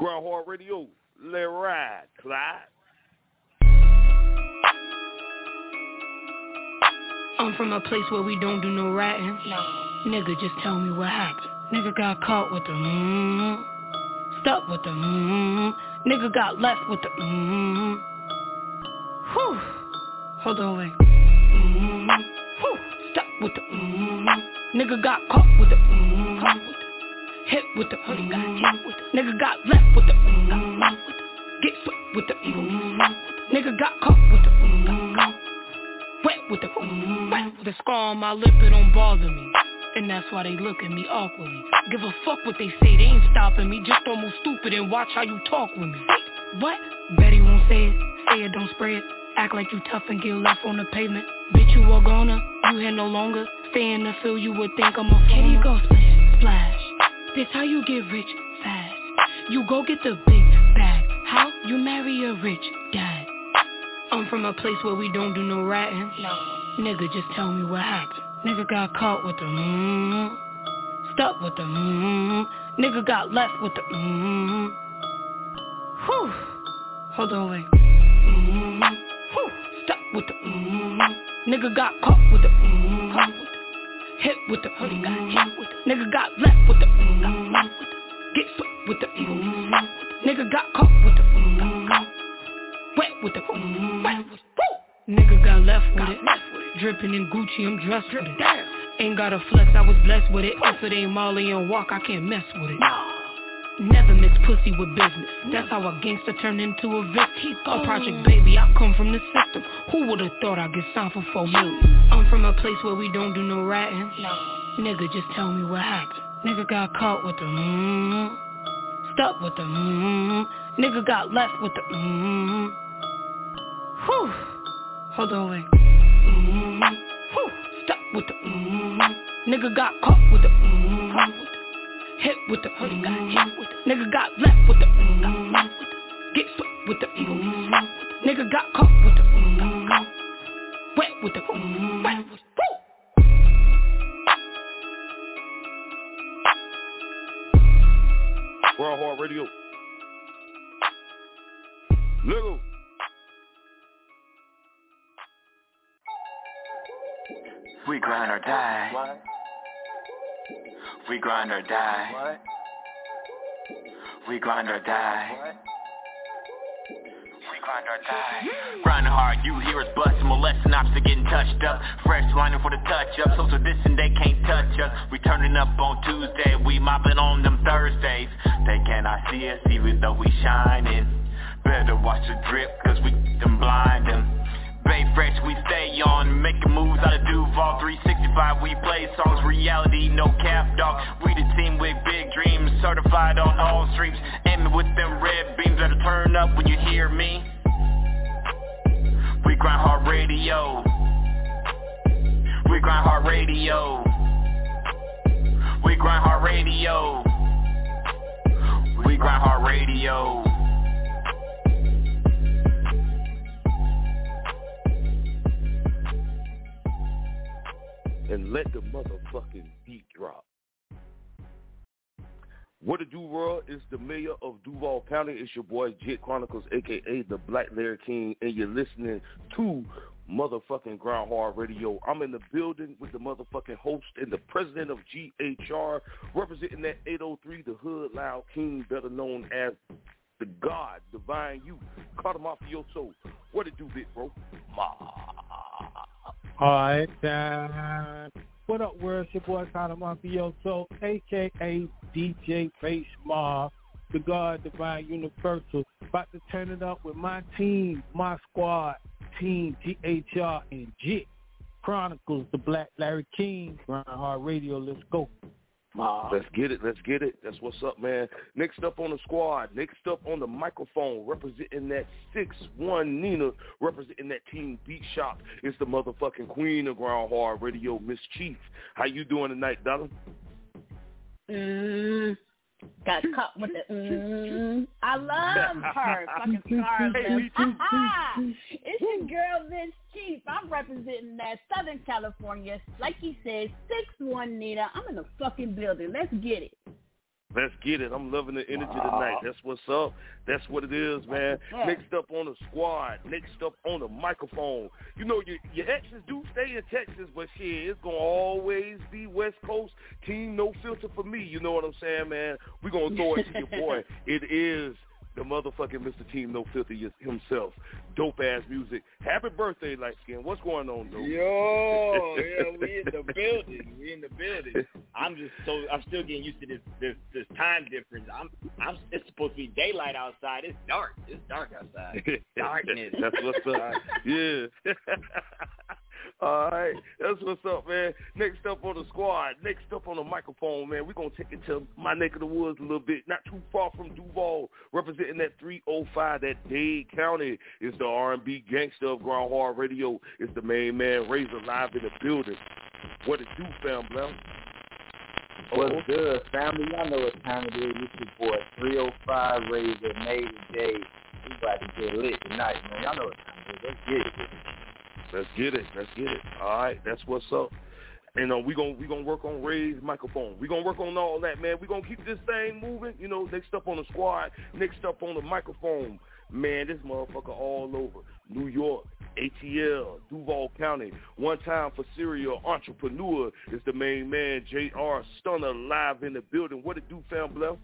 Grind Hard Radio. Let ride, Clyde. I'm from a place where we don't do no ratting. No. Nigga, just tell me what happened. Nigga got caught with the mmm. Stuck with the mmm. Nigga got left with the mmm. Whew. Hold on, wait. Mmm. Whew. Stuck with the mmm. Nigga got caught with the mmm. Hit with the mmm. Got hit with the Nigga got left with the mmm. Get swept with the mmm. Nigga got caught with the. Wet with the wet with the scar on my lip, it don't bother me. And that's why they look at me awkwardly. Give a fuck what they say, they ain't stopping me. Just almost stupid and watch how you talk with me. What? Betty won't say it, say it, don't it. Act like you tough and get left on the pavement. Bitch, you a goner, you here no longer. Stay in the field, you would think I'm a splash, splash. This how you get rich fast. You go get the big bag. How? You marry a rich dad. I'm from a place where we don't do no ratting. No. Nigga, just tell me what happened. Nigga got caught with the mmm. Stuck with the mmm. Nigga got left with the mmm. Whew. Hold on, wait. Mmm. Whew. Stuck with the mmm. Nigga got caught with the mmm. Hit with the mmm. Got hit with the Nigga got left with the mmm. Get swept with the. Nigga got caught with the. Wet with the wet with woo. Nigga got left with got it. Dripping in Gucci, I'm dressed with it. Ain't got a flex, I was blessed with it. If it ain't Molly and walk, I can't mess with it. Never mix pussy with business. That's how a gangster turned into a victim. A project baby, I come from the system. Who would've thought I'd get signed for four million? I'm from a place where we don't do no ratting. No. Nigga, just tell me what happened. Nigga got caught with the mmm. Stuck with the mmm. Nigga got left with the mmm. Whew. Hold on, wait. Mm-hmm. Whew. Stuck with the mm-hmm. Nigga got caught with the mm-hmm. Hit with the mm-hmm. Got hit with the Nigga got left with the mm-hmm. Get swept with the mm-hmm. Nigga got caught with the mm-hmm. Wet with the mm-hmm. Wet with Woo. Grind Hard Radio. Little. We grind or die. We grind or die. What? We grind or die. What? We grind or die. Grinding hard, you hear us busting, molesting ops to getting touched up. Fresh lining for the touch up, social distance they can't touch us. We turning up on Tuesday, we mopping on them Thursdays. They cannot see us even though we shining. Better watch the drip, cause we can blind them. Bay fresh, we stay on, making moves out of Duval 365, we play songs, reality, no cap, dog. We the team with big dreams, certified on all streams. Aiming with them red beams that'll turn up when you hear me. We grind hard radio. We grind hard radio. We grind hard radio. We grind hard radio and let the motherfucking beat drop. What a do world is the mayor of Duval County. It's your boy Jit Chronicles, aka the Black Larry King, and you're listening to motherfucking Ground Grind Hard Radio. I'm in the building with the motherfucking host and the president of GHR, representing that 803, the Hood Loud King, better known as the God, Divine You, Cata' Mafioso. What it do, big bro? Ma. All right, uh, what up, world? It's your boy Connor Mafioso, a.k.a. DJ Face Mob, the God Divine Universal. About to turn it up with my team, my squad, Team GHR and JIT. Chronicles, the Black Larry King, Grind Hard Radio. Let's go. Let's get it. Let's get it. That's what's up, man. Next up on the squad. Next up on the microphone, representing that six one Nina, representing that team Beat Shop. It's the motherfucking queen of Grind Hard Radio, Mz. Chief. How you doing tonight, Donald? Mm, got caught with the mm. I love her. Fucking Scarlet. it's your girl, Mz. Chief. I'm representing that Southern California. Like he said, 6-1 Nita. I'm in the fucking building. Let's get it. Let's get it. I'm loving the energy tonight. That's what's up. That's what it is, man. Next up on the squad. Next up on the microphone. You know, your, your exes do stay in Texas, but shit, it's going to always be West Coast. Team No Filter for me. You know what I'm saying, man? We're going to throw it to your boy. It is the motherfucking Mr. Team No Filthy himself. Dope ass music. Happy birthday, light skin. What's going on, though? Yo, yeah, we in the building. We in the building. I'm just so I'm still getting used to this this this time difference. I'm I'm it's supposed to be daylight outside. It's dark. It's dark outside. Darkness. That's what's up. yeah. All right, that's what's up, man. Next up on the squad, next up on the microphone, man, we're going to take it to my neck of the woods a little bit, not too far from Duval, representing that 305, that Dade County. Is the R&B gangster of Grind Hard Radio. It's the main man, Razor, live in the building. What it do, fam, bro? What's oh. good, family? Y'all know what time it is. This is boy 305 Razor, May Day. We about to get lit tonight, man. Y'all know what time it is. Let's get it. Let's get it. Let's get it. All right, that's what's up. And uh, we gonna we gonna work on raised microphone. We gonna work on all that, man. We gonna keep this thing moving. You know, next up on the squad, next up on the microphone. Man, this motherfucker all over. New York, ATL, Duval County. One time for serial entrepreneur is the main man, J.R. Stunner, live in the building. What it do, fam, Bluff?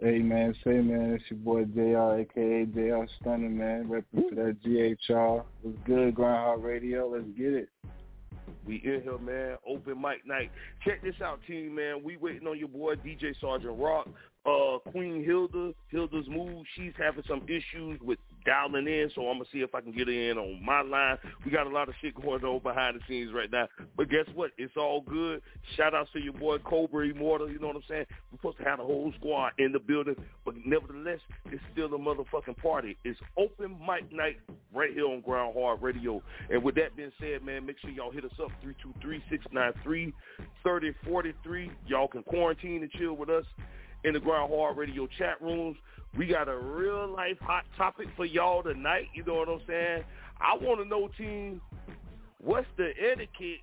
Hey man, say man, it's your boy JR, aka JR Stunner, man, repping for that GHR. What's good, Grind Hard Radio? Let's get it. We in here, man. Open mic night. Check this out, team, man. We waiting on your boy DJ Sergeant Rock uh, Queen Hilda, Hilda's Mood, she's having some issues with dialing in, so I'm gonna see if I can get her in on my line. We got a lot of shit going on behind the scenes right now, but guess what? It's all good. Shout out to your boy Cobra Immortal. You know what I'm saying? We're supposed to have the whole squad in the building, but nevertheless, it's still a motherfucking party. It's open mic night right here on Grind Hard Radio. And with that being said, man, make sure y'all hit us up three two three six nine three thirty forty three. Y'all can quarantine and chill with us in the Grind Hard Radio chat rooms. We got a real life hot topic for y'all tonight. You know what I'm saying? I want to know, team, what's the etiquette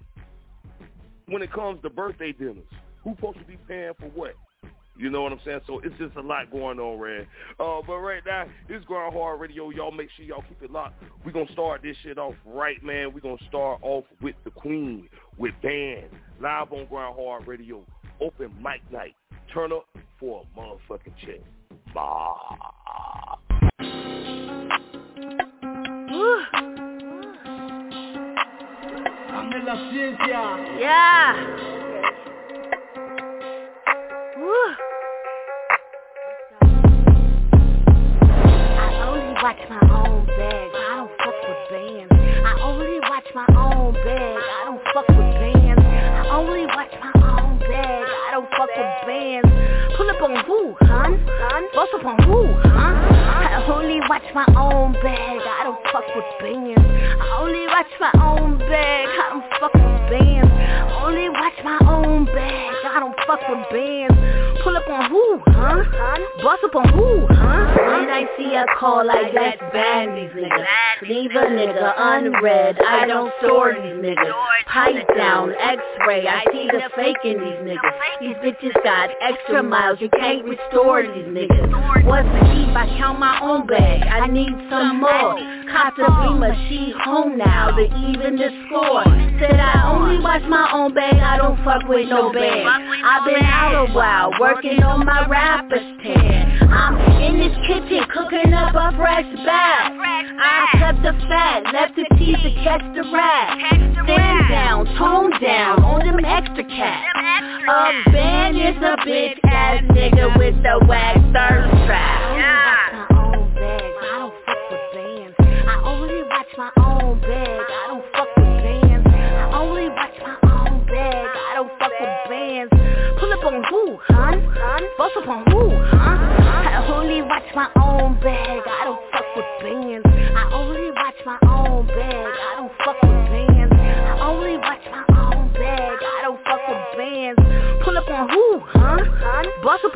when it comes to birthday dinners? Who's supposed to be paying for what? You know what I'm saying? So it's just a lot going on, Red. Uh, but right now, it's Grind Hard Radio. Y'all make sure y'all keep it locked. We're going to start this shit off right, man. We're going to start off with the Queen, with Band, live on Grind Hard Radio, open mic night. Turn up for a motherfucking check. Bah. Dame la ciencia. Yeah. Woo. I only watch my own bag. I don't fuck with bands. I only watch my own bag. I don't fuck with bands. I only watch my own don't fuck with bands. Pull up on who, hun? Bust up on who, huh? I only watch my own bag. I don't fuck with bands. I only watch my own bag. I don't fuck with bands. Only watch my own bag. I don't fuck with bands. Pull up on who, huh? Bust up on who, huh? When I see a call, I let's ban these niggas. Leave a nigga unread. I don't store these niggas. Pipe down, X-ray. I see the fake in these niggas. These bitches got extra miles. You can't restore these niggas. What's deep? I count my own bag. I need some more. The beamer, she home now to even the score. Said I only watch my own bag. I don't fuck with no bag. I've been out a while working on my rapper's tan. I'm in this kitchen cooking up a fresh bag. I cut the fat, left the cheese to catch the rat. Stand down, tone down on them extra cats. A band is a bitch ass nigga with the wax thirst trap. Yeah. I own bags, I don't fuck with bands. I only watch my own bag,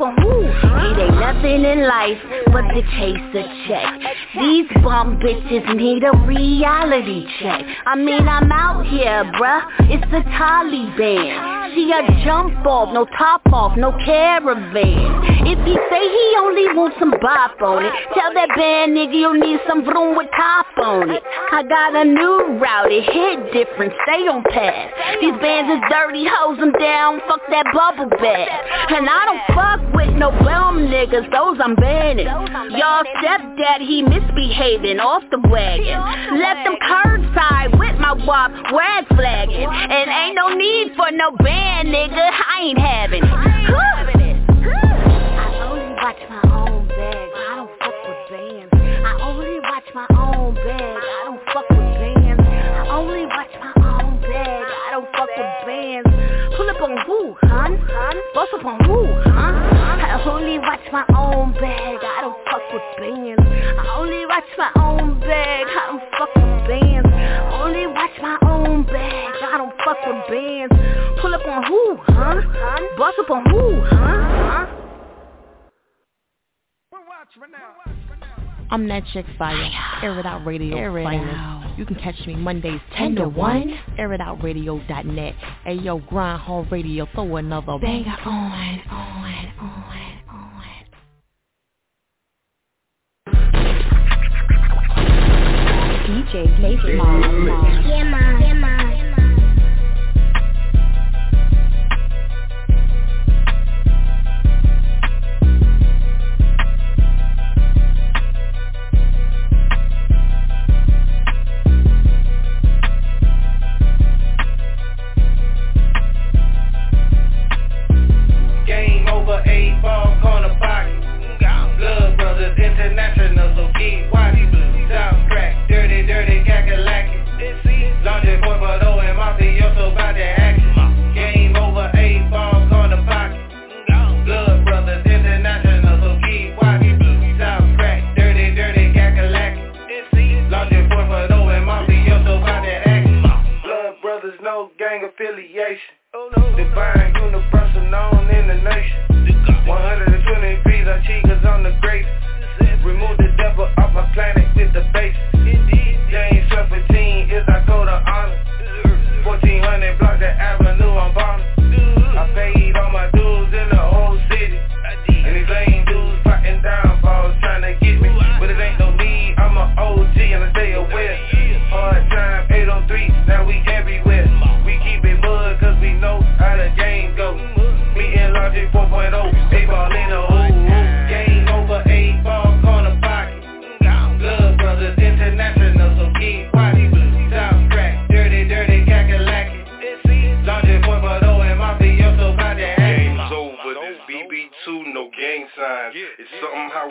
on who? It ain't nothing nothing in life but to chase a check. These bum bitches need a reality check. I mean, I'm out here, bruh. It's the Taliban. She a jump off, no top off, no caravan. If he say he only wants some bop on it, tell that band nigga you need some room with top on it. I got a new route, it hit different, stay on path. These bands is dirty, hose them down, fuck that bubble bath. And I don't fuck with no bum niggas, those I'm banning. Y'all stepdad, he misbehaving off the wagon. Left them curbside with my wop, wag flagging. And ain't no need for no band, nigga, I ain't having it. Watch my own bag, I don't fuck with bands. I only watch my own bag, I don't fuck with bands. I only watch my own bag, I don't fuck with bands. Pull up on who, hun? Bust up on who, huh? I only watch my own bag, I don't fuck with bands. I only watch my own bag, I don't fuck with bands. I only watch my own bag, I don't fuck with bands. Pull up on who, huh? Bust up on who, huh? I'm that chick fire. Air it out radio Air it out. You can catch me Mondays 10 to 1. AirItOutRadio.net. Hey yo, grind hard radio. Throw another banger on, on, on, on. DJ DJ Mom. Yeah, ma. Yeah, ma. Affiliation. Divine universal known in the nation. 120 degrees, our chicas on the greatest Remove the devil off my planet with the base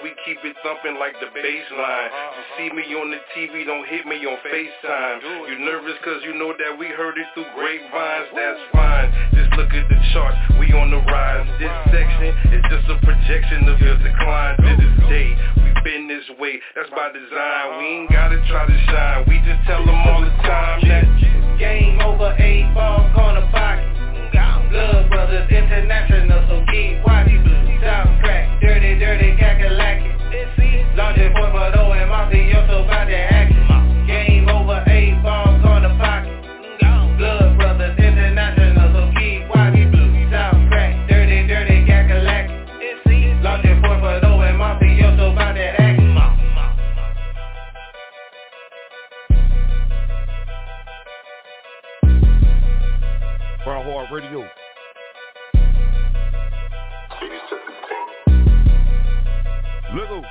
we keep it thumping like the baseline. You see me on the TV, don't hit me on FaceTime. You nervous cause you know that we heard it through grapevines, that's fine. Just look at the charts, we on the rise. This section is just a projection of your decline to this day. We been this way, that's by design. We ain't uh-huh. gotta try to shine, we just tell them all the time that Game over, 8 ball, corner pocket Blood Brothers International, Talk Radio. Little.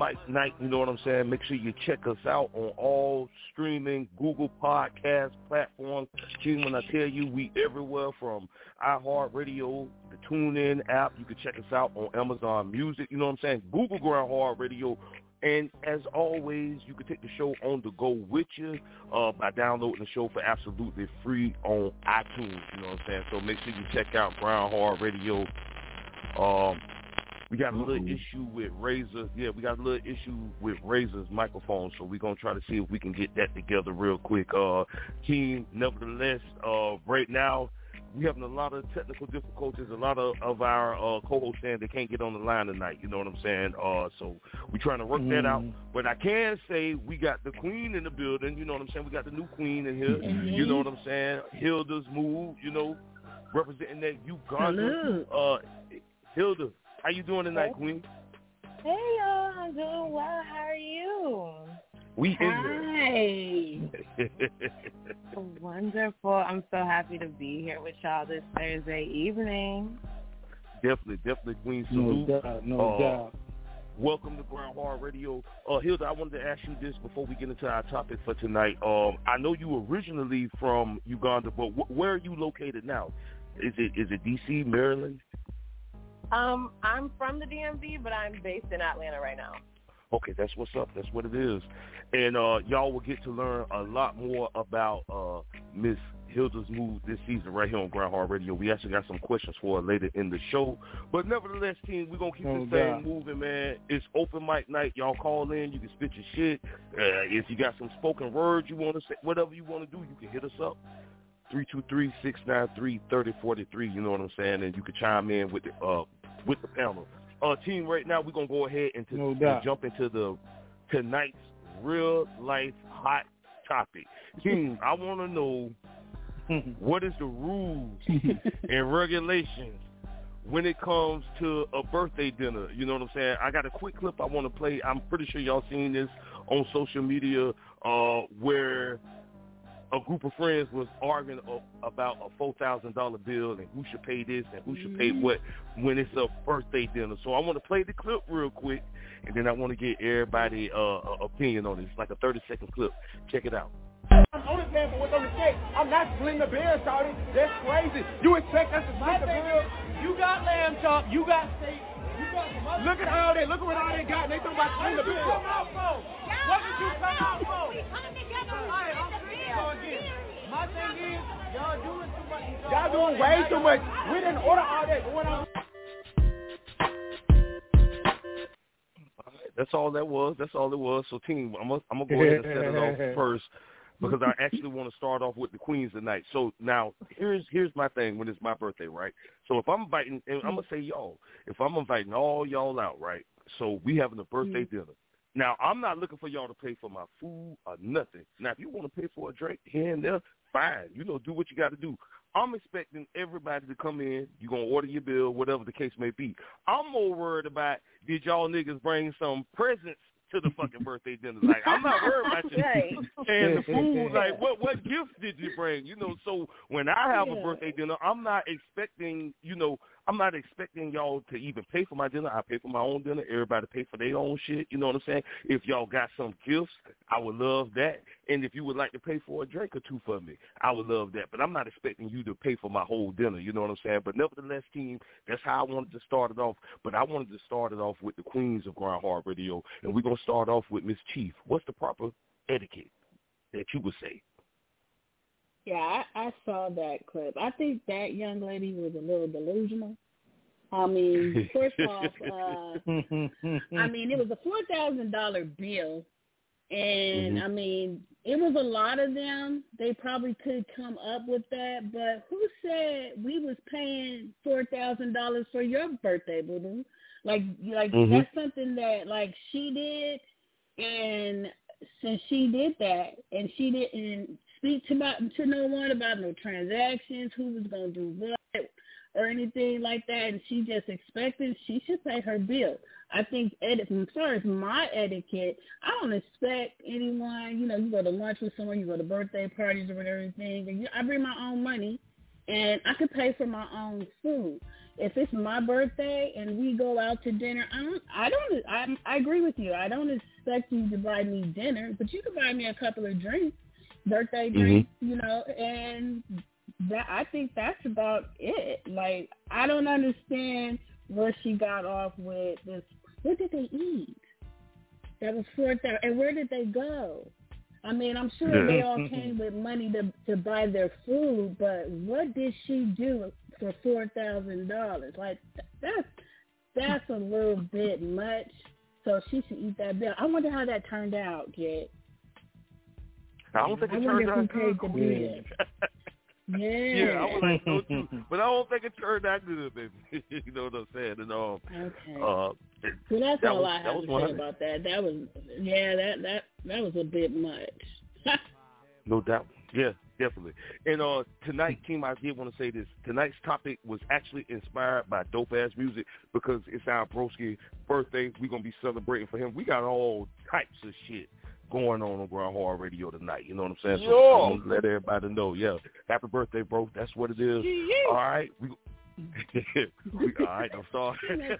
Open mic night. You know what I'm saying? Make sure you check us out on all streaming Google podcast platforms. When I tell you, we everywhere from iHeartRadio, the TuneIn app. You can check us out on Amazon Music. You know what I'm saying? Grind Hard Radio and as always, you can take the show on the go with you uh, by downloading the show for absolutely free on iTunes. You know what I'm saying? So make sure you check out Grind Hard Radio. Um, we got a little mm-hmm. issue with Razor. Yeah, we got a little issue with Razor's microphone, so we're gonna try to see if we can get that together real quick. Uh, team, nevertheless, uh, right now we having a lot of technical difficulties. A lot of, of our uh, co-hosts saying they can't get on the line tonight. You know what I'm saying? Uh, so we're trying to work mm. that out. Mm-hmm. But I can say we got the queen in the building. You know what I'm saying? We got the new queen in here. Mm-hmm. You know what I'm saying? Hilda's Mood. You know, representing that Uganda. Uh, Hilda, how you doing tonight, Queen? Hey y'all, I'm doing well. How are you? We in Hi. Wonderful. I'm so happy to be here with y'all this Thursday evening. Definitely, definitely, Queen. Salute. No doubt. No uh, doubt. Welcome to Grind Hard Radio. Uh, Hilda, I wanted to ask you this before we get into our topic for tonight. Um, I know you originally from Uganda, but wh- where are you located now? Is it is it D.C., Maryland? Um, I'm from the DMV, but I'm based in Atlanta right now. Okay, that's what's up. That's what it is. And uh, y'all will get to learn a lot more about uh, Miss Hilda's Mood this season right here on Grind Hard Radio. We actually got some questions for her later in the show. But nevertheless, team, we're going to keep oh, this thing moving, man. It's open mic night. Y'all call in. You can spit your shit. Uh, if you got some spoken words you want to say, whatever you want to do, you can hit us up. 323-693-3043. You know what I'm saying? And you can chime in with the, uh, with the panel. Uh, team, right now we're gonna go ahead and, to, no and jump into the tonight's real life hot topic. Team, I want to know what is the rules and regulations when it comes to a birthday dinner. You know what I'm saying? I got a quick clip I want to play. I'm pretty sure y'all seen this on social media uh, where a group of friends was arguing about a four thousand dollar bill and who should pay this and who should pay mm-hmm. what when it's a birthday dinner. So I want to play the clip real quick, and then I want to get everybody uh, opinion on it. It's like a thirty second clip. Check it out. I'm only paying for what's on the check. I'm not splitting the bill, Shawty. That's crazy. You expect us to split the bill? You got lamb chop. You got steak. You got Look at all that. Look at what all they got. And they talking about splitting the bill. What did you come out for? What did you come out for? My thing is, y'all doing too much. Y'all doing way too much. We didn't order all that going on. That's all that was. That's all it was. So, team, I'm gonna, I'm gonna go ahead and set it off first because I actually want to start off with the queens tonight. So now, here's here's my thing when it's my birthday, right? So if I'm inviting, and I'm gonna say y'all, if I'm inviting all y'all out, right? So we having a birthday mm-hmm. dinner. Now, I'm not looking for y'all to pay for my food or nothing. Now, if you want to pay for a drink here and there, fine. You know, do what you got to do. I'm expecting everybody to come in. You're going to order your bill, whatever the case may be. I'm more worried about did y'all niggas bring some presents to the fucking birthday dinner. Like I'm not worried about you right. and the food. Like what what gifts did you bring? You know, so when I have yeah. a birthday dinner, I'm not expecting you know I'm not expecting y'all to even pay for my dinner. I pay for my own dinner. Everybody pay for their own shit. You know what I'm saying? If y'all got some gifts, I would love that. And if you would like to pay for a drink or two for me, I would love that. But I'm not expecting you to pay for my whole dinner. You know what I'm saying? But nevertheless, team, that's how I wanted to start it off. But I wanted to start it off with the queens of Grind Hard Radio, and we're gonna start off with Mz. Chief. What's the proper etiquette that you would say? Yeah, I, I saw that clip. I think that young lady was a little delusional. I mean, first off, uh, I mean, it was a four thousand dollar bill, and mm-hmm. I mean, it was a lot of them. They probably could come up with that, but who said we was paying four thousand dollars for your birthday, boo boo? Like, like mm-hmm. that's something that like she did, and since she did that, and she didn't speak to about to no one about no transactions, who was gonna do what or anything like that, and she just expected she should pay her bill. I think etiquette, as far as my etiquette, I don't expect anyone. You know, you go to lunch with someone, you go to birthday parties or whatever thing, and you, I bring my own money, and I could pay for my own food. If it's my birthday and we go out to dinner, I don't, I don't, I, I agree with you. I don't expect you to buy me dinner, but you can buy me a couple of drinks, birthday Mm-hmm. drinks, you know, and that I think that's about it. Like I don't understand where she got off with this. What did they eat? That was four thousand. And where did they go? I mean, I'm sure they all came with money to to buy their food, but what did she do for four thousand dollars? Like that's that's a little bit much. So she should eat that bill. I wonder how that turned out, kid. I don't think I it wonder turned who out paid the good. bill. Yeah. Yeah, I was like so too, but I don't think it turned out good, baby. you know what I'm saying? And um, Okay. uh, So that's that all was- I have to say about that. That was yeah, that that that was a bit much. No doubt. Yeah, definitely. And uh tonight, King, I did want to say this. Tonight's topic was actually inspired by dope ass music because it's our broski birthday. We're gonna be celebrating for him. We got all types of shit going on on Grind Hard Radio tonight. You know what I'm saying? So Yeah. I want to let everybody know. Yeah, happy birthday, bro. That's what it is. All right. We, we, all right, I'm sorry.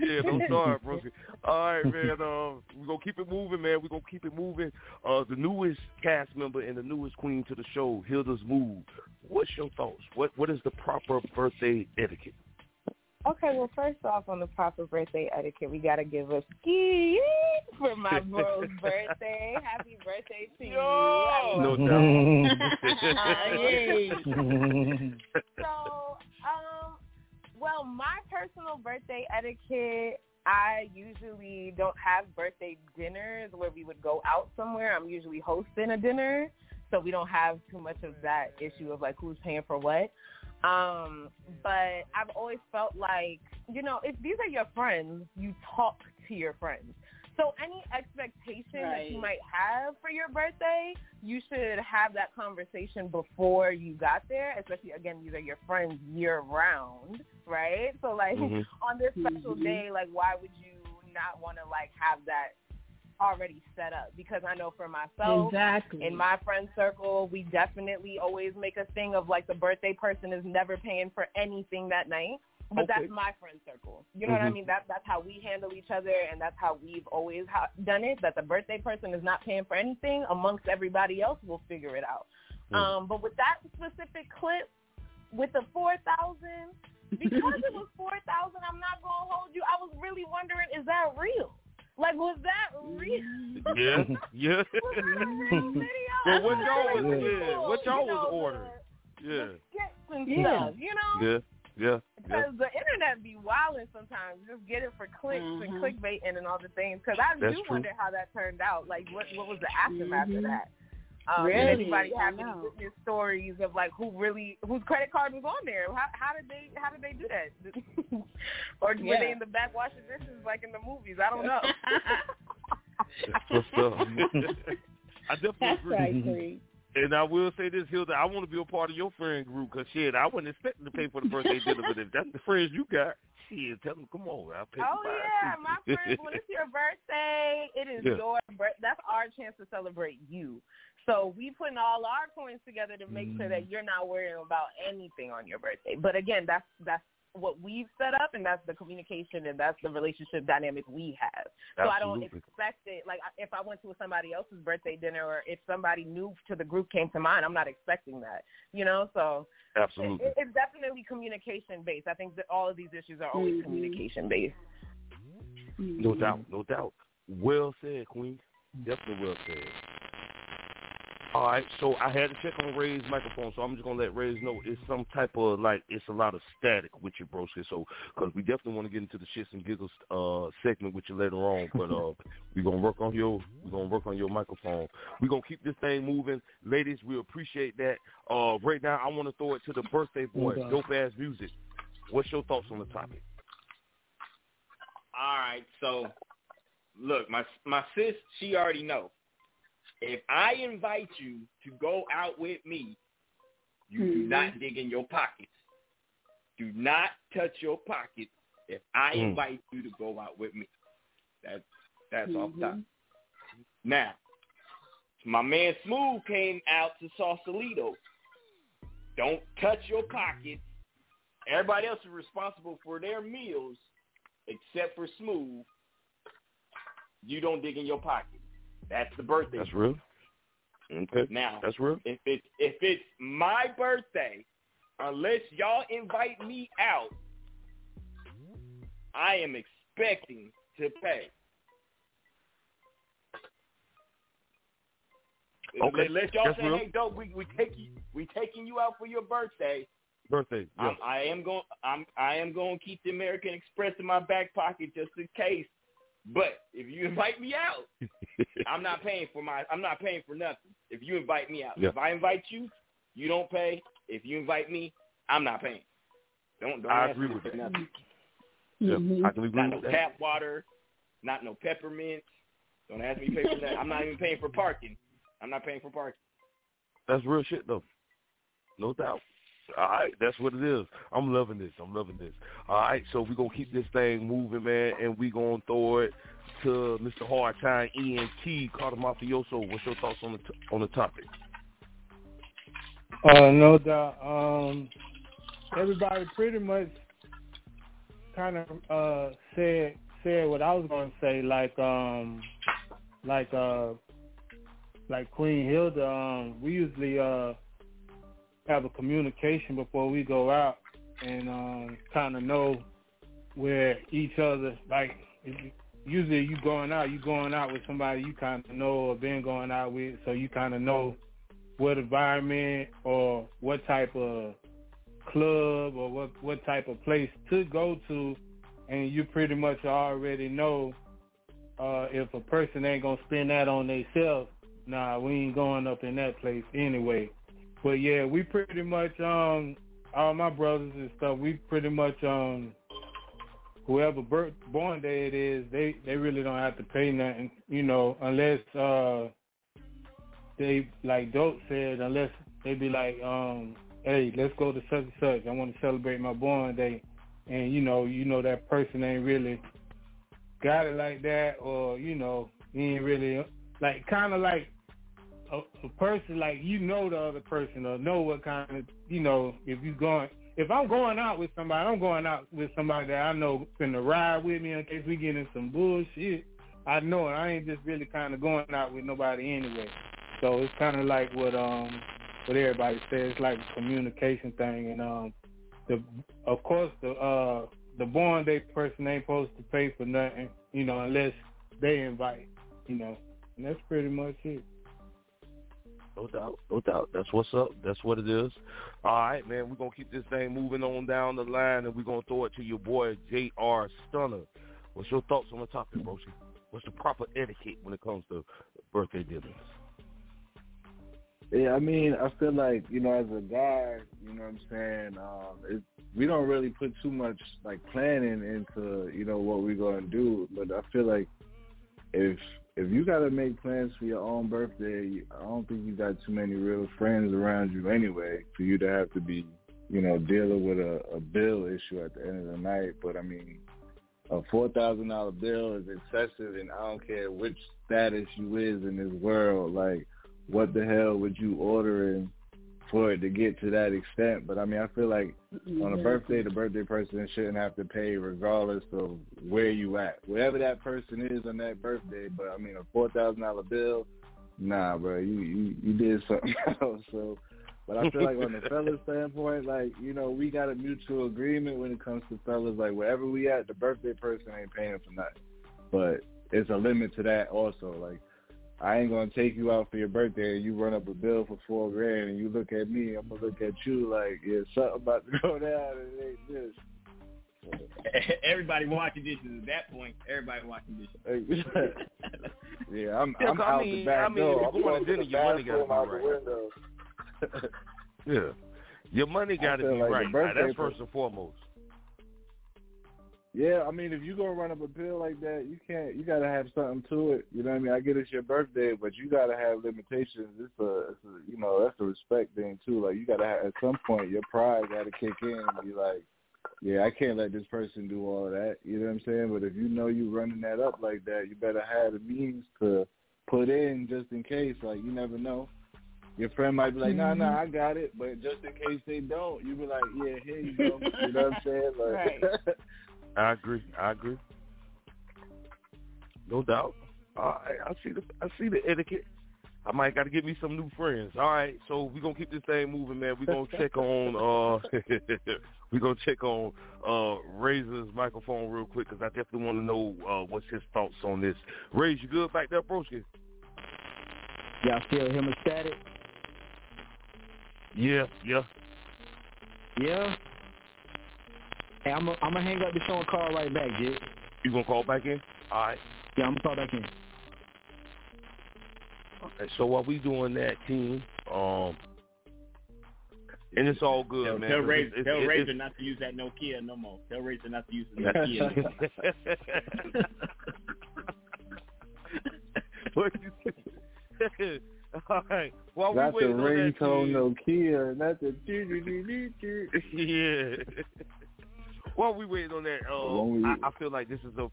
yeah, I'm sorry, bro. All right, man. Uh, we're gonna keep it moving, man. We're gonna keep it moving. Uh, the newest cast member and the newest queen to the show, Hilda's Mood. What's your thoughts? What What is the proper birthday etiquette? Okay, well, first off, on the proper birthday etiquette, we gotta give a ski for my bro's birthday. Happy birthday to you! No doubt. so, um, well, my personal birthday etiquette, I usually don't have birthday dinners where we would go out somewhere. I'm usually hosting a dinner, so we don't have too much of that issue of like who's paying for what. Um, but I've always felt like, you know, if these are your friends, you talk to your friends. So any expectation that you might have for your birthday, you should have that conversation before you got there, especially again, these are your friends year round, right? So like Mm-hmm. Mhm. on this special Mhm. day, like why would you not want to like have that already set up? Because I know for myself, Exactly. in my friend circle, we definitely always make a thing of like the birthday person is never paying for anything that night. But Okay. that's my friend circle. You know what I Mhm. mean? That that's how we handle each other, and that's how we've always ha- done it. That the birthday person is not paying for anything amongst everybody else. We'll figure it out. Mm. Um, but with that specific clip, with the four thousand, because it was four thousand, I'm not gonna hold you. I was really wondering, is that real? Like, was that real? Yeah, yeah. video. Well, what y'all was yeah, cool, what y'all you know, was ordering? Yeah, skits and Yeah. stuff, you know? yeah, yeah, yeah. Because the internet be wilding sometimes. Just get it for clicks and Mhm. clickbaiting and all the things. Because I That's do true. wonder how that turned out. Like, what what was the aftermath Mhm. of that? Um, Really? Anybody Yeah, have any know. witness stories of like who really whose credit card was on there? How how did they how did they do that? or were they in the back washing dishes like in the movies? I don't know. That's what's up. I definitely That's agree. right, Creed. And I will say this, Hilda, I want to be a part of your friend group because shit, I wasn't expecting to pay for the birthday dinner, but if that's the friends you got, shit, tell them come on, I'll pay. Oh yeah, my friends. When it's your birthday, it is Yeah. your birth. That's our chance to celebrate you. So we putting all our coins together to make sure Mm. that you're not worrying about anything on your birthday. But again, that's that's what we've set up, and that's the communication, and that's the relationship dynamic we have. So I don't expect it. Like if I went to somebody else's birthday dinner, or if somebody new to the group came to mine, I'm not expecting that. You know, so Absolutely. it, it's definitely communication based. I think that all of these issues are always Mhm. communication based. No doubt, no doubt. Well said, Queen. Definitely well said. All right, so I had to check on Ray's microphone, so I'm just gonna let Ray's know it's some type of like it's a lot of static with your broski. So because we definitely want to get into the shits and giggles uh segment with you later on, but uh we're gonna work on your we're gonna work on your microphone. We're gonna keep this thing moving, ladies. We appreciate that. Uh, right now I want to throw it to the birthday boy, Okay. dope ass music. What's your thoughts on the topic? All right, so look, my my sis, she already know. If I invite you to go out with me, you do Mhm. not dig in your pockets. Do not touch your pockets if I Mm. invite you to go out with me. That that's off Mhm. top. Now, my man Smooth came out to Sausalito. don't touch your pockets. Everybody else is responsible for their meals except for Smooth. You don't dig in your pocket. That's the birthday. That's real. Okay. Now, that's real. If it's if it's my birthday, unless y'all invite me out, I am expecting to pay. Okay. Unless y'all That's say, real. "Hey, dope, we we take you, we taking you out for your birthday." Birthday. Yeah. I'm, I am going. I'm. I am going to keep the American Express in my back pocket just in case. But if you invite me out, I'm not paying for my. I'm not paying for nothing. If you invite me out, Yeah. if I invite you, you don't pay. If you invite me, I'm not paying. Don't. don't I ask agree me with for that. nothing. Yeah, Mm-hmm. I can agree Not no that. tap water. Not no peppermint. Don't ask me to pay for that. I'm not even paying for parking. I'm not paying for parking. That's real shit though. No doubt. All right, that's what it is. I'm loving this. I'm loving this. All right, so we're gonna keep this thing moving, man, and we're gonna throw it to Mr. Hard Time ENT Cata' Mafioso. What's your thoughts on the t- on the topic? Uh, no doubt. Um, everybody pretty much kind of uh said said what I was gonna say. Like um, like uh, like Queen Hilda. Um, we usually uh have a communication before we go out and um kind of know where each other like. Usually, you going out, you going out with somebody you kind of know or been going out with, so you kind of know what environment or what type of club or what what type of place to go to, and you pretty much already know uh, if a person ain't gonna spend that on themselves. Nah, we ain't going up in that place anyway. But yeah, we pretty much um all my brothers and stuff. We pretty much um whoever birth born day it is, they they really don't have to pay nothing, you know, unless uh they like Dope said, unless they be like, um, hey, let's go to such and such. I want to celebrate my born day, and you know, you know that person ain't really got it like that, or you know, he ain't really like kind of like a, a person like you know the other person or know what kind of you know if you going. If I'm going out with somebody, I'm going out with somebody that I know going to ride with me in case we get in some bullshit. I know it. I ain't just really kind of going out with nobody anyway. So it's kind of like what um what everybody says, it's like a communication thing, and um the of course the uh the born day person ain't supposed to pay for nothing, you know, unless they invite, you know, and that's pretty much it. No doubt, no doubt. That's what's up. That's what it is. All right, man. We're gonna keep this thing moving on down the line, and we're gonna throw it to your boy J.R. Stunner. What's your thoughts on the topic, Broshi? What's the proper etiquette when it comes to birthday dinners? Yeah, I mean, I feel like you know, as a guy, you know what I'm saying. Um, it, we don't really put too much like planning into you know what we're gonna do, but I feel like if if you gotta make plans for your own birthday, I don't think you got too many real friends around you anyway for you to have to be you know dealing with a, a bill issue at the end of the night. But I mean, a four thousand dollar bill is excessive, and I don't care which status you is in this world, like what the hell would you ordering for it to get to that extent? But I mean, I feel like mm-hmm. on a birthday, the birthday person shouldn't have to pay regardless of where you at, wherever that person is on that birthday. But I mean, a four thousand dollar bill, nah, bro, you you you did something else. So, but I feel like on the fellas standpoint, like you know, we got a mutual agreement when it comes to fellas. Like wherever we at, the birthday person ain't paying for nothing. But it's a limit to that also. Like I ain't gonna take you out for your birthday and you run up a bill for four grand and you look at me, I'm gonna look at you like, yeah, something about to go down and it ain't this. Everybody watching dishes at that point. Everybody watching dishes. yeah, I'm Yeah, I'm I out mean- the back I mean, door. if I'm you going going to to dinner, your money gotta be the window. Yeah, your money got to be like right. Now, that's first and foremost. Yeah, I mean, if you gonna run up a bill like that, you can't. You gotta have something to it. You know what I mean? I get it's your birthday, but you gotta have limitations. It's a, it's a you know, that's a respect thing too. Like you gotta have, at some point your pride gotta kick in and be like, yeah, I can't let this person do all of that. You know what I'm saying? But if you know you running that up like that, you better have the means to put in just in case. Like you never know. your friend might be like, "Nah, nah, mm-hmm. I got it," but just in case they don't, you be like, "Yeah, here you go." You know what I'm saying? Like, right. I agree. I agree. No doubt. Right, I see the I see the etiquette. I might got to get me some new friends. All right, so we're gonna keep this thing moving, man. We're gonna check on uh we're gonna check on uh Razor's microphone real quick because I definitely want to know uh what's his thoughts on this. Razor, you good back there, broski? Y'all still hear me static? Yeah, yeah. Yeah. Hey, I'm gonna hang up the show and call right back, Jit. You gonna call back in? All right. Yeah, I'm gonna call back in. Okay, so while we doing that, team, um, and it's all good, Tell, man. tell, 'cause Razor, it's- tell it's- Razor it's- not to use that Nokia no more. Tell Razor not to use the Nokia. no more. what you say? All right. While not we the waiting on ringtone Nokia, not the do do do do do. yeah. While we waiting on that, uh, I, I feel like this is a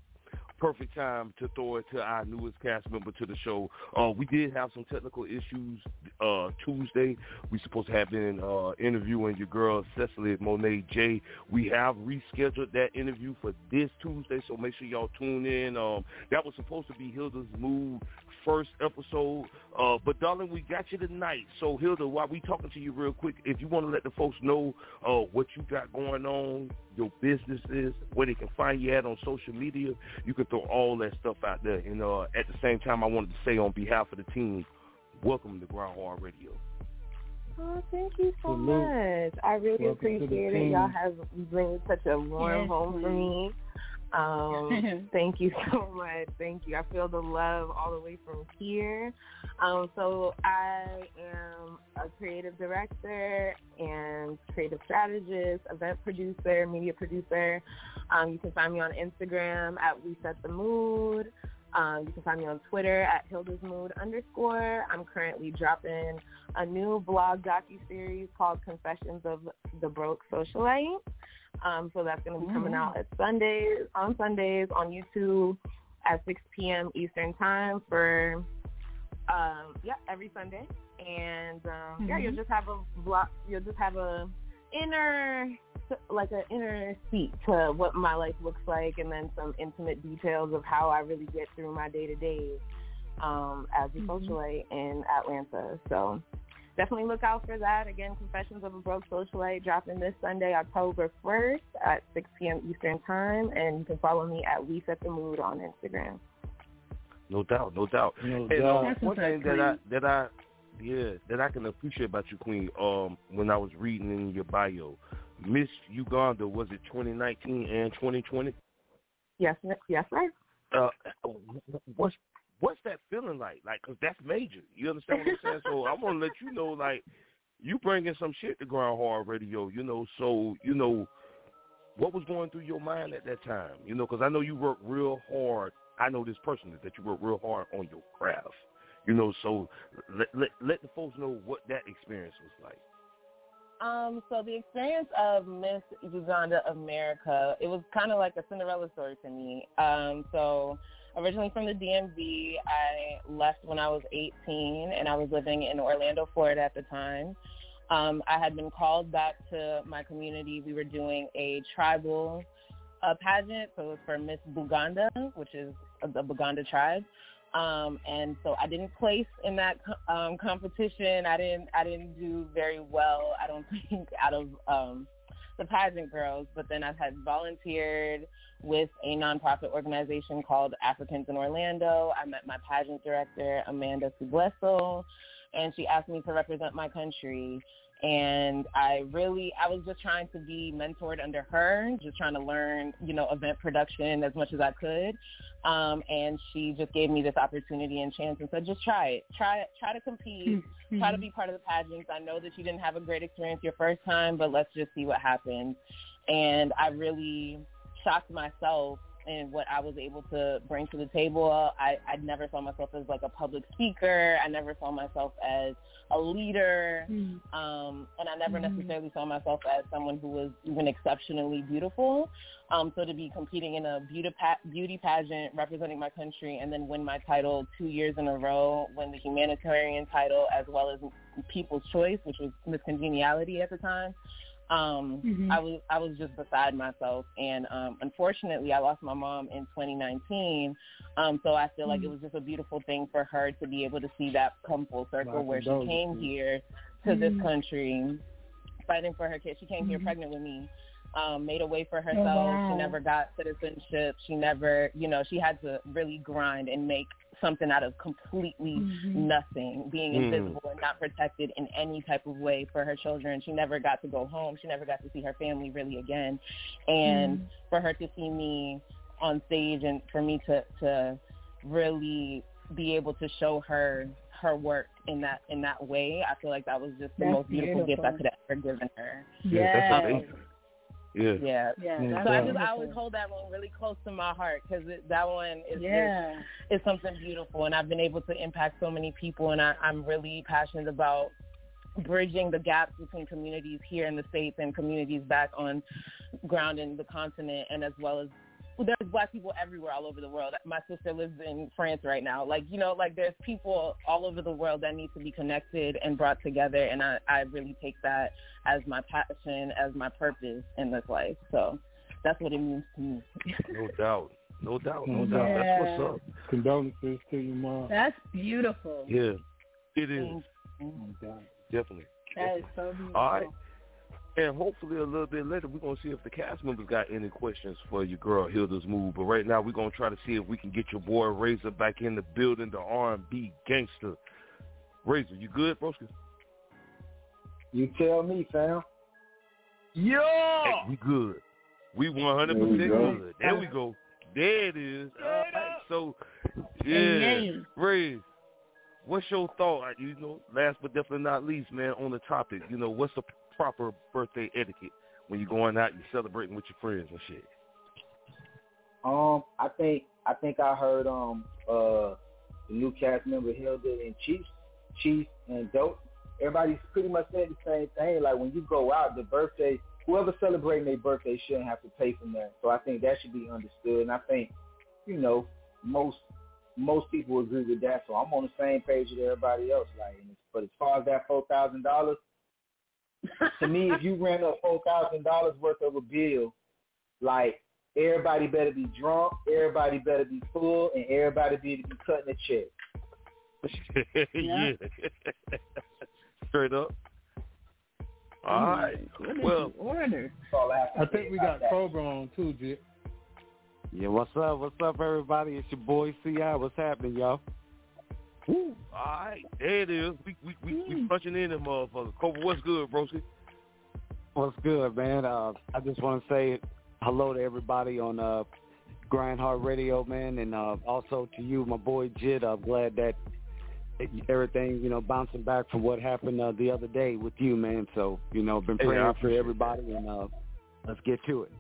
perfect time to throw it to our newest cast member to the show. Uh, we did have some technical issues uh, Tuesday. We supposed to have been uh, interviewing your girl Cecily Monet J. We have rescheduled that interview for this Tuesday, so make sure y'all tune in. Um, that was supposed to be Hilda's Mood first episode. Uh, but darling, we got you tonight. So Hilda, while we talking to you real quick, if you want to let the folks know uh, what you got going on, your businesses, where they can find you at on social media, you can throw all that stuff out there. And uh, at the same time, I wanted to say on behalf of the team, welcome to Grind Hard Radio. Oh, thank you so Salute. much. I really Welcome appreciate it. Y'all have been such a warm Yes, home for me. Um, thank you so much. Thank you. I feel the love all the way from here. Um, so I am a creative director and creative strategist, event producer, media producer. Um, you can find me on Instagram at We Set the Mood. Um, you can find me on Twitter at Hilda's Mood underscore. I'm currently dropping a new blog docu-series called Confessions of the Broke Socialite. Um, so that's going to be coming out at Sundays, on Sundays on YouTube at 6 p.m. Eastern Time for, um, yeah, every Sunday. And um, yeah, Mhm. you'll just have a blog, you'll just have a inner, like an inner seat to what my life looks like, and then some intimate details of how I really get through my day to day um, as a socialite in Atlanta. So definitely look out for that. Again, Confessions of a Broke Socialite dropping this Sunday, October 1st at 6 p.m. Eastern Time. And you can follow me at We Set the Mood on Instagram. No doubt, no doubt. No and doubt. um, one thing that I that I yeah that I can appreciate about you, Queen. Um, when I was reading in your bio, Miss Uganda was it 2019 and 2020? Yes, yes, sir. Uh, what's what's that feeling like? Like, cause that's major. You understand what I'm saying? so I want to let you know, like, you bringing some shit to Grind Hard Radio. You know, so you know what was going through your mind at that time. You know, because I know you work real hard. I know this personally that you work real hard on your craft. You know, so let let, let the folks know what that experience was like. Um, so the experience of Miss Uganda America, it was kind of like a Cinderella story to me. Um, so originally from the DMV, I left when I was 18, and I was living in Orlando, Florida at the time. Um, I had been called back to my community. We were doing a tribal uh, pageant, so it was for Miss Buganda, which is the Buganda tribe. Um, and so I didn't place in that um, competition. I didn't I didn't do very well. I don't think out of um, the pageant girls. But then I've had volunteered with a nonprofit organization called Africans in Orlando. I met my pageant director Amanda Subleso, and she asked me to represent my country. And I really, I was just trying to be mentored under her, just trying to learn, you know, event production as much as I could. Um, and she just gave me this opportunity and chance and said, just try it. Try it. Try to compete. Try to be part of the pageants. I know that you didn't have a great experience your first time, but let's just see what happens. And I really shocked myself and what I was able to bring to the table. I, I never saw myself as like a public speaker. I never saw myself as a leader, Mm-hmm. um, and I never Mhm. necessarily saw myself as someone who was even exceptionally beautiful. Um, so to be competing in a beauty pa- beauty pageant representing my country, and then win my title two years in a row, win the humanitarian title as well as People's Choice, which was Miss Congeniality at the time. Um, Mhm. I was I was just beside myself, and um, unfortunately, I lost my mom in 2019. Um, so I feel like it Mhm. was just a beautiful thing for her to be able to see that come full circle, My where she came here to this Mhm. country, fighting for her kids. She came here Mhm. pregnant with me. Um, made a way for Oh, herself. wow. She never got citizenship. She never, you know, she had to really grind and make something out of completely Mhm. nothing, being Mm. invisible and not protected in any type of way for her children. She never got to go home. She never got to see her family really again. And Mhm. for her to see me on stage and for me to to really be able to show her her work in that in that way, I feel like that was just the That's most beautiful, gift I beautiful. could have ever given her. Yeah, that's Yes. amazing. Yeah. Yeah. Yeah, Mm, that's So I just I always hold that one really close to my heart because that one is just Yeah. is something beautiful, and I've been able to impact so many people, and I, I'm really passionate about bridging the gaps between communities here in the states and communities back on ground in the continent, and as well as there's black people everywhere all over the world. My sister lives in France right now. Like you know, like there's people all over the world that need to be connected and brought together, and I, I really take that as my passion, as my purpose in this life. So that's what it means to me. No doubt. No doubt. No Yeah. doubt. That's what's up. Condolences to your mom. That's beautiful. Yeah. It is. Okay. Definitely. That is so beautiful. All right. And hopefully a little bit later we're gonna see if the cast members got any questions for your girl Hilda's Mood. But right now we're gonna try to see if we can get your boy Razor back in the building, the R and B gangster. Razor, you good, broski? You tell me, fam. Yeah. Hey, we good. We one hundred There we percent go. good. There we go. There it is. All right. So yeah. Amen. Ray, what's your thought? uh, You know, last but definitely not least, man, on the topic. You know, what's the proper birthday etiquette when you're going out, you're celebrating with your friends and shit? Um, I think I think I heard um uh the new cast member Hilda and Chiefs, Chiefs and Dope. Everybody's pretty much saying the same thing. Like when you go out, the birthday, whoever celebrating their birthday shouldn't have to pay from that. So I think that should be understood. And I think, you know, most most people agree with that. So I'm on the same page with everybody else. Like, but as far as that four thousand dollars, to me, if you ran up four thousand dollars worth of a bill, like everybody better be drunk, everybody better be full, and everybody better be cutting a check. yeah. Straight up. All right. What is Well, the order? I have to I say think we got that. Cobra on too, Jit. Yeah, what's up? What's up, everybody? It's your boy Ci. What's happening, y'all? Woo. All right. There it is. We we we, we punching in them motherfuckers. Cobra, what's good, broski? What's good, man? Uh, I just want to say hello to everybody on uh, Grind Hard Radio, man, and uh, also to you, my boy Jit. I'm glad that everything, you know, bouncing back from what happened uh, the other day with you, man. So, you know, been Hey, praying for everybody, and uh, let's get to it.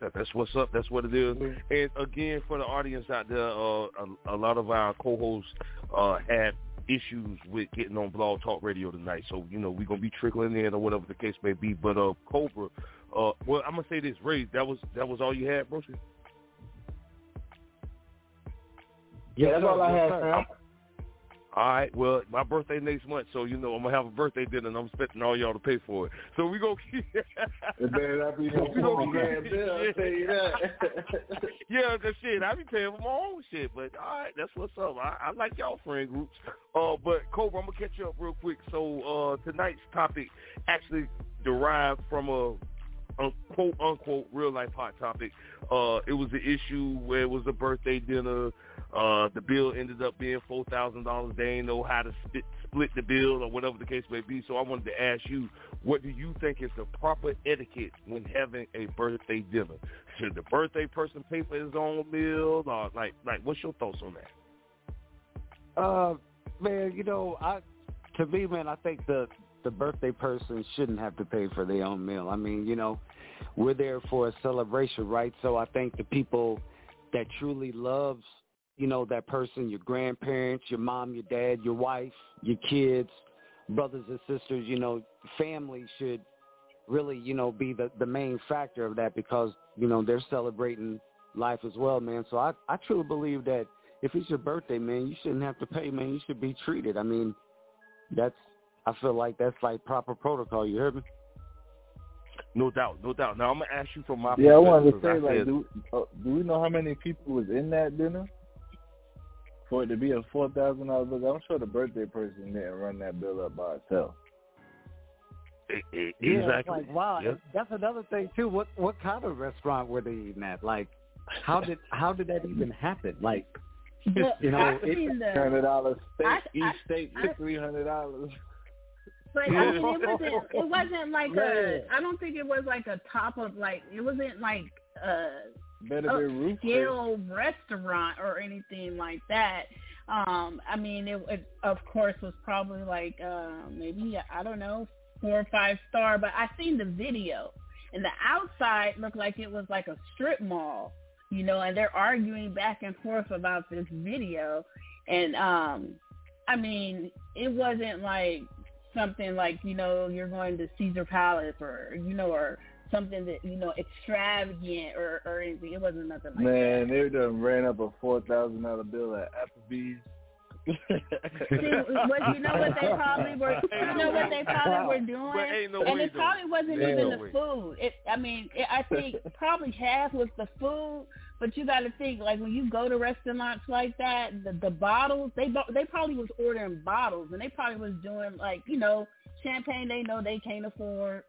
That- That's what's up. That's what it is. And again, for the audience out there, uh, a, a lot of our co-hosts uh, had issues with getting on Blog Talk Radio tonight. So you know we're gonna be trickling in or whatever the case may be. But uh, Cobra, uh, well, I'm gonna say this, Ray. That was that was all you had, bro. Yeah, that's all I Yes, had, fam. All right. Well, my birthday next month, so you know I'm gonna have a birthday dinner, and I'm expecting all y'all to pay for it. So we gonna keep. Not be no forty bill. I'll tell you that. yeah, cause shit, I be paying for my own shit. But all right, that's what's up. I, I like y'all friend groups. Uh, but Cobra, I'm gonna catch you up real quick. So uh, tonight's topic actually derived from a, quote unquote real life hot topic. Uh, it was an issue where it was a birthday dinner. Uh, the bill ended up being four thousand dollars. They ain't know how to split split the bill or whatever the case may be. So I wanted to ask you, what do you think is the proper etiquette when having a birthday dinner? Should the birthday person pay for his own meal, or like like what's your thoughts on that? Uh, man, you know, I to me, man, I think the the the birthday person shouldn't have to pay for their own meal. I mean, you know, we're there for a celebration, right? So I think the people that truly loves, you know, that person, your grandparents, your mom, your dad, your wife, your kids, brothers and sisters, you know, family should really, you know, be the the main factor of that because, you know, they're celebrating life as well, man. So I I truly believe that if it's your birthday, man, you shouldn't have to pay, man. You should be treated. I mean, that's I feel like that's like proper protocol. You heard me? No doubt, no doubt. Now I'm gonna ask you from my yeah. I wanted to say, I like, said, do uh, do we know how many people was in that dinner for it to be a four thousand dollars bill? I'm sure the birthday person didn't run that bill up by itself. e- e- Yeah, exactly. like wow, Yeah. that's another thing too. What what kind of restaurant were they eating at? Like, how did how did that even happen? Like, The- you know, I've it, Hundred dollars steak, I- each I- steak I- for three hundred dollars. But I mean, it wasn't. It wasn't like Man. a. I don't think it was like a top of like. It wasn't like a Better be roof. upscale restaurant or anything like that. Um, I mean, it, it of course was probably like uh, maybe I don't know four or five star, but I seen the video, and the outside looked like it was like a strip mall, you know, and they're arguing back and forth about this video, and um, I mean, it wasn't like something like you know you're going to Caesar Palace or you know or something that you know extravagant or or anything. It wasn't nothing like that. Man, they done ran up a four thousand dollar bill at Applebee's. See, what you know what they probably were you know what they probably were doing But no and it probably wasn't Ain't even no the way. food it i mean it, i think probably half was the food but you got to think like when you go to restaurants like that the the bottles they bo- they probably was ordering bottles and they probably was doing like you know champagne they know they can't afford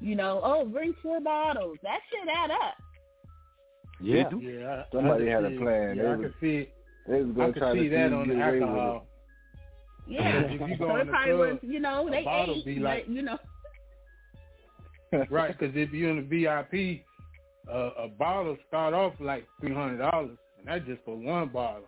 you know oh bring four bottles that shit add up yeah, yeah. I- Somebody I had a plan. Yeah, They I was- could see. They was gonna could try to see that on the get away with alcohol. yeah If you go so in it the probably club, was you know a they bottle ate be but, like- you know right, because if you're in the VIP, uh, a bottle start off like three hundred dollars, and that's just for one bottle.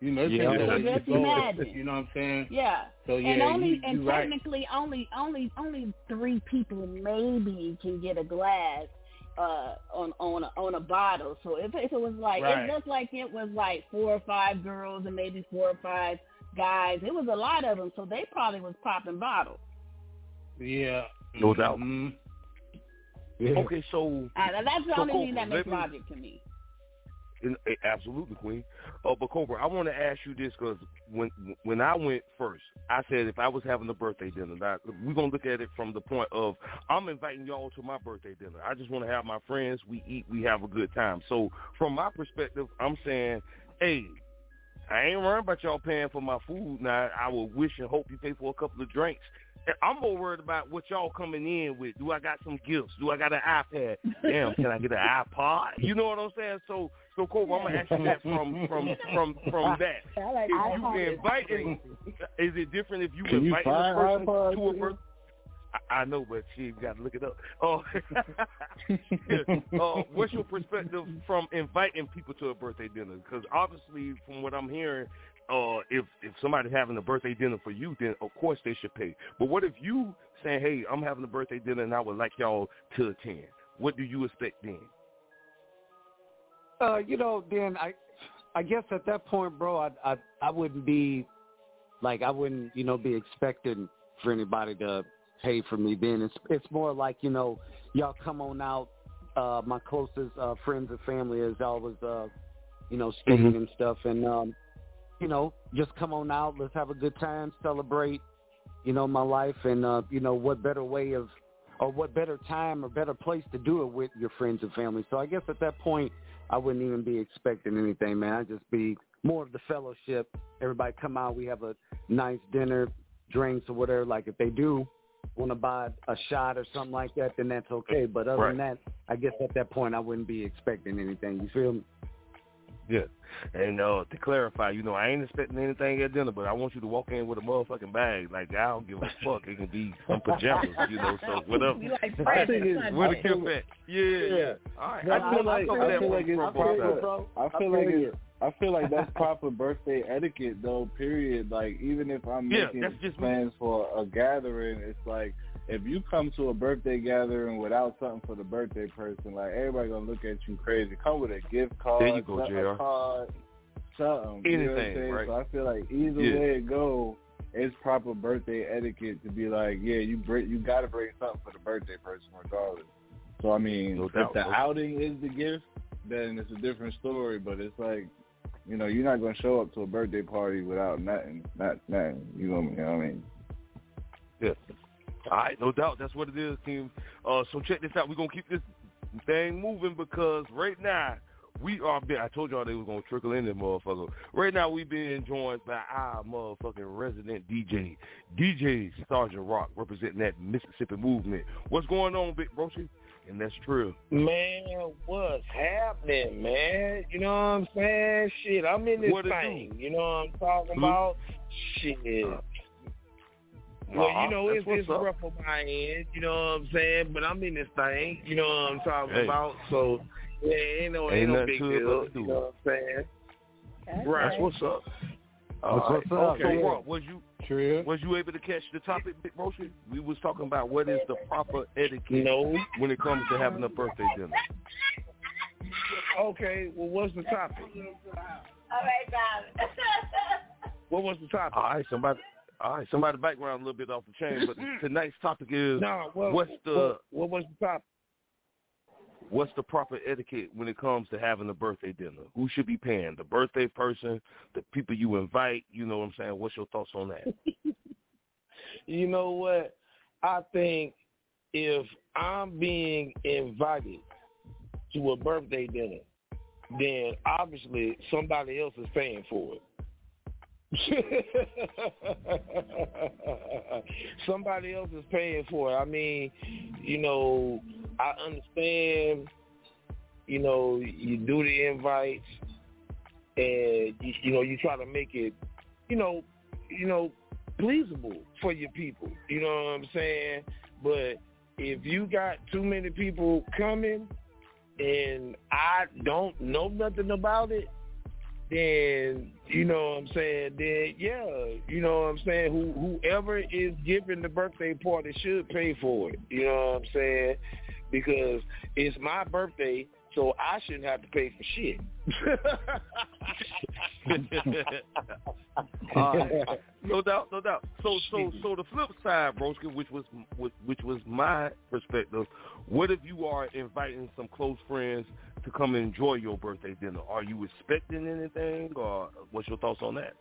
You know, it's Yeah. just Just you imagine. You know what I'm saying? Yeah. So yeah, and only you, and you right. technically only only only three people maybe can get a glass uh on on a, on a bottle. So if if it was like Right. it looked like it was like four or five girls and maybe four or five guys. It was a lot of them, so they probably was popping bottles. Yeah. No doubt. Mhm. Okay, so Uh, that's the So, only thing that makes me- logic to me. Eh, absolutely, Queen. Uh, but Cobra, I want to ask you this because when when I went first, I said if I was having a birthday dinner, now we're gonna look at it from the point of I'm inviting y'all to my birthday dinner. I just want to have my friends. We eat, we have a good time. So from my perspective, I'm saying, hey. I ain't worried about y'all paying for my food. Now I will wish and hope you pay for a couple of drinks. And I'm more worried about what y'all coming in with. Do I got some gifts? Do I got an iPad? Damn, can I get an iPod? You know what I'm saying? So, so Cobra, I'm gonna ask you that from from from from that. I like If iPod. you inviting, is it different if you Can you a person iPods to a too? birthday? I, I know, but she got to look it up. Oh, uh, what's your perspective from inviting people to a birthday dinner? Because obviously, from what I'm hearing, uh, if if somebody's having a birthday dinner for you, then of course they should pay. But what if you saying, "Hey, I'm having a birthday dinner and I would like y'all to attend"? What do you expect then? Uh, you know, then I, I guess at that point, bro, I, I, I wouldn't be, like, I wouldn't, you know, be expecting for anybody to pay for me. Then it's, it's more like, you know, y'all come on out. Uh, my closest uh, friends and family is always, uh, you know, staying Mhm. and stuff, and um, you know, just come on out. Let's have a good time, celebrate, you know, my life, and uh, you know, what better way of, or what better time or better place to do it with your friends and family. So I guess at that point, I wouldn't even be expecting anything, man. I'd just be more of the fellowship. Everybody come out, we have a nice dinner, drinks or whatever. Like if they do want to buy a shot or something like that, then that's okay. But other than that, I guess at that point I wouldn't be expecting anything. You feel me? Yeah. And uh, to clarify, you know, I ain't expecting anything at dinner, but I want you to walk in with a motherfucking bag. Like I don't give a fuck. It can be some pajamas, you know. So whatever. You like I Fred think it's- Where the I at? Yeah, yeah. All right. I I, feel I, like I, I feel like it's from both sides. proper. I feel like it's I feel like that's proper birthday etiquette though. Period. Like even if I'm Yeah, making that's just me. plans for a gathering, it's like if you come to a birthday gathering without something for the birthday person, like everybody gonna look at you crazy. Come with a gift card, There you go, JR. a card, something. you know what I'm Anything, saying? right. So I feel like either Yeah. way it go, it's proper birthday etiquette to be like, yeah, you bring, you got to bring something for the birthday person regardless. So I mean, No if the outing is the gift, then it's a different story. But it's like, you know, you're not gonna show up to a birthday party without nothing, not nothing. You know, you know what I mean? Yeah. All right, no doubt. That's what it is, team. Uh, so check this out. We're going to keep this thing moving because right now we are being, I told y'all they was going to trickle in there, motherfucker. Right now we being joined by our motherfucking resident DJ, DJ Sergeant Rock, representing that Mississippi movement. What's going on, Big Broski? And that's true. Man, what's happening, man? You know what I'm saying? Shit, I'm in this What thing. You know what I'm talking about? Shit. Well, Uh-huh. you know, That's it's, what's it's rough on my end, you know what I'm saying? But I'm in this thing, you know what I'm talking Hey. about? So, yeah, ain't no, Ain't ain't, no big deal, but you know what I'm saying? Right. That's what's up. That's All right. what's up. So, Yeah. Rock, was you True. was you able to catch the topic, Big Broski? We was talking about what is the proper etiquette No. when it comes to having a birthday dinner. Okay, well, what's the topic? All right, Bob. What was the topic? All right, somebody. All right, somebody background a little bit off the chain, but tonight's topic is No, what, what's the what, what was the topic? what's the proper etiquette when it comes to having a birthday dinner? Who should be paying? The birthday person, the people you invite. You know what I'm saying? What's your thoughts on that? You know what? I think if I'm being invited to a birthday dinner, then obviously somebody else is paying for it. somebody else is paying for it. I mean, you know, I understand, you know, you do the invites and you, you know, you try to make it, you know, you know, pleasable for your people. You know what I'm saying? But if you got too many people coming and I don't know nothing about it, then you know what I'm saying, then yeah, you know what I'm saying, who whoever is giving the birthday party should pay for it. You know what I'm saying? Because it's my birthday, so I shouldn't have to pay for shit. Right. No doubt, no doubt. So, so, so the flip side, Broski, which was which, which was my perspective. What if you are inviting some close friends to come and enjoy your birthday dinner? Are you expecting anything, or what's your thoughts on that?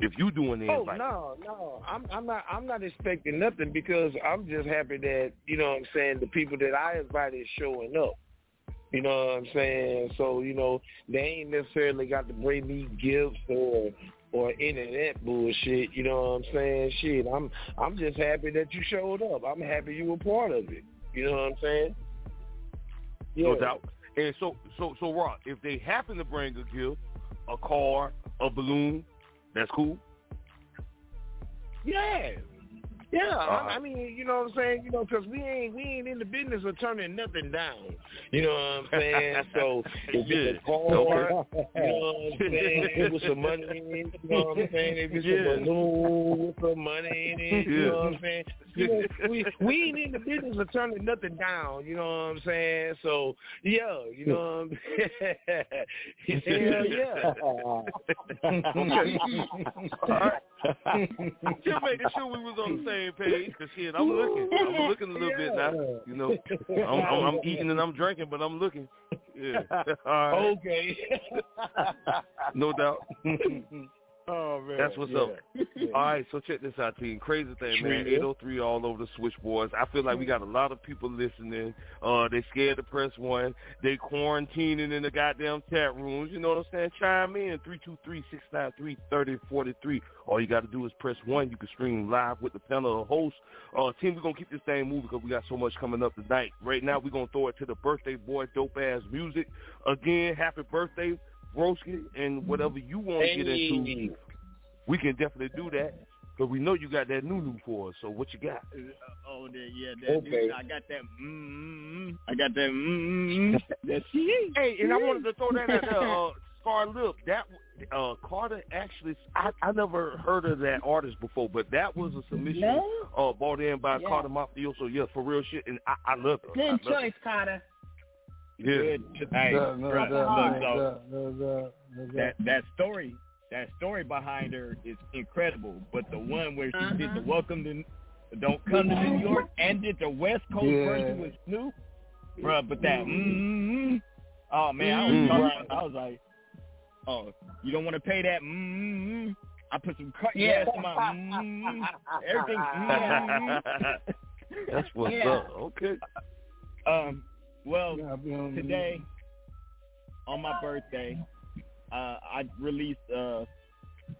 If you doing the Oh invite, no, no, I'm I'm not I'm not expecting nothing because I'm just happy that you know what I'm saying the people that I invited showing up. You know what I'm saying? So you know they ain't necessarily got to bring me gifts or or any of that bullshit. You know what I'm saying? Shit, I'm I'm just happy that you showed up. I'm happy you were part of it. You know what I'm saying? no doubt. And so, so, so, Rock, if they happen to bring a gift, a car, a balloon, that's cool. Yeah. Yeah, All I. Uh-huh. I mean, you know what I'm saying? You know, because we ain't we ain't in the business of turning nothing down. You know what I'm saying? So if it's a car, you know what I'm saying, with some money in it, you know what I'm saying? If it's Yeah. a balloon with some money in it, you Yeah. know what I'm saying? You know, we we ain't in the business of turning nothing down. You know what I'm saying? So yeah, you know what I'm saying? Hell yeah. okay. All right. Just making sure we was on the same page. Cause shit, I'm looking. I'm looking a little bit now. You know, I'm, I'm, I'm eating and I'm drinking, but I'm looking. Yeah. Right. Okay. No doubt. oh man. That's what's yeah. up. All right, so check this out, team. Crazy thing, man. 803 all over the switchboards. I feel like we got a lot of people listening. Uh, they scared to press one. They quarantining in the goddamn chat rooms. You know what I'm saying? Chime in 323-693-3043. All you got to do is press one. You can stream live with the panel of hosts. Uh, team, we're gonna keep this thing moving because we got so much coming up tonight. Right now, we're gonna throw it to the birthday boy, Dopeazzmuzik. Again, happy birthday, Broski, and whatever you want to get into we can definitely do that. But we know you got that new new for us. So what you got? Oh, that, yeah, that, Okay. I got that. Mm, I got that. Mm, that shit. Hey, and I wanted to throw that out there. Uh, Scar Lip. That uh, Cata' actually, I, I never heard of that artist before, but that was a submission No? uh, brought in by Yeah. Cata' Mafioso. Yeah, for real shit, and I, I love it. I Good love choice, Cata'. It. Yeah. Hey, No, no, bruh, no, look, so no, no, no, no. that that story, that story behind her is incredible. But the one where she did the Uh-huh. welcome to don't come to New York and did the West Coast Yeah. version with Snoop, bruh. But that, mm-hmm, oh man, I was, Mhm. talking, I was like, oh, you don't want to pay that, mm-hmm. I put some cut Yeah. gas in my, mm-hmm, everything. Mm-hmm. That's what's Yeah. up. Okay. Um, well, Yeah, I'll be on- today on my birthday, uh, I released uh,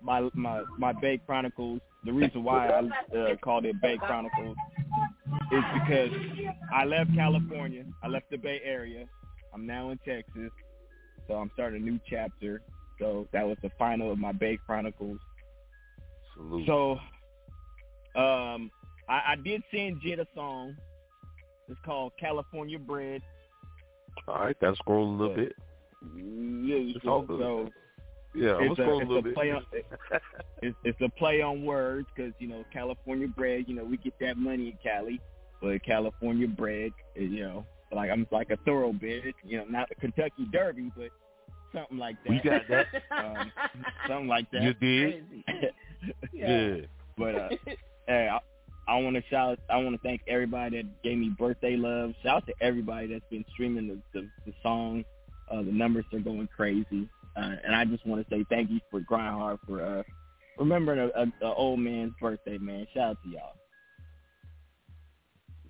my my my Bay Chronicles. The reason why I uh, called it Bay Chronicles is because I left California. I left the Bay Area. I'm now in Texas, so I'm starting a new chapter. So that was the final of my Bay Chronicles. Salute. So, um, I, I did send Jit a song. It's called California Bread. All right, gotta scroll a little bit. Yeah, It's all so, good. so Yeah, I'm it's a, scroll a it's little a bit. play on it's, it's a play on words because you know California bread. You know we get that money in Cali, but California bread, you know, like I'm like a thoroughbred. You know, not the Kentucky Derby, but something like that. We got that. Um, something like that. You did? Yeah. But uh, hey, I, I want to shout. I want to thank everybody that gave me birthday love. Shout out to everybody that's been streaming the the, the song. Uh, the numbers are going crazy, uh, and I just want to say thank you for Grind Hard for uh, remembering a, a, a old man's birthday, man. Shout out to y'all.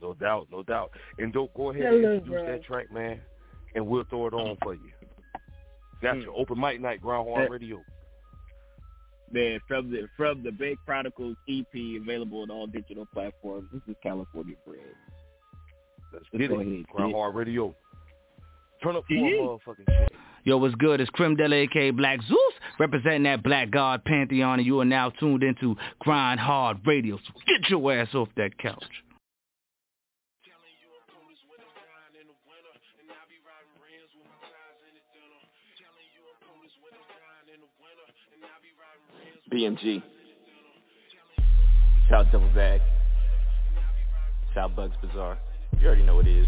No doubt, no doubt. And don't go ahead Hello, and introduce bro. that track, man, and we'll throw it on for you. Got Mm. your open mic night, Grind Hard Yeah. Radio. Man, from the from the Bay Chronicles EP available on all digital platforms. This is California Bread. Let's Let's get go it. ahead. Grind Hard Radio. Turn up for motherfucking shit. Yo, what's good? It's Crim Della, aka Black Zeus, representing that Black God Pantheon, and you are now tuned into Grind Hard Radio. So get your ass off that couch. BMG. Shout Double Bag. Shout Bugs Bazaar. You already know what it is.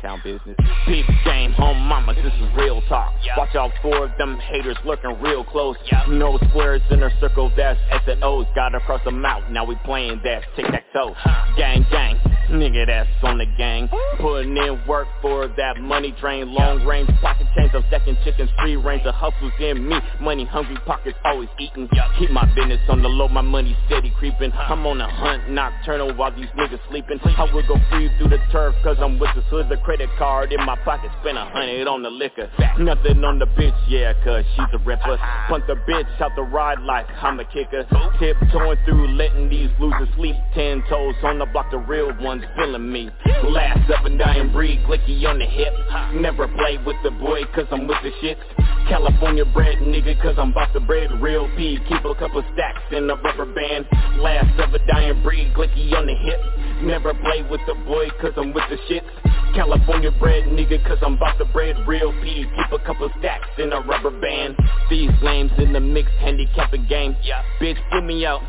Town business. Big game, home mama, this is real talk. Watch out for them haters lurking real close. No squares in a circle, that's S and O's. Got across the mouth, now we playing that tic-tac-toe. Gang, gang, nigga that's on the gang. Putting in work for that money drain. Long range pocket change, I'm stacking chickens, free range. The hustles in me, money hungry pockets always eating. Keep my business on the low, my money steady creeping. I'm on a hunt nocturnal while these niggas sleeping. I will go free through the turf cause I'm with the hood. The credit card in my pocket, spend a hundred on the liquor. Nothing on the bitch, yeah, cause she's a ripper. Punt the bitch out the ride like I'm a kicker. Tiptoeing through, letting these losers sleep. Ten toes on the block, the real ones feeling me. Last up and dying breed, glicky on the hip. Never play with the boy cause I'm with the shits. California bread, nigga, cause I'm about to bread real P. Keep a couple stacks in a rubber band. Last of a dying breed, glicky on the hip. Never play with the boy cause I'm with the shits. California bread, nigga, cause I'm about to bread real P. Keep a couple stacks in a rubber band. These lames in the mix, handicapping game. Yeah. Bitch, put me out.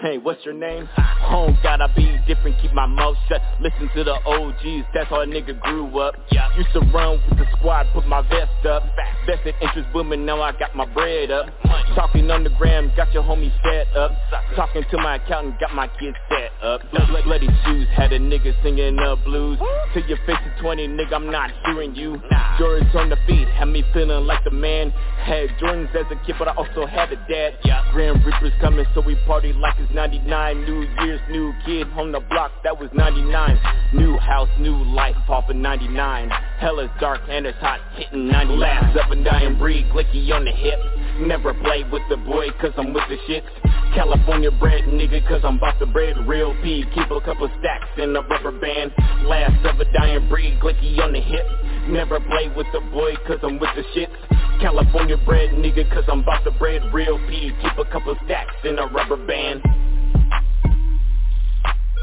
Hey, what's your name? Home gotta be different, keep my mouth shut. Listen to the OGs, that's how a nigga grew up. Used to run with the squad, put my vest up. Vested interest booming, now I got my bread up. Talking on the gram, got your homie set up. Talking to my accountant, got my kids set up. Blood, bloody shoes, had a nigga singing the blues. Till your face is 20, nigga, I'm not hearing you. Jordans on the feet, had me feeling like the man. Had Jordans as a kid, but I also had a dad. Grand Reapers coming, so we party like it's 99 New Year's, new kid on the block, that was 99 New house, new life, poppin' 99 Hella dark and it's hot, hitting 99 Last up and dying breed, glicky on the hip. Never play with the boy, cause I'm with the shits California bread, nigga, cause I'm about to bread. Real P Keep a couple stacks in a rubber band. Last of a dying breed, glicky on the hip. Never play with the boy, cause I'm with the shits California bread, nigga, cause I'm about to bread. Real P Keep a couple stacks in a rubber band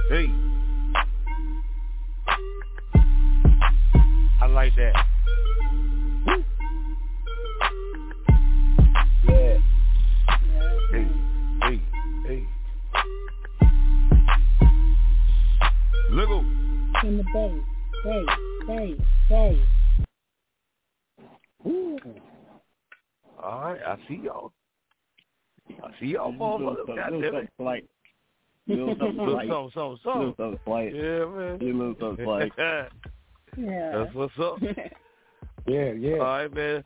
Hey. I like that. Yeah. Hey, hey, hey. Little. In the bay, bay, bay, bay. Ooh. All right, I see y'all. I see y'all motherfuckers. Like Little something Little flight. something, something, Little something. something flight. Yeah, man. You Little something flight. Yeah. That's what's up. Yeah, yeah. All right, man.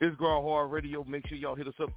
It's Grind Hard Radio. Make sure y'all hit us up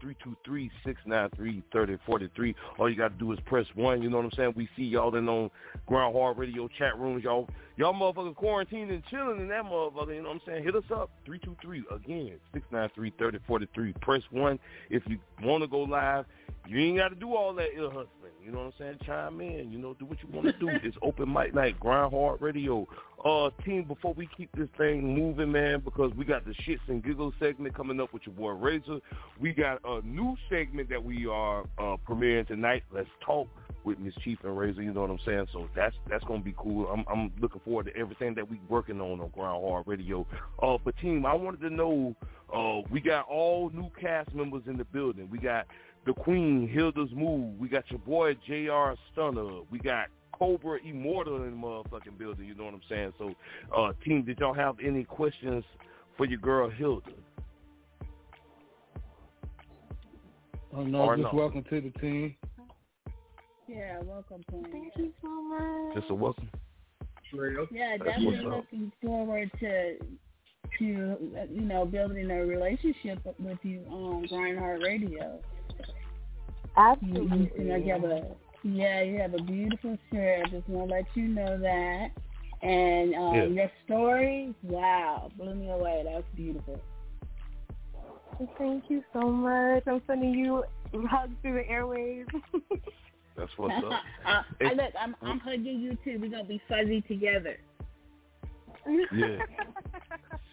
323-693-3043. All you got to do is press 1. You know what I'm saying? We see y'all in on Grind Hard Radio chat rooms. Y'all y'all motherfuckers quarantined and chilling in that motherfucker. You know what I'm saying? Hit us up 323 again 693-3043. Press 1 if you want to go live. You ain't got to do all that ill hustling. You know what I'm saying? Chime in. You know, do what you want to do. It's open mic night, Grind Hard Radio. Uh, team, before we keep this thing moving, man, because we got the shits and giggles segment coming up with your boy Razor. We got a new segment that we are uh, premiering tonight. Let's talk with Mz. Chief and Razor. You know what I'm saying? So that's that's gonna be cool. I'm I'm looking forward to everything that we working on on Grind Hard Radio. Uh, but team, I wanted to know. Uh, we got all new cast members in the building. We got the Queen, Hilda's Mood. We got your boy Jr. Stunner. We got Cobra Immortal in the motherfucking building. You know what I'm saying? So, uh, team, did y'all have any questions for your girl Hilda? Oh no, Or just no? welcome to the team. Yeah, welcome, Queen. Thank you so much. Just a welcome. Yeah, That's definitely looking forward to to uh, you know building a relationship with you on Grind Hard Radio. You, you like you have a yeah, you have a beautiful shirt. I just want to let you know that. And um, Yeah. your story, wow, blew me away. That was beautiful. Thank you so much. I'm sending you hugs through the airwaves. That's what's up. uh, Hey. I look, I'm I'm hugging you too. We're gonna be fuzzy together. Yeah.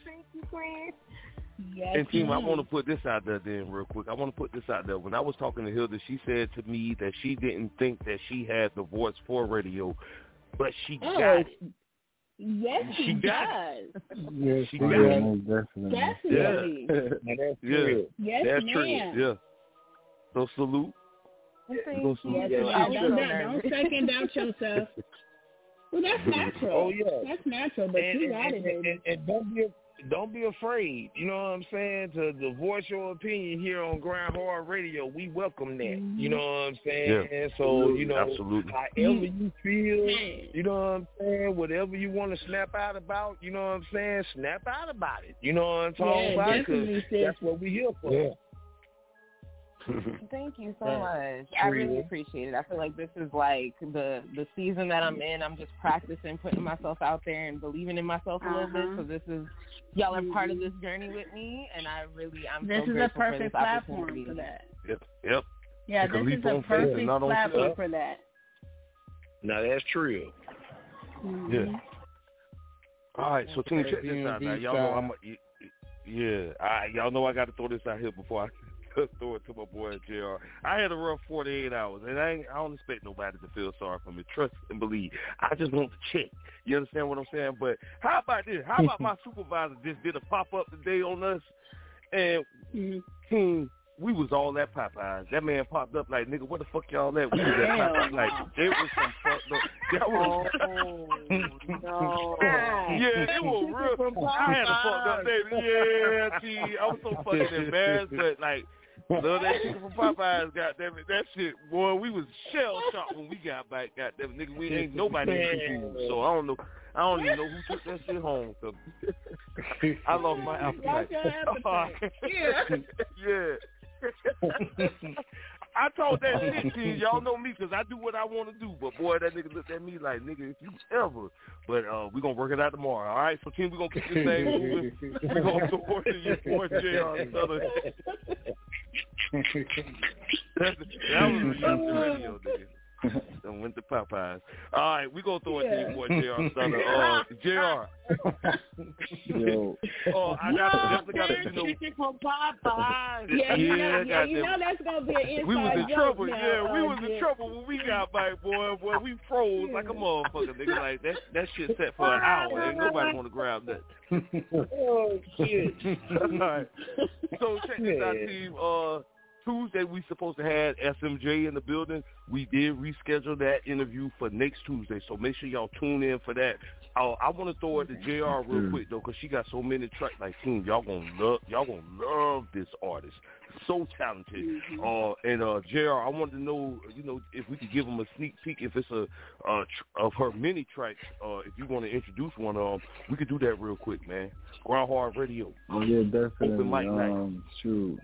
Thank you, Queen. Yes, And team, I want to put this out there then real quick. I want to put this out there. When I was talking to Hilda, she said to me that she didn't think that she had the voice for radio, but she Oh, got it. Yes, She she got does. Yes, She yeah, got it. definitely. Definitely. Yeah. Yes, That's ma'am. true. Yeah. So salute. Thank Go you. Yes, Yeah, ma'am. she Don't, don't, don't second doubt yourself. Well, that's natural. Oh, yeah. That's natural, but and, you and, got it, and, and, and don't be don't be afraid. You know what I'm saying? To, to voice your opinion here on Grind Hard Radio, we welcome that. You mm-hmm. know what I'm saying? Yeah. So you know, Absolutely. however you feel, mm-hmm. you know what I'm saying. Whatever you want to snap out about, you know what I'm saying. Snap out about it. You know what I'm talking Yeah, about? 'Cause definitely, that's what we here for. Yeah. Thank you so much. I really appreciate it. I feel like this is like the the season that I'm in. I'm just practicing putting myself out there and believing in myself a little bit. Uh-huh. So this is y'all are part of this journey with me, and I really I'm This so is a grateful for perfect this platform for that. Yep. Yep. Yeah, Take this is a perfect and not on platform for that. Now that's true. Mhm. Yeah. All right, so team, Okay, check this out now. Y'all know. I'm. A, yeah, I, y'all know I got to throw this out here before I throw it to my boy Jr. I had a rough 48 hours, and I ain't, I don't expect nobody to feel sorry for me. Trust and believe. I just want to check. You understand what I'm saying? But how about this? How about my supervisor just did a pop up today on us, and Mm-hmm. We was all at Popeyes. That man popped up like, nigga, what the fuck y'all at? We was at Popeyes. Like, there was some fucked up. That was, Oh no! yeah, it was real. I had a fucked up day. Yeah, gee, I was so fucking embarrassed, but like, love that chicken from Popeyes. Goddamn it, that shit, boy. We was shell shocked when we got back. Goddamn it, nigga, we ain't nobody eating food, so I don't know. I don't even know who took that shit home. 'cause I lost my appetite. Lost your appetite. Yeah. yeah. I told that shit to you. Y'all know me because I do what I want to do. But boy, that nigga looked at me like, nigga, if you ever. But uh, we gonna work it out tomorrow. All right. So team, we gonna keep this thing moving. we gonna support you, Jr. Southern. that, that was the radio, nigga. Done went to Popeyes. All right, we gonna throw it to you, boy, Jr. Southern. Uh, Jr. Yo. Oh, I got definitely got to you know. Chicken from Popeyes. Yeah, you know, Yeah, yeah, you know that's gonna be an inside We was in trouble, now, yeah. We uh, was in Jit. trouble when we got back, boy. Boy, we froze like a motherfucker, nigga. Like that, that shit set for an hour. Ain't nobody want to grab that. Oh shit. All right. So check this out, team. Uh, Tuesday we supposed to have SMJ in the building. We did reschedule that interview for next Tuesday, so make sure y'all tune in for that. Uh, I want to throw it to Jr. real quick though, cause she got so many tracks. Like, team, y'all gonna love, y'all gonna love this artist. So talented. Mm-hmm. Uh, and uh, Jr. I wanted to know, you know, if we could give him a sneak peek, if it's a uh, tr- of her mini tracks. Uh, if you want to introduce one of them, we could do that real quick, man. Grind Hard Radio. Oh yeah, definitely. Open mic night. um, shoot.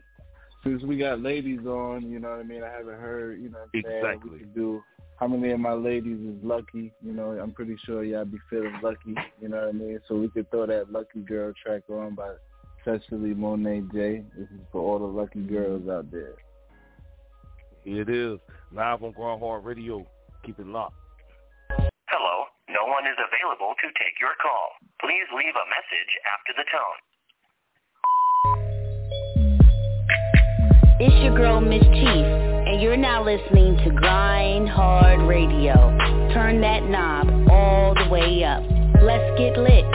Since we got ladies on, you know what I mean. I haven't heard, you know, what I'm saying Exactly. we could do. How many of my ladies is lucky? You know, I'm pretty sure y'all be feeling lucky. You know what I mean. So we could throw that "Lucky Girl" track on by Cecily Monet J. This is for all the lucky girls out there. It is, live on Grind Hard Radio. Keep it locked. Hello, no one is available to take your call. Please leave a message after the tone. It's your girl Mz. Chief, and you're now listening to Grind Hard Radio. Turn that knob all the way up. Let's get lit.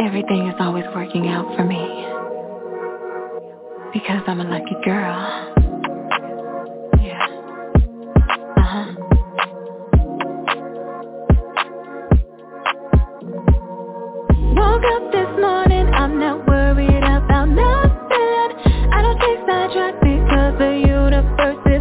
Everything is always working out for me. Because I'm a lucky girl. Universe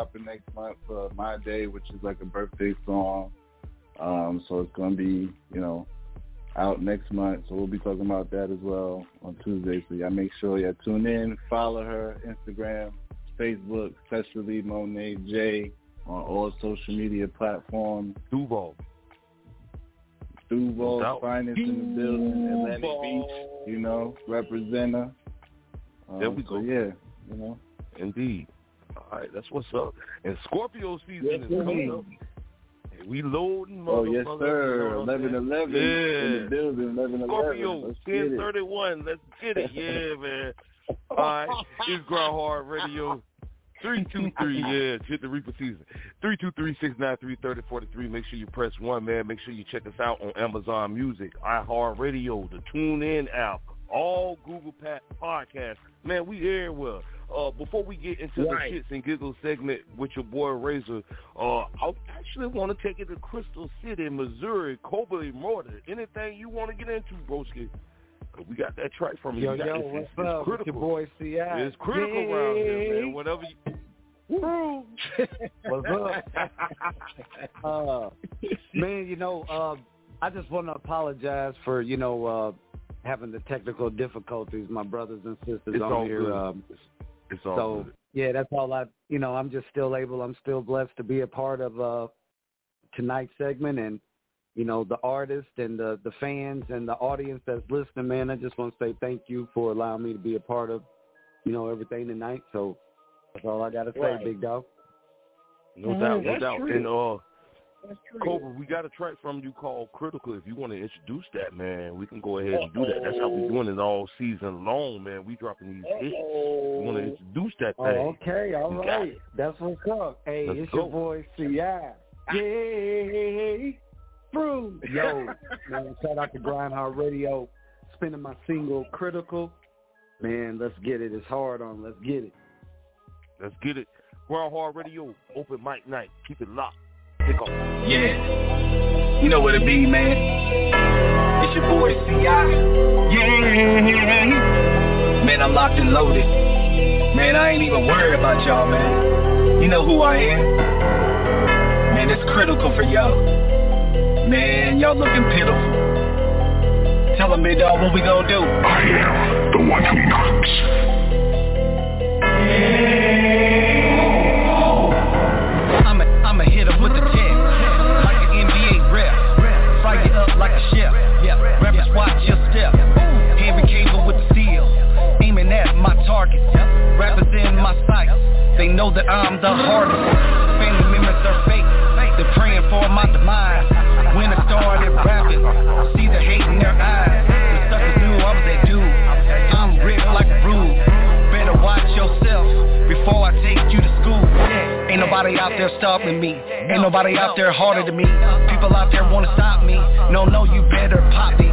dropping next month for my day, which is like a birthday song. Um, so it's gonna be you know out next month. So we'll be talking about that as well on Tuesday. So y'all make sure y'all tune in, follow her Instagram, Facebook, Cecily Monet J on all social media platforms. Duval. Duval, doubt. finest in the building, Atlantic Beach, you know, represent her. Um, There we so go. yeah, you know. Indeed. All right, that's what's up. And Scorpio season Yes, is coming up. And we loading. Oh yes, motherfuckers, sir. you know what I'm Eleven eleven Yeah. in the building. Eleven Scorpio. Let's get 1031. Let's get it. Yeah, man. All right. It's Grind Hard Radio. 323, yeah, hit the Reaper season. 323-693-3043. Make sure you press 1, man. Make sure you check us out on Amazon Music, iHeartRadio, the TuneIn app, all Google Podcasts. Man, we everywhere. Uh, before we get into Right. the shits and giggles segment with your boy Razor, uh, I actually want to take it to Crystal City, Missouri, Cobra Immortal. Anything you want to get into, broski? 'Cause we got that track from you. Yo, We got- yo, it's, what's it's, up? it's It's critical. your boy C.I. It's critical around here, man. Whatever you... Woo! What's up? uh, man, you know, uh, I just want to apologize for, you know, uh, having the technical difficulties, my brothers and sisters It's on here. Um, It's all so, good. yeah, that's all I, you know, I'm just still able, I'm still blessed to be a part of uh, tonight's segment and, you know, the artists and the, the fans and the audience that's listening, man, I just want to say thank you for allowing me to be a part of, you know, everything tonight. So that's all I got to say, Right. big dog. No doubt, no that's doubt. true. And uh, That's true. Cobra, we got a track from you called Critical. If you want to introduce that, man, we can go ahead and do that. That's how we doing it all season long, man. We dropping these hits. We want to introduce that Oh, thing. okay, all You right. That's what's up. Hey, Let's it's go. your boy C.I. Yay, Bruce. Yo, man, shout out to Grindhard Radio, spinning my single Critical. Man, let's get it. It's hard on. Let's get it. Let's get it. Grind Hard Radio, open mic night. Keep it locked. Yeah. You know what it be, man. It's your boy C.I. Yeah. Man, I'm locked and loaded. Man, I ain't even worried about y'all, man. You know who I am. Man, it's critical for y'all. Man, y'all looking pitiful. Tell them, big dog, what we gonna do? I am the one who knocks. I'ma, know that I'm the hardest. Family members are fake. They're praying for my demise. When I started rapping, see the hate in their eyes. The suckers knew I was that dude. I'm ripped like a rube. Better watch yourself before I take you to school. Ain't nobody out there stopping me. Ain't nobody out there harder than me. People out there wanna stop me. No, no, you better pop me.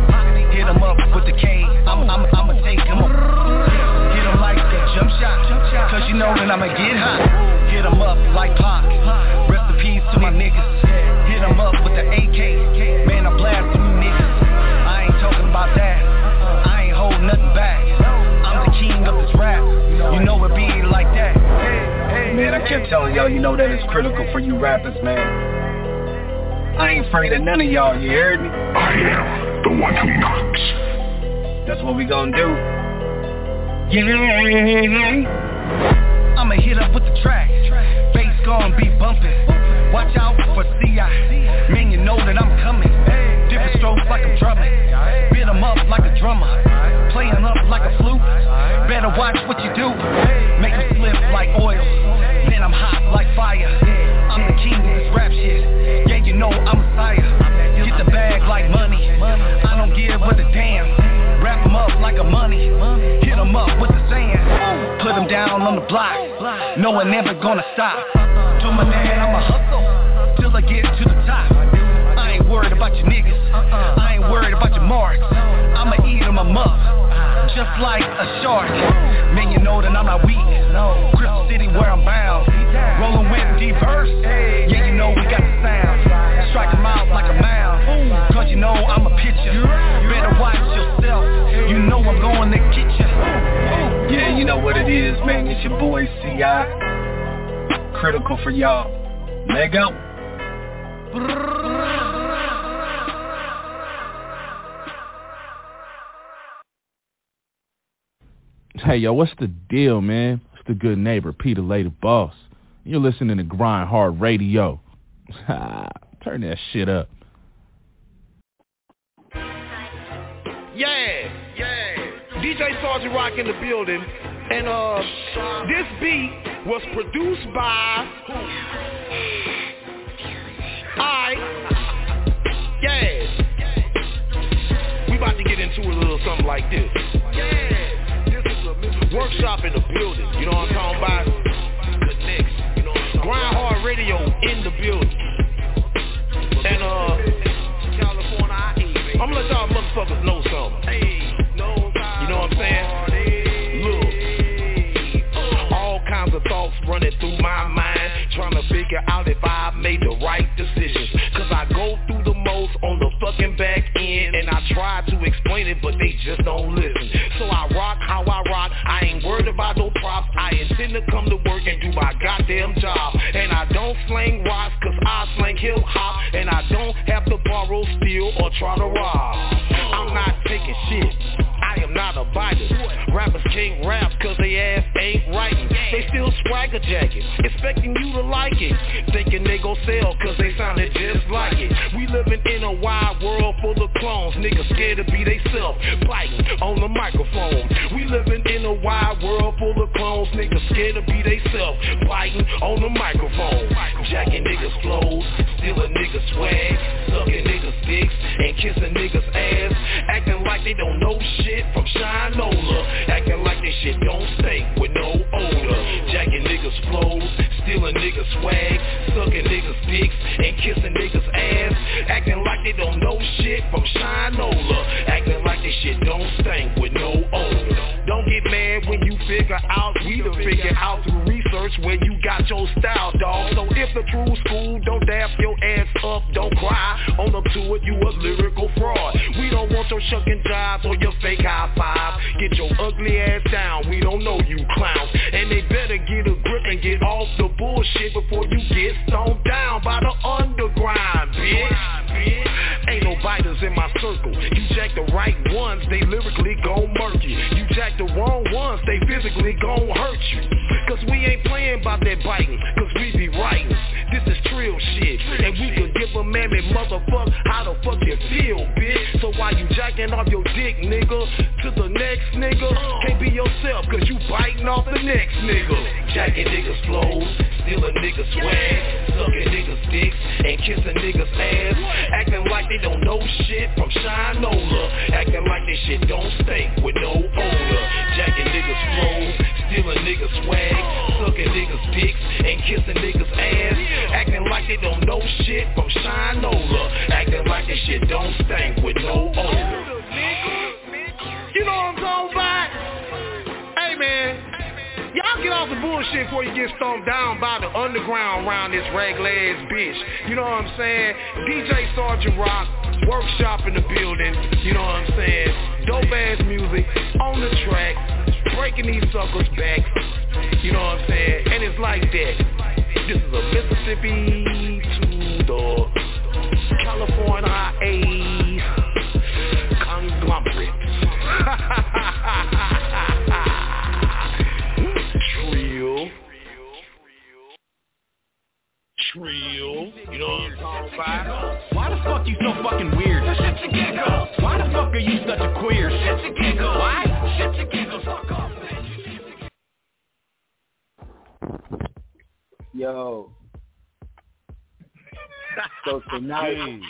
Hit 'em up with the K. I'm, I'm, I'ma take 'em up. Jump shot. Cause you know that I'ma get hot. Hit 'em up like Pac. Rest in peace to my niggas. Hit 'em up with the AK. Man, I blast them niggas. I ain't talking about that. I ain't holding nothing back. I'm the king of this rap. You know it be like that. Man, I kept telling y'all, you know that it's critical for you rappers, man. I ain't afraid of none of y'all, you heard me? I am the one who knocks. That's what we gonna do. Yeah. I'ma hit up with the track. Bass gonna be bumping. Watch out for CI. Man, you know that I'm coming. Different strokes like I'm drumming. Beat 'em up like a drummer. Playing up like a flute. Better watch what you do. Make 'em slip like oil. Man, I'm hot like fire. I'm the king of this rap shit. Yeah, you know I'm Messiah. Get the bag like money. I don't give a damn. Wrap 'em up like a money. Hit 'em up with the sand. Put 'em down on the block. No one ever gonna stop. To my man, I'ma hustle till I get to the top. I ain't worried about your niggas. I ain't worried about your marks. I'ma eat 'em up. Just like a shark. Man, you know that I'm not weak. Crystal City where I'm bound. Rolling with diverse. Yeah, you know we got the sound. Strike 'em out like a mound. Cause you know I'm a pitcher. Better watch you know I'm going to get. Yeah, you know what it is, man. It's your boy CI. Critical for y'all. Let go. Hey yo, what's the deal, man? It's the good neighbor, Peter lady boss. You're listening to Grind Hard Radio. Turn that shit up. Yeah, yeah. DJ Sergeant Rock in the building. And uh this beat was produced by Alright. Yeah. We about to get into a little something like this. Yeah. This is a workshop in the building. You know what I'm talking about? Grind Hard Radio in the building. And uh I'm gonna let y'all motherfuckers know something. You know what I'm saying? Look, all kinds of thoughts running through my mind, trying to figure out if I made the right decisions. Cause I go through the most on the fucking back end, and I try to explain it, but they just don't listen. So I rock how I rock. I ain't worried about no props. I intend to come to work and do my goddamn job. And I don't slang rocks, cause I slang hip hop. Try to rob. I'm not taking shit. I am not a biter. Rappers can't rap swagger jacket, expecting you to like it. Thinking they gon' sell cause they sounded just like it. We living in a wide world full of clones. Niggas scared to be they self, biting on the microphone. We living in a wide world full of clones. Niggas scared to be they self, biting on the microphone. Jacking niggas flows, stealing niggas swag, sucking niggas dicks, and kissing niggas ass. Acting like they don't know shit from Shinola. Acting like they shit don't stink with no odor. Jacking niggas flows, stealing niggas swag, sucking niggas dicks, and kissing niggas ass. Acting like they don't know shit from Shinola. Acting like they shit don't stink with no odor. Don't get mad when you figure out we done figure out through research where you got your style, dog. So if the true school don't dap your ass up, don't cry. On up to it, you a lyrical fraud. We don't want your shucking jobs or your fake high five. Get your ugly ass down. We don't know you clowns. And they better get a grip and get off the bullshit before you get stoned down by the underground, bitch. No biters in my circle. You jack the right ones, they lyrically gon' murk you. You jack the wrong ones, they physically gon' hurt you. Cause we ain't playing about that biting, cause we be writing. This is trill shit, and we can give a mammy motherfuck how the fuck you feel, bitch. So why you jacking off your dick, nigga, to the next nigga, can't be yourself, cause you biting off the next nigga. Jacking niggas flows, stealing niggas swag, sucking niggas dicks, and kissing niggas ass. Acting like they don't know shit from Shinola. Acting like this shit don't stink with no odor. Jacking niggas flows, stealing niggas swag, sucking niggas dicks, and kissing niggas ass. Acting like they don't know shit from Shinola. Acting like this shit don't stink with no odor. You know what I'm talking about? Hey man, Y'all get off the bullshit before you get stoned down by the underground around this regular ass bitch. You know what I'm saying? DJ Sergeant Rock, workshop in the building. You know what I'm saying? Dope ass music on the track, breaking these suckers back. You know what I'm saying? And it's like that. This is a Mississippi to the California A conglomerate. Trill. You know what I'm talking about? Why the fuck you so fucking weird? Shit's a giggle. Why the fuck are you such a queer? Shit's a giggle. Why? Shit's a giggle. Fuck off. Yo. So tonight,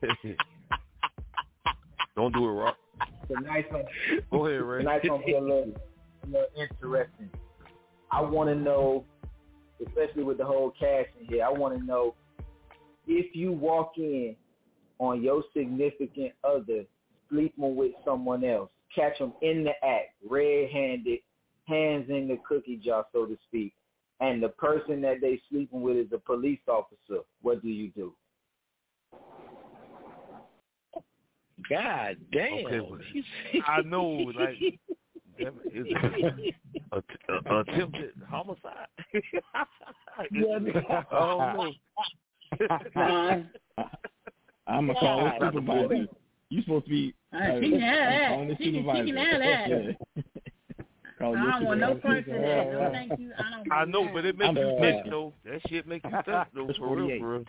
Don't do it, Rock. tonight's gonna, Go ahead, Ray. tonight's gonna be a little, a little interesting. I want to know, especially with the whole cast in here, I want to know if you walk in on your significant other sleeping with someone else, catch them in the act, red-handed, hands in the cookie jar, so to speak, and the person that they sleeping with is a police officer, what do you do? God damn. Okay, well, I know, like, damn it, is it a, a, a attempted homicide? I don't know. I'm gonna call the supervisor. You supposed to be Uh, she can have that. the She can- she supervisor. can have that. Yeah. I don't want no Lucy parts of that. No, thank you. I don't I know, that. but it makes I'm you bad. think though. That shit makes you think though. For real, 48. for real.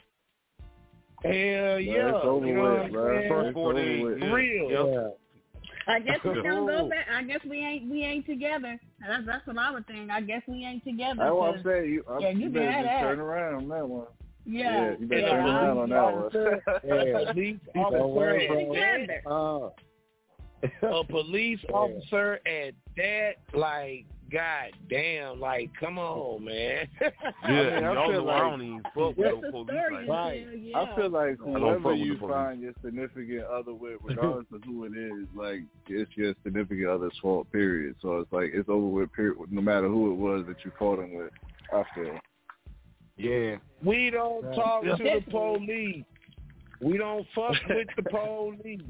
Hell yeah. it's over you know with, bro. First It's four over days. with. Yeah. Real. Yep. I guess we don't go back. I guess we ain't we ain't together. That's that's what I would think. I guess we ain't together. That's what I'm 'cause- saying. You, I, Yeah, you you better just that. turn around on that one. Yeah, you better yeah, turn around on that one. Yeah. Police officer worry, at bro. together. Uh, a police officer at that, like, god damn, like, come on, man. Yeah, I mean, I y'all feel know I like- don't even fuck with no the police like. Right. Yeah, I feel like I whoever you find your significant other with, regardless of who it is, like it's your significant other's fault. Period. So it's like it's over with. Period. No matter who it was that you caught him with. I feel. yeah. we don't Right. talk Yeah. to the police. We don't fuck with the police.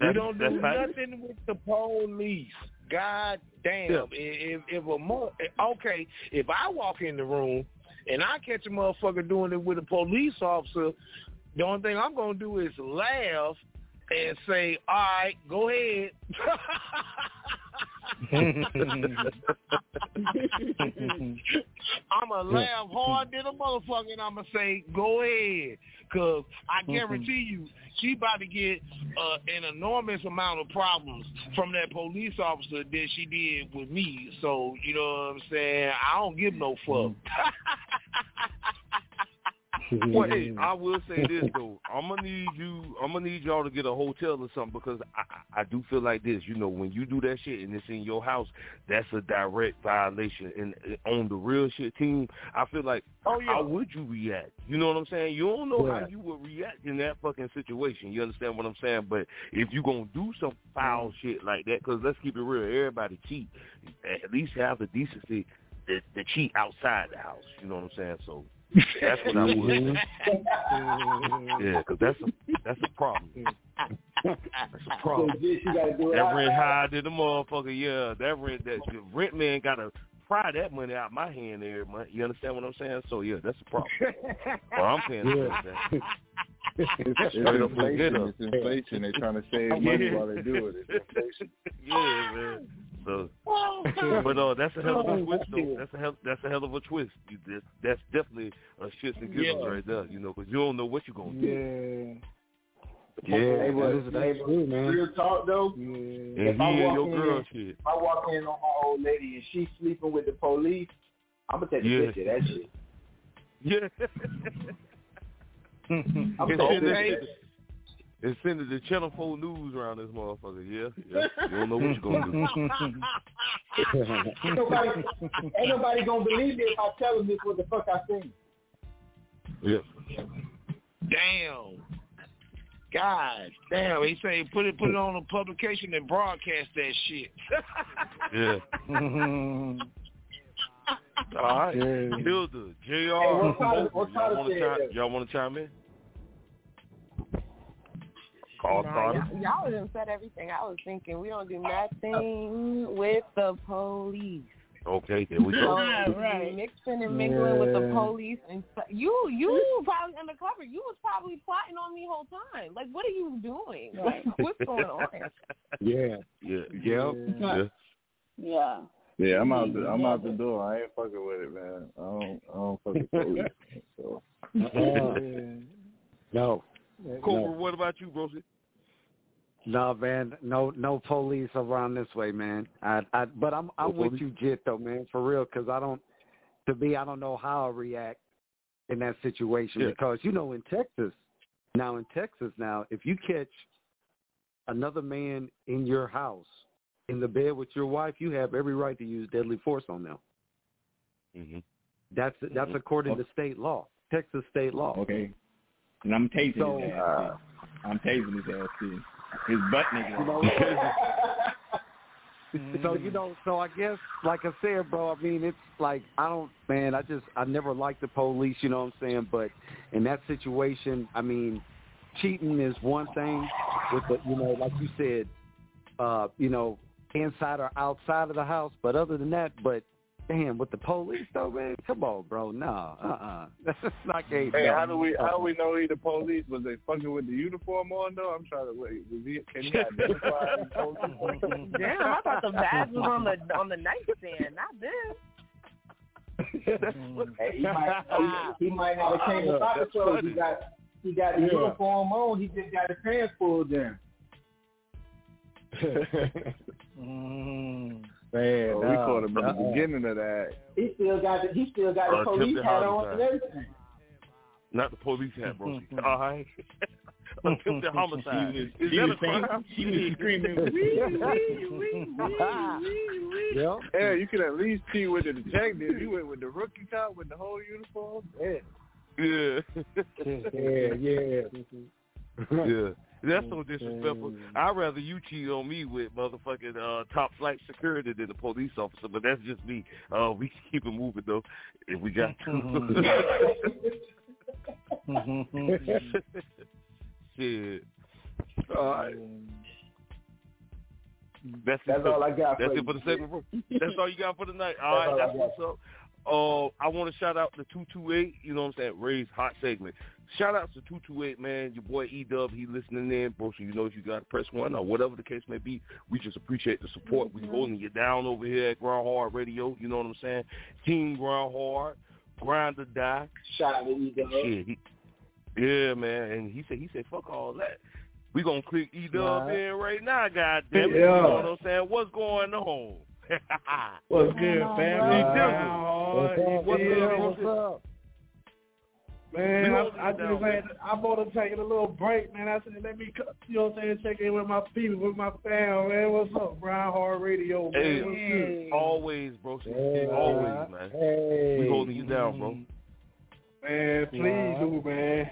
We don't do that's fact. nothing with the police. God damn. Yeah. If, if a mo- okay, if I walk in the room and I catch a motherfucker doing it with a police officer, the only thing I'm gonna do is laugh and say, "All right, go ahead." I'm going to laugh hard than a motherfucker and I'm going to say, go ahead. Because I guarantee you, she about to get uh, an enormous amount of problems from that police officer that she did with me. So, you know what I'm saying? I don't give no fuck. Well, hey, mm-hmm. I will say this though. I'm gonna need you. I'm gonna need y'all to get a hotel or something because I, I do feel like this. You know, when you do that shit and it's in your house, that's a direct violation. And on the real shit team, I feel like, Oh, yeah. how would you react? You know what I'm saying? You don't know how you would react in that fucking situation. You understand what I'm saying? But if you gonna do some foul mm-hmm. shit like that, because let's keep it real, everybody cheat. At least have the decency to, to cheat outside the house. You know what I'm saying? So. That's what I would. Mm-hmm. Yeah, because that's a that's a problem. That's a problem. So, Jit, you gotta do That rent high to the motherfucker. Yeah, that rent that the rent man got to pry that money out my hand every month. You understand what I'm saying? So yeah, that's a problem. Well, I'm paying attention. to It's, it's inflation. It's inflation. They're trying to save money while they do it. It's inflation. Yeah, man. So, but uh, that's a hell of a twist, though. That's a hell, that's a hell of a twist. You, that's, that's definitely a shits and giggles Yeah. right there. You know, because you don't know what you're gonna do. Yeah. Hey, that but, is- that's hey, true, man. Real talk though. And If I walk your in, girl shit. if I walk in on my old lady and she's sleeping with the police, I'm gonna take a Yeah. picture of that shit. Yeah. I'm and so send it, and send it to Channel 4 News around this motherfucker. Yeah, yeah. You don't know what you're gonna do. ain't nobody, ain't nobody gonna believe me if I tell them this what the fuck I seen. Yeah. Damn. God damn. He say put it put it on a publication and broadcast that shit. Yeah. All right. Hilda, JR, Hey, what Tyler- what y'all Tyler want to said chime, that- y'all want to chime in? Call Nah, starter. y'all, y'all done said everything. I was thinking we don't do uh, nothing with the police. Okay, there we So go. right. mixing and mingling with the police and stu- you you probably undercover. You was probably plotting on me whole time. Like what are you doing? Like what's going on? Yeah. Yeah. Yep. Yeah. Yeah. Yeah, I'm out. The, I'm out the door. I ain't fucking with it, man. I don't. I don't fuck with police. So. Uh-uh. No. Cobra, No. what about you, Broski? No, man, no, no police around this way, man. I, I, but I'm, I'm with you, Jit, though, man, for real, because I don't, to me, I don't know how I react in that situation Yeah. because you know, in Texas, now in Texas, now if you catch another man in your house in the bed with your wife, you have every right to use deadly force on them. Mm-hmm. That's that's according to state law, Texas state law. Okay. And I'm tasing So, his ass. uh. I'm tasing his ass too. His butt nigga. You know, so you know, so I guess, like I said, bro. I mean, it's like I don't, man. I just, I never liked the police. You know what I'm saying? But in that situation, I mean, cheating is one thing. With the, you know, like you said, uh, you know, inside or outside of the house. But other than that, but damn, with the police though, man. Come on, bro. No, uh, uh That's just not gay. Hey, how do we how do we know he the police? Was they fucking with the uniform on though? I'm trying to wait. Was he, can he identify the police? Damn, I thought the badge was on the on the nightstand, not this. Hey, he might he, he might have a change of pocket clothes. He got he got the Yeah. uniform on. He just got his pants pulled down. Man, oh, we caught him in the beginning of that. He still got the he still got the Uh, police hat on and everything. Not the police hat, bro. All right. Attempted homicide. She was- Is she that a crime? she was screaming, Yeah. Yeah, you could at least see with the detective. You went with the rookie cop with the whole uniform. Yeah. Yeah. Yeah, yeah. yeah. That's so disrespectful. I'd rather you cheat on me with motherfucking uh, top flight security than the police officer, but that's just me. Uh, we can keep it moving though, if we got to. Shit. All right. That's, That's it. all I got That's for it you. for the segment. That's all you got for tonight. All right, That's right, all I what's up. Uh, I want to shout out the two two eight. You know what I'm saying? Ray's hot segment. Shout out to two two eight man. Your boy E Dub. He listening in, bro. So you know if you got to press one or whatever the case may be. We just appreciate the support. We mm-hmm. holding you down over here at Grind Hard Radio. You know what I'm saying? Team Grind Hard. Grind or die. Shout out to E Dub. Shit. He, yeah, man. And he said he said fuck all that. We gonna click E Dub Right. in right now, goddamn it. Yeah. You know what I'm saying? What's going on? What's good, on, family? bro? What's up? What's Yeah, what's up? Man, I, holding I just had, man. I bought to taking a little break, man. I said, let me, you know what I'm saying, check in with my people, with my fam, man. What's up, Grind Hard Radio, man? Hey, What's good? always, bro. Yeah. Always, man. Hey. We holding you down, bro. Man, please Yeah. do, man.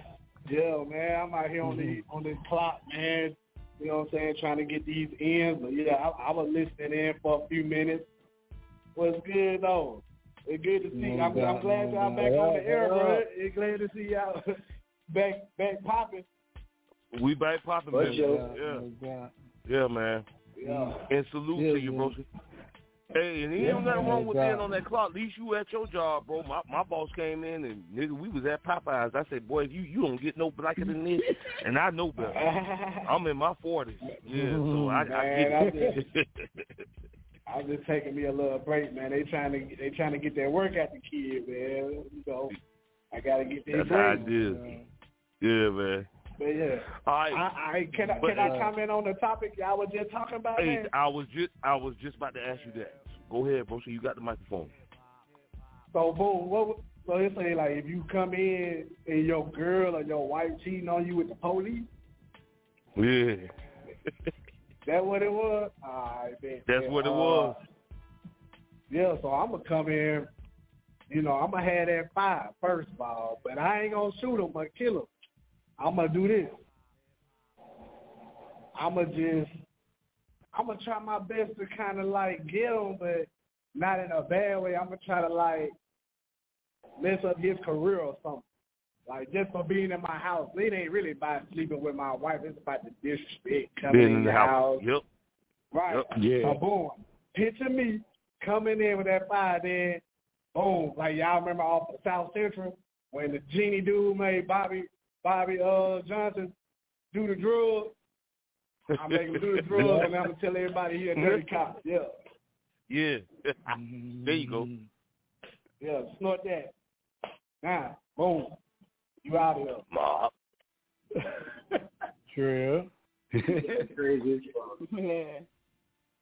Yeah, man, I'm out here on the mm-hmm. on this clock, man. You know what I'm saying, trying to get these ends. But yeah, I, I was listening in for a few minutes. What's good though? It's good to see. No I'm, I'm doubt, glad y'all back on the air, yeah. bro. It's glad to see y'all back back popping. We back popping, For man. Yeah. Yeah, man. Yeah. And salute Yeah, to you, bro. Hey, and ain't Yeah, nothing wrong with doubt. being on that clock. At least you at your job, bro. My my boss came in and nigga, we was at Popeyes. I said, boy, if you you don't get no blacker than this, and I know better. I'm in my forties. Yeah, so I, I get it. I'm just taking me a little break, man. They trying to they trying to get their work at the kid, man. You know, I gotta get their That's how I break. did. Yeah, man. But yeah, All right. I, I can I But, can I uh, comment on the topic y'all was just talking about, Hey, man? I was just I was just about to ask you that. Go ahead, bro. So you got the microphone. So boom, what? So they say like if you come in and your girl or your wife cheating on you with the police, Yeah. that what it was? Bet. That's what it was. Ah, ah. Yeah, so I'm gonna come in. You know, I'm gonna have that five first of all, but I ain't gonna shoot him or kill him. I'm gonna do this. I'm gonna just, I'm gonna try my best to kind of like get him, but not in a bad way. I'm gonna try to like mess up his career or something. Like just for being in my house, it ain't really about sleeping with my wife. It's about the disrespect coming Being in, the house. house. Yep. Right. Yep. Yeah. So boom. Picture me coming in with that fire then boom. Like y'all remember off of South Central when the genie dude made Bobby Bobby uh Johnson do the drug. I make him do the drug and I'm gonna tell everybody he a dirty cop. Yeah. Yeah. there you go. Yeah, snort that. Now, boom. You out of here. Mob. True. Crazy. Yeah.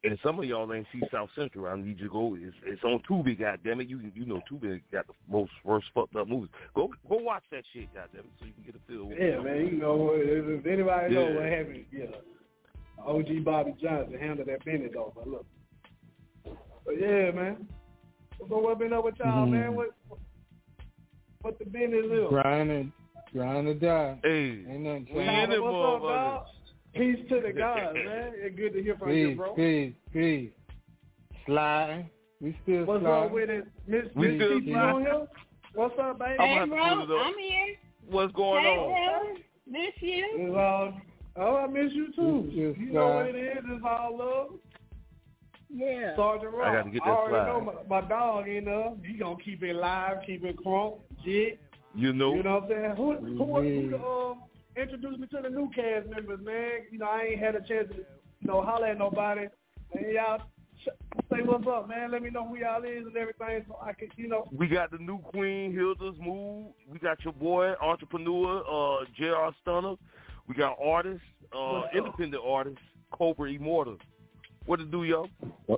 And some of y'all ain't see South Central. I need you to go. It's, it's on Tubi, goddammit. You you know Tubi got the most worst fucked up movies. Go go watch that shit, goddammit, so you can get a feel. Yeah, man, you know if, if anybody know what happened, yeah. OG Bobby Johnson handled that business though, but look. But yeah, man. So what been up with y'all, Mm-hmm. man? What what the business is? Grinding, grind or die. Hey, ain't nothing. we in it, What's up, dog? Peace to the gods, man. It's good to hear from you, bro. peace, peace. Sliding. We still What's sliding. up with it? Miss We Miss still Kiki sliding. on here? What's up, baby? bro? I'm gonna have to pull it up. here. What's going hey, on? bro. Miss you. It's all, oh, I miss you too. You know what it is. It's all love. Yeah. Sergeant Rock. I gotta get that already slide. know my, my dog, you know, he gonna keep it live, keep it crunk, jit. You know. You know what I'm saying? Who who who, who um, introduce me to the new cast members, man? You know, I ain't had a chance to, you know, holler at nobody. And y'all say what's up, man. Let me know who y'all is and everything, so I can, you know. We got the new queen, Hilda's Mood. We got your boy, entrepreneur, uh, J.R. Stunner. We got artists, uh, independent artists, Cobra Immortal. What to do, yo? Yo,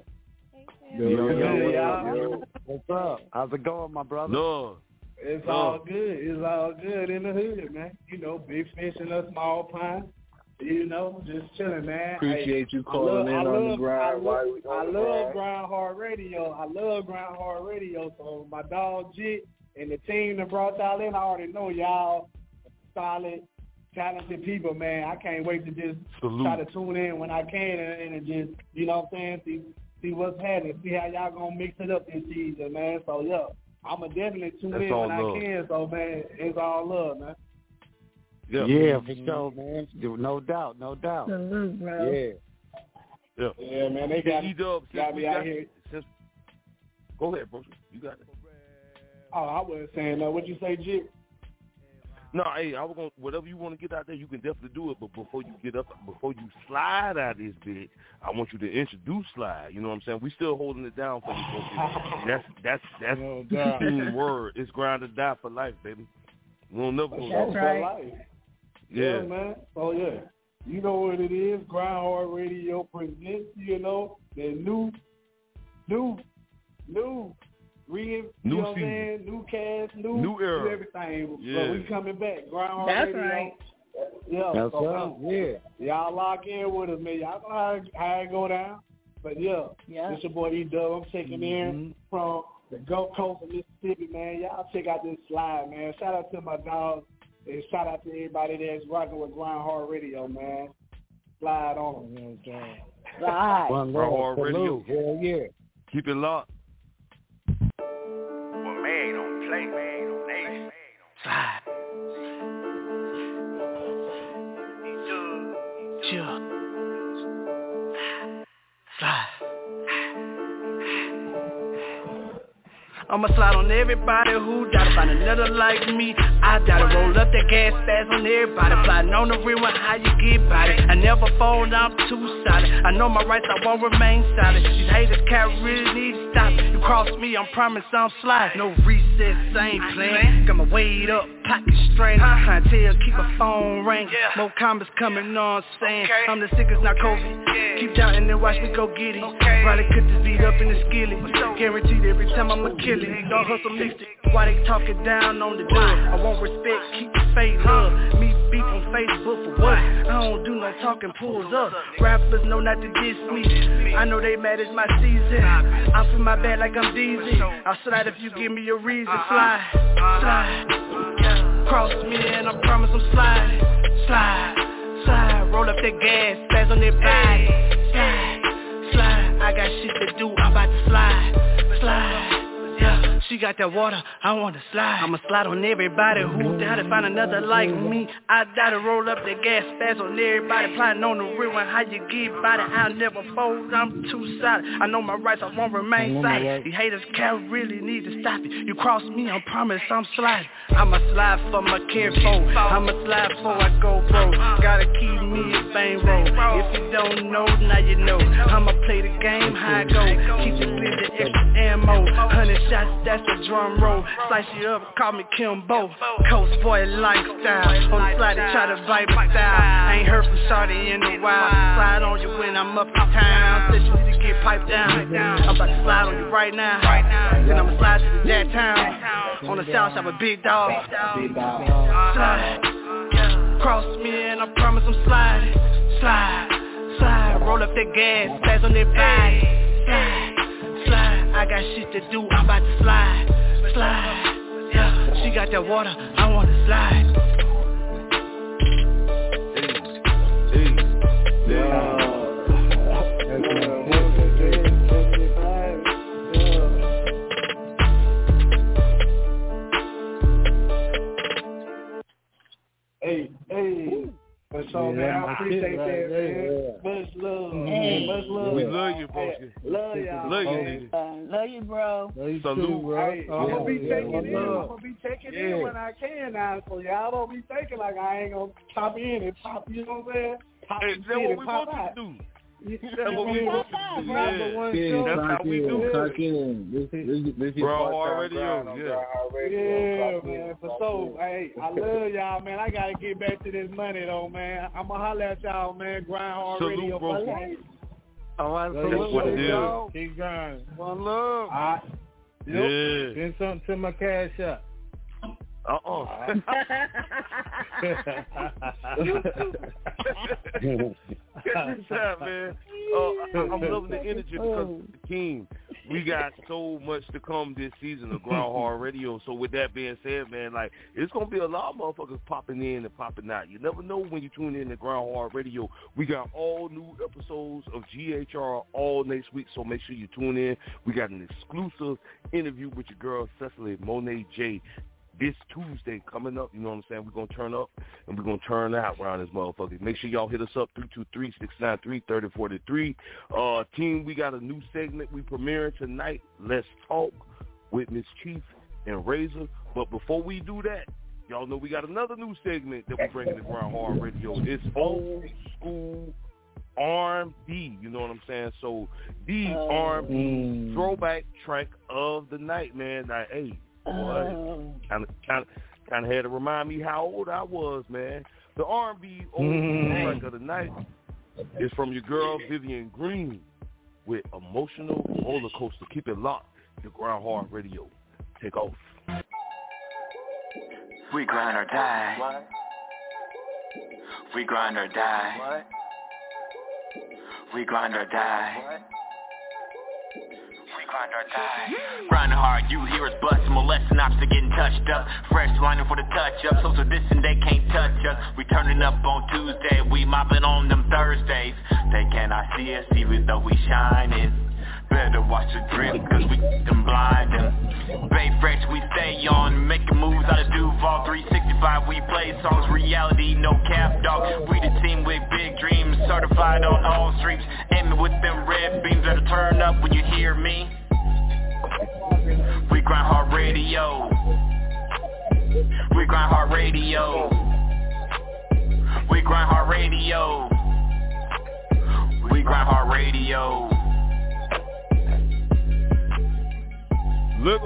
yo, yo, yo. What's up? How's it going, my brother? No. It's Oh. all good. It's all good in the hood, man. You know, big fish in a small pond. You know, just chilling, man. Appreciate Hey, you calling love- in I on the love- grind I while love, we I love grind. Grind Hard Radio. I love Grind Hard Radio. So my dog Jit and the team that brought y'all in, I already know y'all solid, talented people, man. I can't wait to just Salute. try to tune in when I can and, and just, you know what I'm saying, see see what's happening, see how y'all gonna mix it up this season, man. So yeah, I'ma definitely tune That's in all when I can. So man, it's all love, man. Yeah. Yeah, for sure, man. No doubt, no doubt. Salute, bro. Yeah. Yeah. Yeah, man, they got, E-Dub, since got we me out got- here. Since, go ahead, bro. You got it. Oh, I wasn't saying that. What'd you say, Jit? No, hey, I was gonna whatever you want to get out there, you can definitely do it. But before you get up, before you slide out of this bitch, I want you to introduce slide. You know what I'm saying? We still holding it down for you. folks. that's that's that's No doubt. team word. It's grind or die for life, baby. We'll never go. That's wrong. right. Yeah. man. So yeah, you know what it is. Grind Hard Radio presents, you know, the new, new, new, re, New you know season. saying? New cast, new, New era. everything. Yeah. But we coming back. Grind Hard That's Radio. right. Yeah. That's so, up. Yeah. Y'all lock in with us, man. Y'all know how, how it go down. But yeah, Yeah. this your boy E Dub. I'm checking Mm-hmm. in from the Gulf Coast of Mississippi, man. Y'all check out this slide, man. Shout out to my dog and shout out to everybody that's rocking with Grind Hard Radio, man. Slide on them. Right. One Bro, love, radio. Hell yeah. Keep it locked. Well, man, don't play, man, don't. Slide. Chill. I'ma slide on everybody who doubt find another like me. I gotta roll up that gas fast on everybody. Plotting on the rewind, how you get by it. I never fold, I'm too solid. I know my rights, I won't remain silent. These haters can't really need to stop. You cross me, I'm promise I'm sliding. No recess, I ain't playing. Got my weight up, pocket to tell, keep a phone ring. More comments coming on, saying I'm the sickest, not COVID. Keep doubting and watch me go get it. Probably could just beat up in the skillet. Guaranteed every time I'ma kill it. Don't hustle it. Why they talking down on the door? I want respect, keep the faith love. Me beef on Facebook for what? I don't do no talking, pulls up. Rappers know not to diss me. I know they mad it's my season. I feel my bad like I'm DZ. I'll slide if you give me a reason. Fly, slide. Uh-huh. Cross me and I promise I'm sliding. Slide, slide. Roll up that gas, fast on that body. Slide, slide. I got shit to do, I'm about to slide, slide. Yeah, she got that water, I wanna slide. I'ma slide on everybody who doubt to find another like me. I gotta roll up the gas fast on everybody, plotting on the real one. How you get by it? I'll never fold. I'm too solid. I know my rights, I won't remain silent. These haters can't really need to stop it. You cross me, I promise I'm sliding. I'ma slide for my careful. I'ma slide for I go bro. Gotta keep me a bang roll. If you don't know, now you know. I'ma play the game, how I go. Keep the clip, the extra ammo. Hundred shots, that's the drum roll. Slice you up, call me Kimbo. Coast boy lifestyle. On the slide, they try to vibe style. Ain't heard from Shawty in a while. Slide on you when I'm up in town. Said you to get piped down. I'm about to slide on you right now. Then I'ma slide to the jack town. On the south side, a big dog. Slide. Cross me and I promise I'm sliding. Slide, slide. Roll up that gas, fast on that body. Slide, slide. I got shit to do, I'm about to slide. Slide, yeah. She got that water, I wanna slide. Hey, hey. For sure, Yeah, man. I appreciate right that, there. man. Much love, man. Much love We love you, bro. Love y'all. Love you, man. nigga. Uh, love you, bro. Salute. Hey, I'm gonna be Yeah, taking yeah, in. I'm gonna be taking Yeah. in when I can now. So y'all don't be thinking like I ain't gonna pop in and pop. You know what I'm saying? Pop Hey, some that's shit what we pop want you out. to do. Yeah, That's what we want to do. Yeah. Yeah, That's how we do clock it. in. This, this, this your Brown part-time Radio, on yeah. Grind Hard Radio. Yeah, man. For clock so, hey, I love y'all, man. I gotta get back to this money though, man. I'ma holler at y'all, man. Grind hard Salute, radio bro. for life. All right, That's so what it is. y'all. Keep grinding. One love. Alright. Yeah. Send something to my cash app. Uh-uh. Check man. Uh, I'm loving the energy because of the team. We got so much to come this season of Grind Hard Radio. So with that being said, man, like it's gonna be a lot of motherfuckers popping in and popping out. You never know when you tune in to Grind Hard Radio. We got all new episodes of GHR all next week, so make sure you tune in. We got an exclusive interview with your girl Cecily Monet J this Tuesday coming up. You know what I'm saying? We're gonna turn up and we're gonna turn out around this motherfucker. Make sure y'all hit us up three two three six nine three thirty forty three. Uh team, we got a new segment we premiering tonight. Let's talk with Mz. Chief and Razor. But before we do that, y'all know we got another new segment that we're bringing to Grind Hard Radio. It's old school R&B, you know what I'm saying? So the Oh. R&B throwback track of the night, man. Like, hey. Kind of, kind of, kind of had to remind me how old I was, man. The R&B old Mhm. track of the night is from your girl Vivian Green with "Emotional Roller Coaster." Keep it locked. The Grind Hard Radio. Take off. We grind or die. We grind or die. We grind or die. We or die. Grinding hard, you hear us bust, molesting to getting touched up. Fresh whining for the touch up, social distance they can't touch us. We turning up on Tuesday, we mopping on them Thursdays. They cannot see us even though we shining. Better watch the drip, cause we them blinding. Bay fresh, we stay on, making moves out of Duval 365. We play songs, reality, no cap, dog. We the team with big dreams, certified on all streets. Aiming with them red beams that'll turn up when you hear me. We grind hard radio. We grind hard radio. We grind hard radio. We grind hard radio. Look,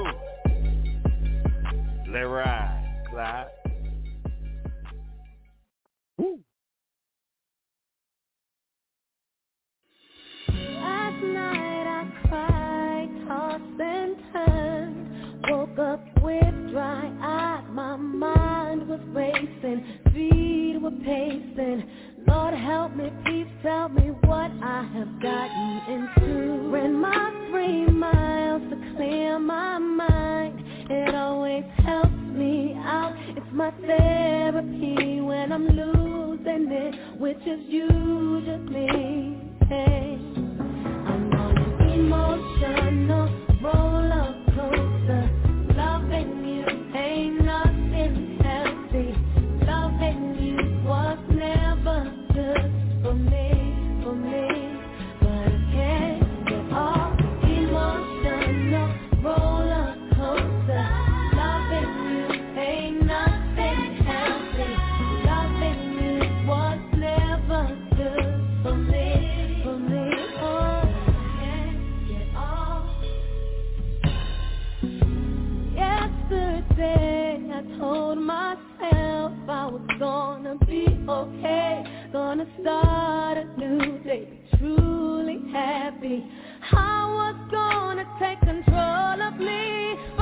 let ride, Clyde. Tossed and turned. Woke up with dry eyes, my mind was racing, feet were pacing. Lord help me, please tell me what I have gotten into. Ran my three miles to clear my mind. It always helps me out. It's my therapy when I'm losing it, which is usually. Hey. I'm on an emotional for me, for me. Myself I was gonna be okay. Gonna start a new day, be truly happy. I was gonna take control of me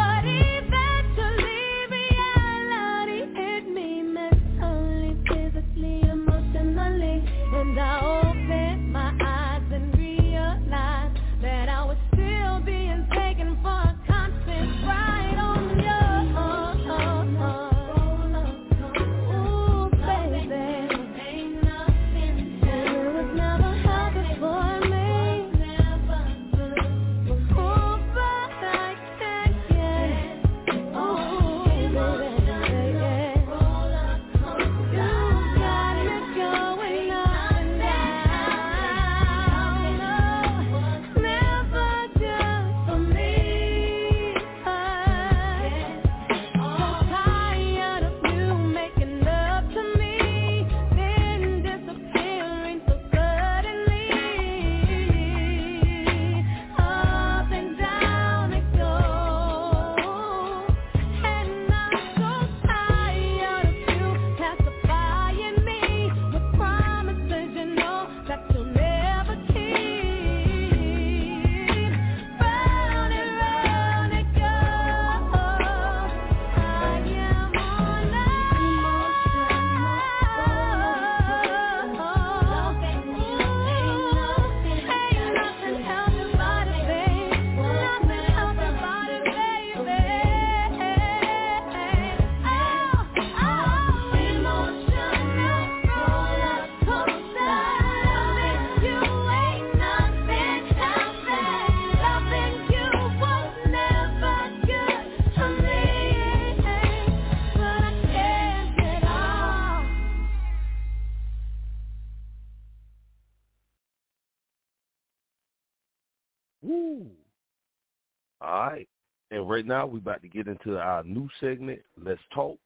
right now we're about to get into our new segment, Let's Talk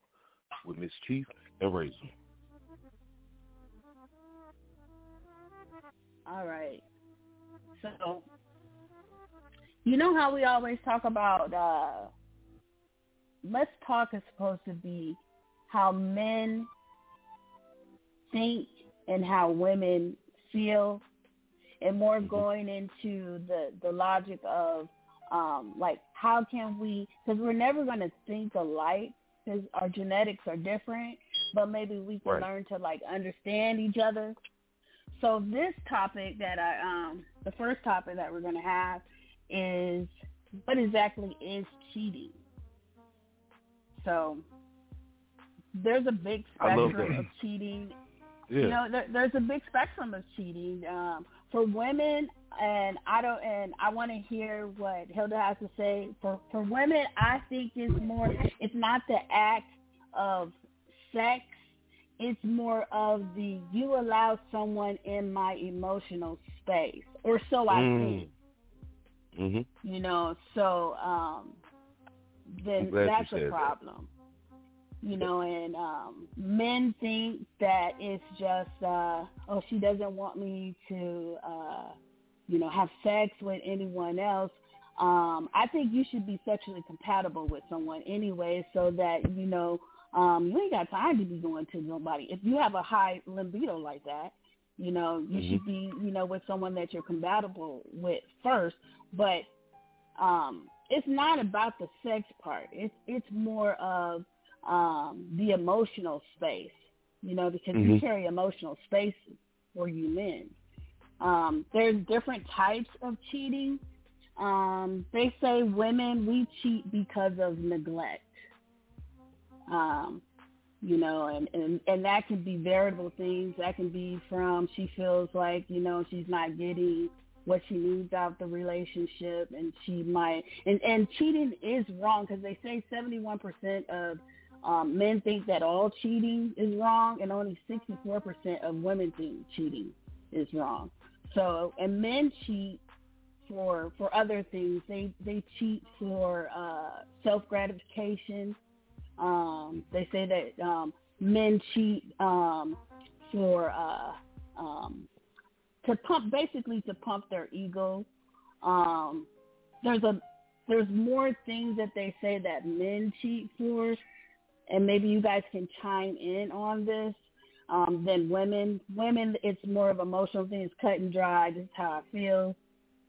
with Mz. Chief and Razor. All right. So, you know how we always talk about uh let's talk is supposed to be how men think and how women feel and more going into the the logic of um like how can we because we're never going to think alike because our genetics are different but maybe we can Right. learn to like understand each other so this topic that i um the first topic that we're going to have is what exactly is cheating so there's a big spectrum of cheating Yeah. you know, there, there's a big spectrum of cheating um, for women, and I don't. And I want to hear what Hilda has to say. For for women, I think it's more. It's not the act of sex. It's more of the you allow someone in my emotional space, or so I Mm. think. Mm-hmm. You know, so um, then I'm glad you that's a that. problem you know, and um men think that it's just uh oh she doesn't want me to uh you know have sex with anyone else. Um I think you should be sexually compatible with someone anyway so that you know um you ain't got time to be going to nobody. If you have a high libido like that, you know, you Mhm. should be, you know, with someone that you're compatible with first, but um it's not about the sex part. It's it's more of um the emotional space, you know, because you Mhm. carry emotional space for you men. Um, there's different types of cheating. Um, they say women we cheat because of neglect. Um, you know, and, and and that can be variable things. That can be from she feels like you know she's not getting what she needs out of the relationship, and she might and and cheating is wrong because they say seventy one percent of um, men think that all cheating is wrong, and only sixty four percent of women think cheating is wrong. So, and men cheat for for other things. They they cheat for uh, self gratification. Um, they say that um, men cheat um, for uh, um, to pump, basically to pump their ego. Um, there's a there's more things that they say that men cheat for, and maybe you guys can chime in on this. Um, than women. Women, it's more of emotional things, cut and dry. This is how I feel.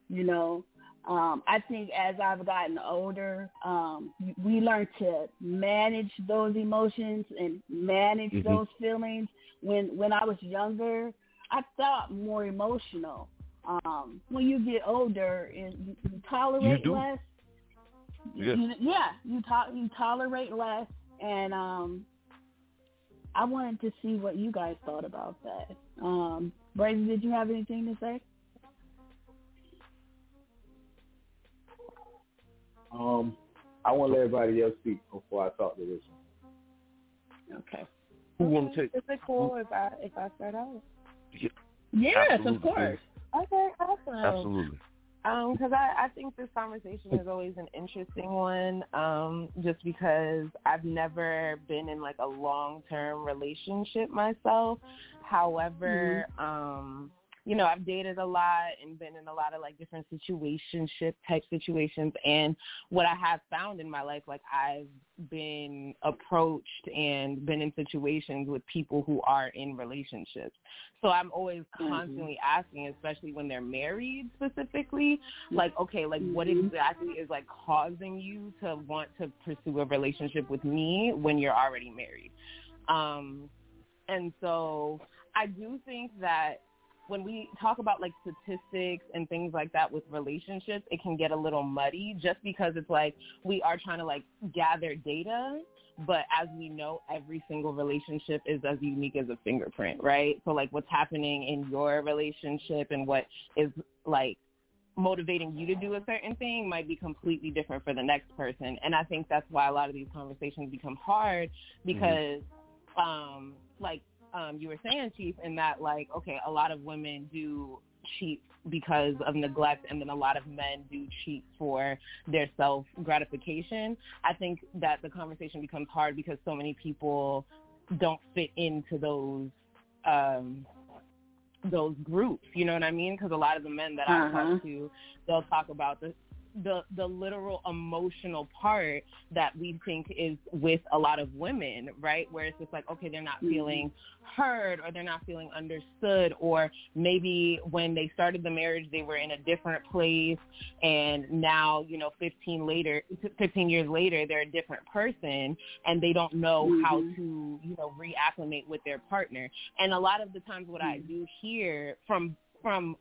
You know, um, I think as I've gotten older, um, we learn to manage those emotions and manage Mhm. those feelings. When when I was younger, I thought more emotional. Um, when you get older, and you, you tolerate do. less. Yes. You, yeah, you to, you tolerate less, and um, I wanted to see what you guys thought about that. Um, Brady, did you have anything to say? Um, I want to let everybody else speak before I talk to this one. Okay. Who want to take? Is it cool if I if I start out? Yes, Absolutely. of course. Okay, awesome. Absolutely. Um, because I, I think this conversation is always an interesting one. Um, just because I've never been in like a long term relationship myself. However, um, you know, I've dated a lot and been in a lot of like different situationship type situations and what I have found in my life, like I've been approached and been in situations with people who are in relationships. So I'm always constantly asking, especially when they're married specifically, like, okay, like what exactly is like causing you to want to pursue a relationship with me when you're already married? Um, and so I do think that when we talk about like statistics and things like that with relationships, it can get a little muddy just because it's like we are trying to like gather data, but as we know, every single relationship is as unique as a fingerprint, right? So like what's happening in your relationship and what is like motivating you to do a certain thing might be completely different for the next person. And I think that's why a lot of these conversations become hard because um like um you were saying chief in that like okay a lot of women do cheat because of neglect and then a lot of men do cheat for their self gratification i think that the conversation becomes hard because so many people don't fit into those um those groups. You know what i mean? Because a lot of the men that i Uh-huh. talk to they'll talk about the the the literal emotional part that we think is with a lot of women, right? Where it's just like, okay, they're not Mhm. feeling heard or they're not feeling understood or maybe when they started the marriage they were in a different place and now, you know, 15 later 15 years later they're a different person and they don't know how Mhm. to, you know, reacclimate with their partner. And a lot of the times what I do hear from from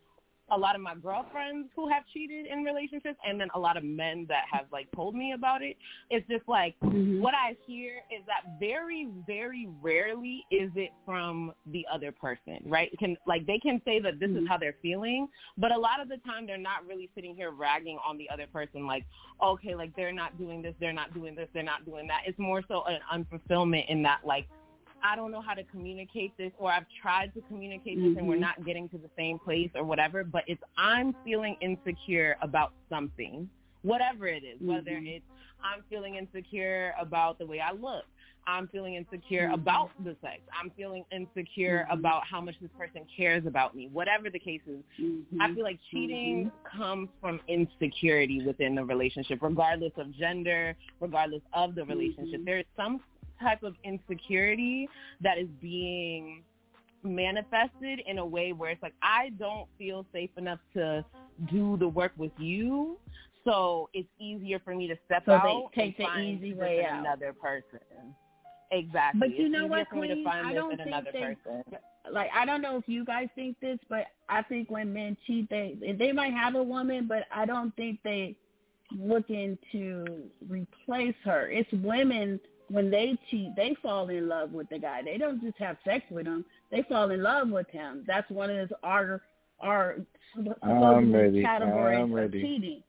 a lot of my girlfriends who have cheated in relationships and then a lot of men that have like told me about it. It's just like mm-hmm. what i hear is that very very rarely is it from the other person right? Can like they can say that this is mm-hmm. how they're feeling but a lot of the time they're not really sitting here ragging on the other person like okay like they're not doing this they're not doing this they're not doing that. It's more so an unfulfillment in that like I don't know how to communicate this or I've tried to communicate this and we're Mhm. not getting to the same place or whatever, but it's I'm feeling insecure about something, whatever it is, whether Mhm. it's I'm feeling insecure about the way I look. I'm feeling insecure Mhm. about the sex. I'm feeling insecure Mhm. about how much this person cares about me. Whatever the case is, Mm-hmm. I feel like cheating comes from insecurity within the relationship, regardless of gender, regardless of the relationship. There is some type of insecurity that is being manifested in a way where it's like I don't feel safe enough to do the work with you, so it's easier for me to step So they out take and the find easy way out. another person. Exactly. But you It's know what, Queen? I don't think they- person. like I don't know if you guys think this, but I think when men cheat, they they might have a woman, but I don't think they looking to replace her. It's women when they cheat, they fall in love with the guy. They don't just have sex with him; they fall in love with him. That's one of his our our supposedly ready. categories I'm of ready. cheating.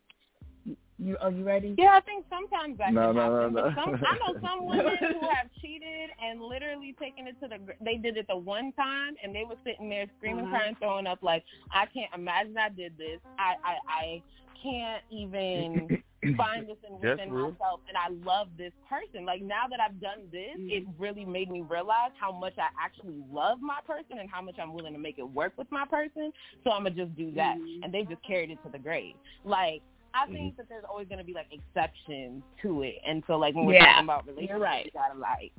You are you ready? Yeah, I think sometimes that No, can no, happen. no, but no. some, I know some women who have cheated and literally taken it to the. gr- They did it the one time, and they were sitting there screaming, Uh-huh. crying, throwing up. Like, I can't imagine I did this. I, I, I can't even find this in within real. myself, and I love this person. Like now that I've done this, it really made me realize how much I actually love my person and how much I'm willing to make it work with my person. So I'm gonna just do that, and they've just carried it to the grave. Like. I think that there's always going to be like exceptions to it, and so like when we're Yeah, talking about you're relationships, right. you gotta like.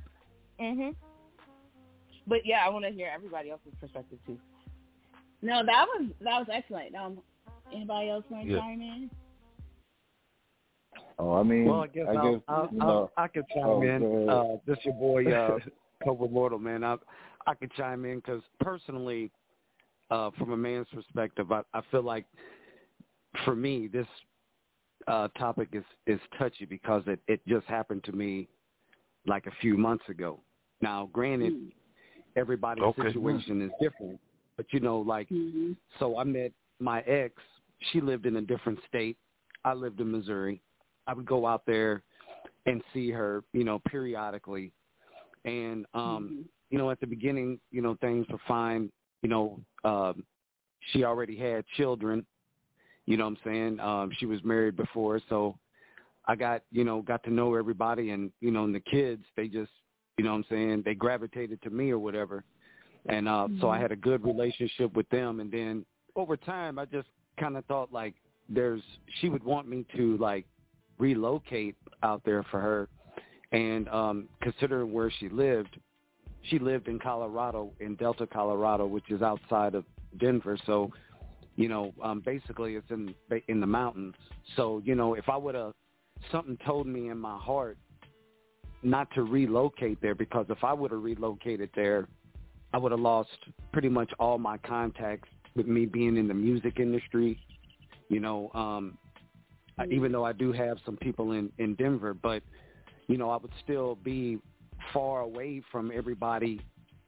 Mhm. But yeah, I want to hear everybody else's perspective too. No, that was that was excellent. Um, anybody else want to Yeah. chime in? Oh, I mean, Well, I guess I I'll, guess I'll, you I'll. I could chime oh, in. Uh, this your boy, uh, Cobra Immortal, man. I I could chime in because personally, uh, from a man's perspective, I, I feel like for me this uh, topic is is touchy because it it just happened to me like a few months ago. Now, granted, everybody's Okay. situation is different, but you know, like, so I met my ex. She lived in a different state. I lived in Missouri. I would go out there and see her, you know, periodically. And um, you know, at the beginning, you know, things were fine. You know, um, she already had children. You know what I'm saying? Um, she was married before, so I got, you know, got to know everybody and, you know, and the kids, they just, you know what I'm saying, they gravitated to me or whatever. And uh so I Mhm. had a good relationship with them and then over time I just kind of thought like there's she would want me to like relocate out there for her. And um considering where she lived she lived in Colorado in Delta Colorado which is outside of Denver. So you know um basically it's in in the mountains. So you know if I would have something told me in my heart not to relocate there because if I would have relocated there I would have lost pretty much all my contacts with me being in the music industry you know um I- even though I do have some people in in Denver but you know I would still be far away from everybody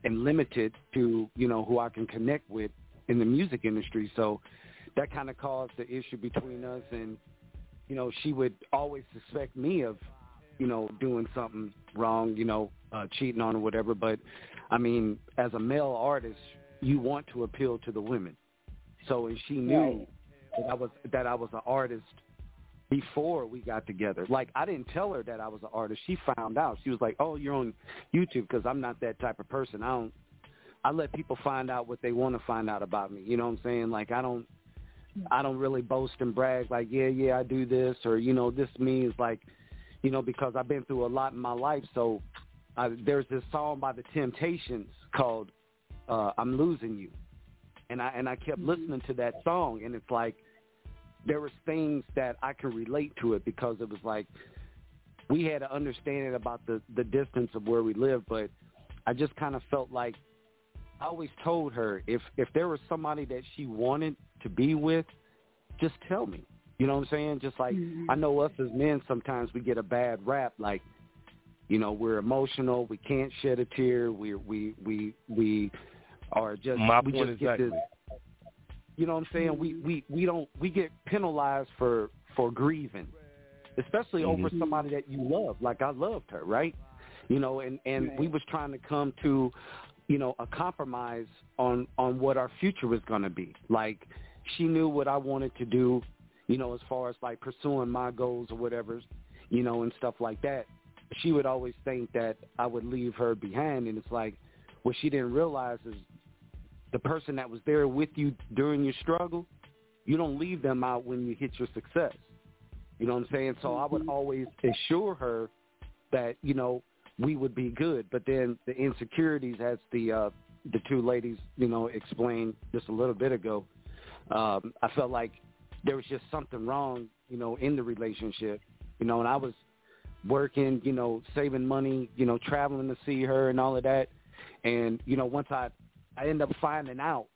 and limited to you know who I can connect with in the music industry. So that kind of caused the issue between us and you know she would always suspect me of you know doing something wrong you know uh cheating on or whatever. But I mean as a male artist you want to appeal to the women. So and she knew Right. that I was that I was an artist before we got together. Like I didn't tell her that I was an artist. She found out. She was like, "Oh, you're on YouTube," because I'm not that type of person. I don't. I let people find out what they want to find out about me. You know what I'm saying? Like I don't. I don't really boast and brag like, yeah, yeah, I do this, or you know, this means like, you know, because I've been through a lot in my life. So I, there's this song by the Temptations called uh, "I'm Losing You," and I and I kept listening to that song, and it's like there was things that I could relate to it because it was like we had an understanding about the the distance of where we live, but I just kind of felt like I always told her if if there was somebody that she wanted to be with, just tell me. You know what I'm saying? Just like mm-hmm. I know us as men sometimes we get a bad rap like you know, we're emotional, we can't shed a tear, we we we we are just My we point just get exactly. this you know what I'm saying? We we we don't we get penalized for for grieving, especially over Mhm. somebody that you love. Like I loved her, right? You know, and and we was trying to come to, you know, a compromise on on what our future was going to be. Like she knew what I wanted to do, you know, as far as like pursuing my goals or whatever, you know, and stuff like that. She would always think that I would leave her behind, and it's like what she didn't realize is the person that was there with you during your struggle, you don't leave them out when you hit your success. You know what I'm saying? So I would always assure her that, you know, we would be good. But then the insecurities as the uh the two ladies, you know, explained just a little bit ago, um, I felt like there was just something wrong, you know, in the relationship. You know, and I was working, you know, saving money, you know, traveling to see her and all of that. And, you know, once I I end up finding out,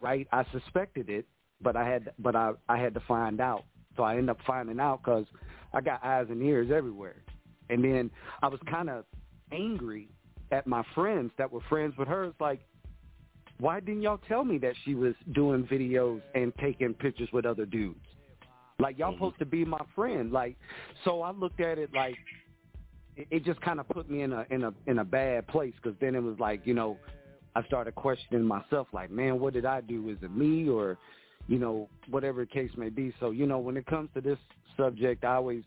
right? I suspected it, but I had but I I had to find out. So I end up finding out cuz I got eyes and ears everywhere. And then I was kind of angry at my friends that were friends with her. It's like why didn't y'all tell me that she was doing videos and taking pictures with other dudes? Like y'all mm-hmm. supposed to be my friend. Like so I looked at it like it, it just kind of put me in a in a in a bad place because then it was like you know I started questioning myself like man what did I do? Is it me or you know whatever the case may be? So you know when it comes to this subject I always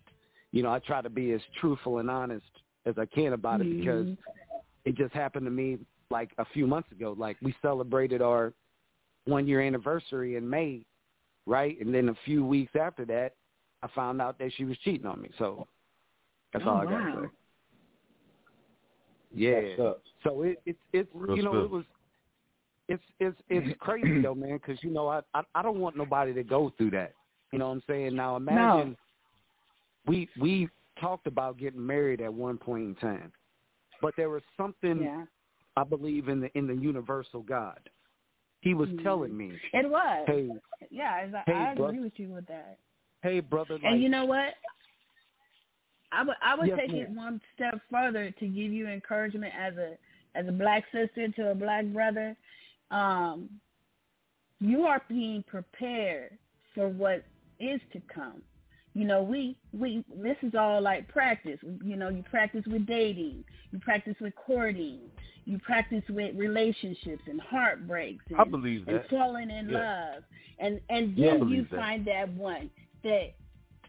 you know I try to be as truthful and honest as I can about it because Mhm. it just happened to me like a few months ago. Like we celebrated our one year anniversary in May right? And then a few weeks after that I found out that she was cheating on me. So that's Oh, all I gotta say. Yeah. That sucks. So it it's it's Real you know spill. it was it's it's it's crazy though, man, because you know I, I I don't want nobody to go through that. You know what I'm saying? Now imagine we we talked about getting married at one point in time, but there was something Yeah. I believe in the in the universal God. He was Mhm. telling me, It was. hey Yeah, I, Hey, I agree bro. with you with that. hey brother, like and you know what? I would I would Yes, take it one step further to give you encouragement as a as a black sister to a black brother. Um, you are being prepared for what is to come. You know, we we this is all like practice. You know, you practice with dating, you practice with courting, you practice with relationships and heartbreaks and, I believe that. and falling in Yeah. love. And and Yeah, then believe you that. find that one that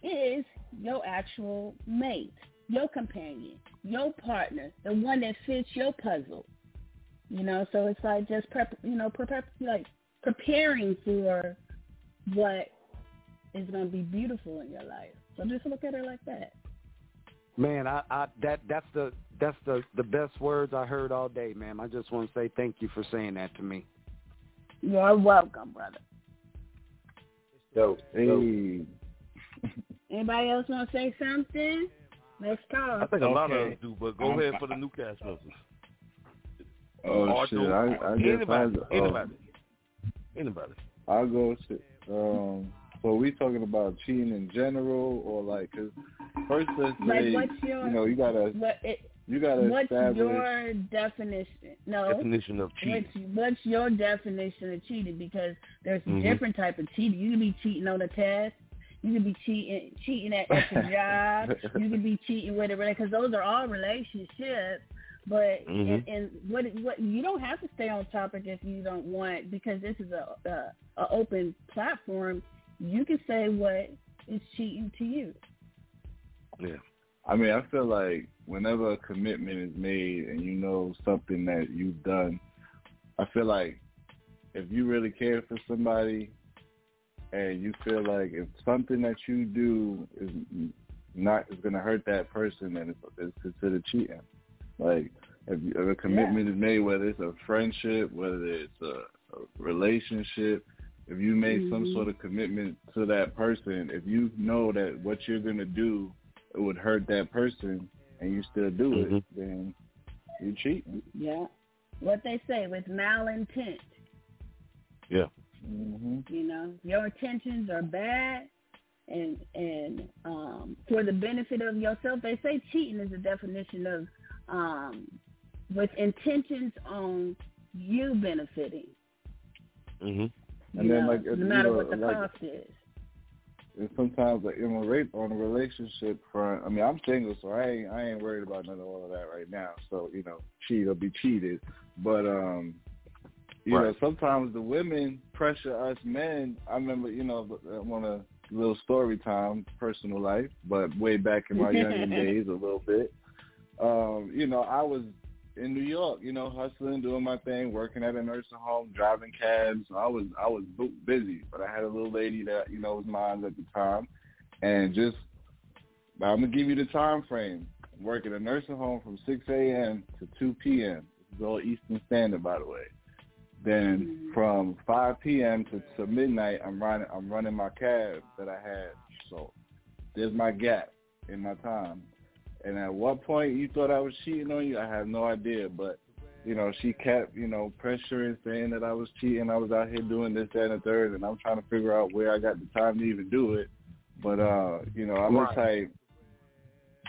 is your actual mate, your companion, your partner, the one that fits your puzzle. You know, so it's like just prep, you know, prep, like preparing for what is going to be beautiful in your life. So just look at it like that. Man, I, I that that's the that's the the best words I heard all day, ma'am. I just want to say thank you for saying that to me. You're welcome, brother. Dope. Hey. Anybody else want to say something? Let's call. I think a lot of us do, but go Um, ahead for the new cast members. Oh Or shit! I, I guess anybody, I, anybody, anybody. I'll go. Shit. Um. So we talking about cheating in general, or like? Cause first, let's Like, say what's your- you know you gotta What it, you gotta what's establish. your definition? No. Definition of cheating. What's, what's your definition of cheating? Because there's Mhm. different type of cheating. You can be cheating on a test. You can be cheating cheating at, at your job. You can be cheating with it because those are all relationships. But Mhm. and, and what what you don't have to stay on topic if you don't want because this is a a, a open platform. You can say what is cheating to you. Yeah. I mean, I feel like whenever a commitment is made and you know something that you've done, I feel like if you really care for somebody and you feel like if something that you do is not is going to hurt that person, then it's, it's considered cheating. Like if, you, if a commitment is made, whether it's a friendship, whether it's a, a relationship, if you made some Mhm. sort of commitment to that person, if you know that what you're going to do it would hurt that person and you still do it, then you're cheating. Yeah. What they say with malintent. Yeah. Hmm You know, your intentions are bad, and and um, for the benefit of yourself, they say cheating is a definition of um, with intentions on you benefiting. Mhm. And you then know, like if no you matter know, what the like, cost is. and sometimes like in a rape on a relationship front, I mean I'm single, so I ain't I ain't worried about none of all of that right now. So you know, cheat or be cheated. But um, you know, sometimes the women pressure us men. I remember, you know, I want a little story time, personal life, but way back in my younger days, a little bit. Um, you know, I was in New York, you know, hustling, doing my thing, working at a nursing home, driving cabs. I was I was busy, but I had a little lady that you know was mine at the time, and just I'm gonna give you the time frame. Working at a nursing home from 6 a.m. to 2 p.m. This is all Eastern Standard, by the way. Then from 5 p.m. to, to midnight, I'm running I'm running my cab that I had. So there's my gap in my time. And at what point you thought I was cheating on you, I have no idea. But you know, she kept you know pressuring, saying that I was cheating. I was out here doing this, that, and the third, and I'm trying to figure out where I got the time to even do it. But uh, you know, I'm the Right. type.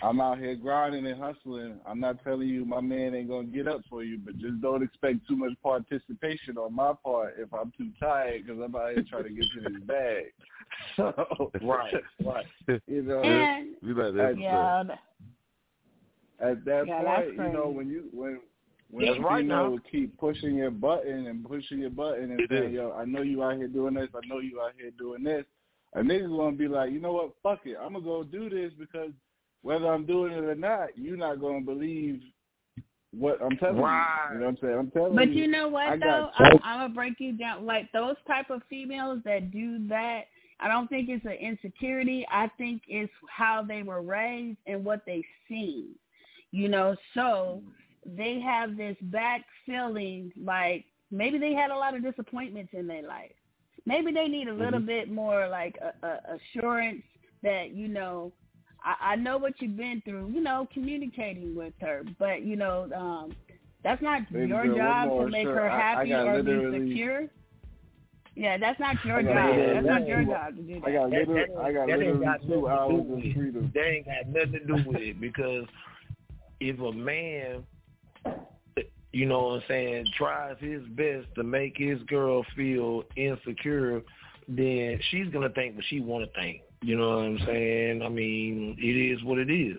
I'm out here grinding and hustling. I'm not telling you my man ain't gonna get up for you, but just don't expect too much participation on my part if I'm too tired because I'm out here trying to get to this bag. So Right, right. You know, And- We like at. Yeah, at that Yeah, point, you know, crazy. when you when when That's you right know now. keep pushing your button and pushing your button and It saying, is. "Yo, I know you out here doing this. I know you out here doing this." A nigga's gonna be like, "You know what? Fuck it. I'm gonna go do this because whether I'm doing it or not, you're not gonna believe what I'm telling Right. you. You know what I'm saying? I'm telling But you. you know what I though? got I'm, I'm gonna break you down. Like those type of females that do that, I don't think it's an insecurity. I think it's how they were raised and what they seen. You know, so they have this back feeling like maybe they had a lot of disappointments in their life. Maybe they need a little Mhm. bit more like a, a assurance that you know I, I know what you've been through. You know, communicating with her, but you know, um, that's not Baby your girl, job to make sure. her I- I happy got or be secure. Yeah, that's not your job. That's not your job to do that. I got literally, that- I got that ain't literally got two hours do of with it. freedom. That ain't got nothing to do with it because if a man, you know what I'm saying, tries his best to make his girl feel insecure, then she's gonna think what she want to think. You know what I'm saying? I mean, it is what it is.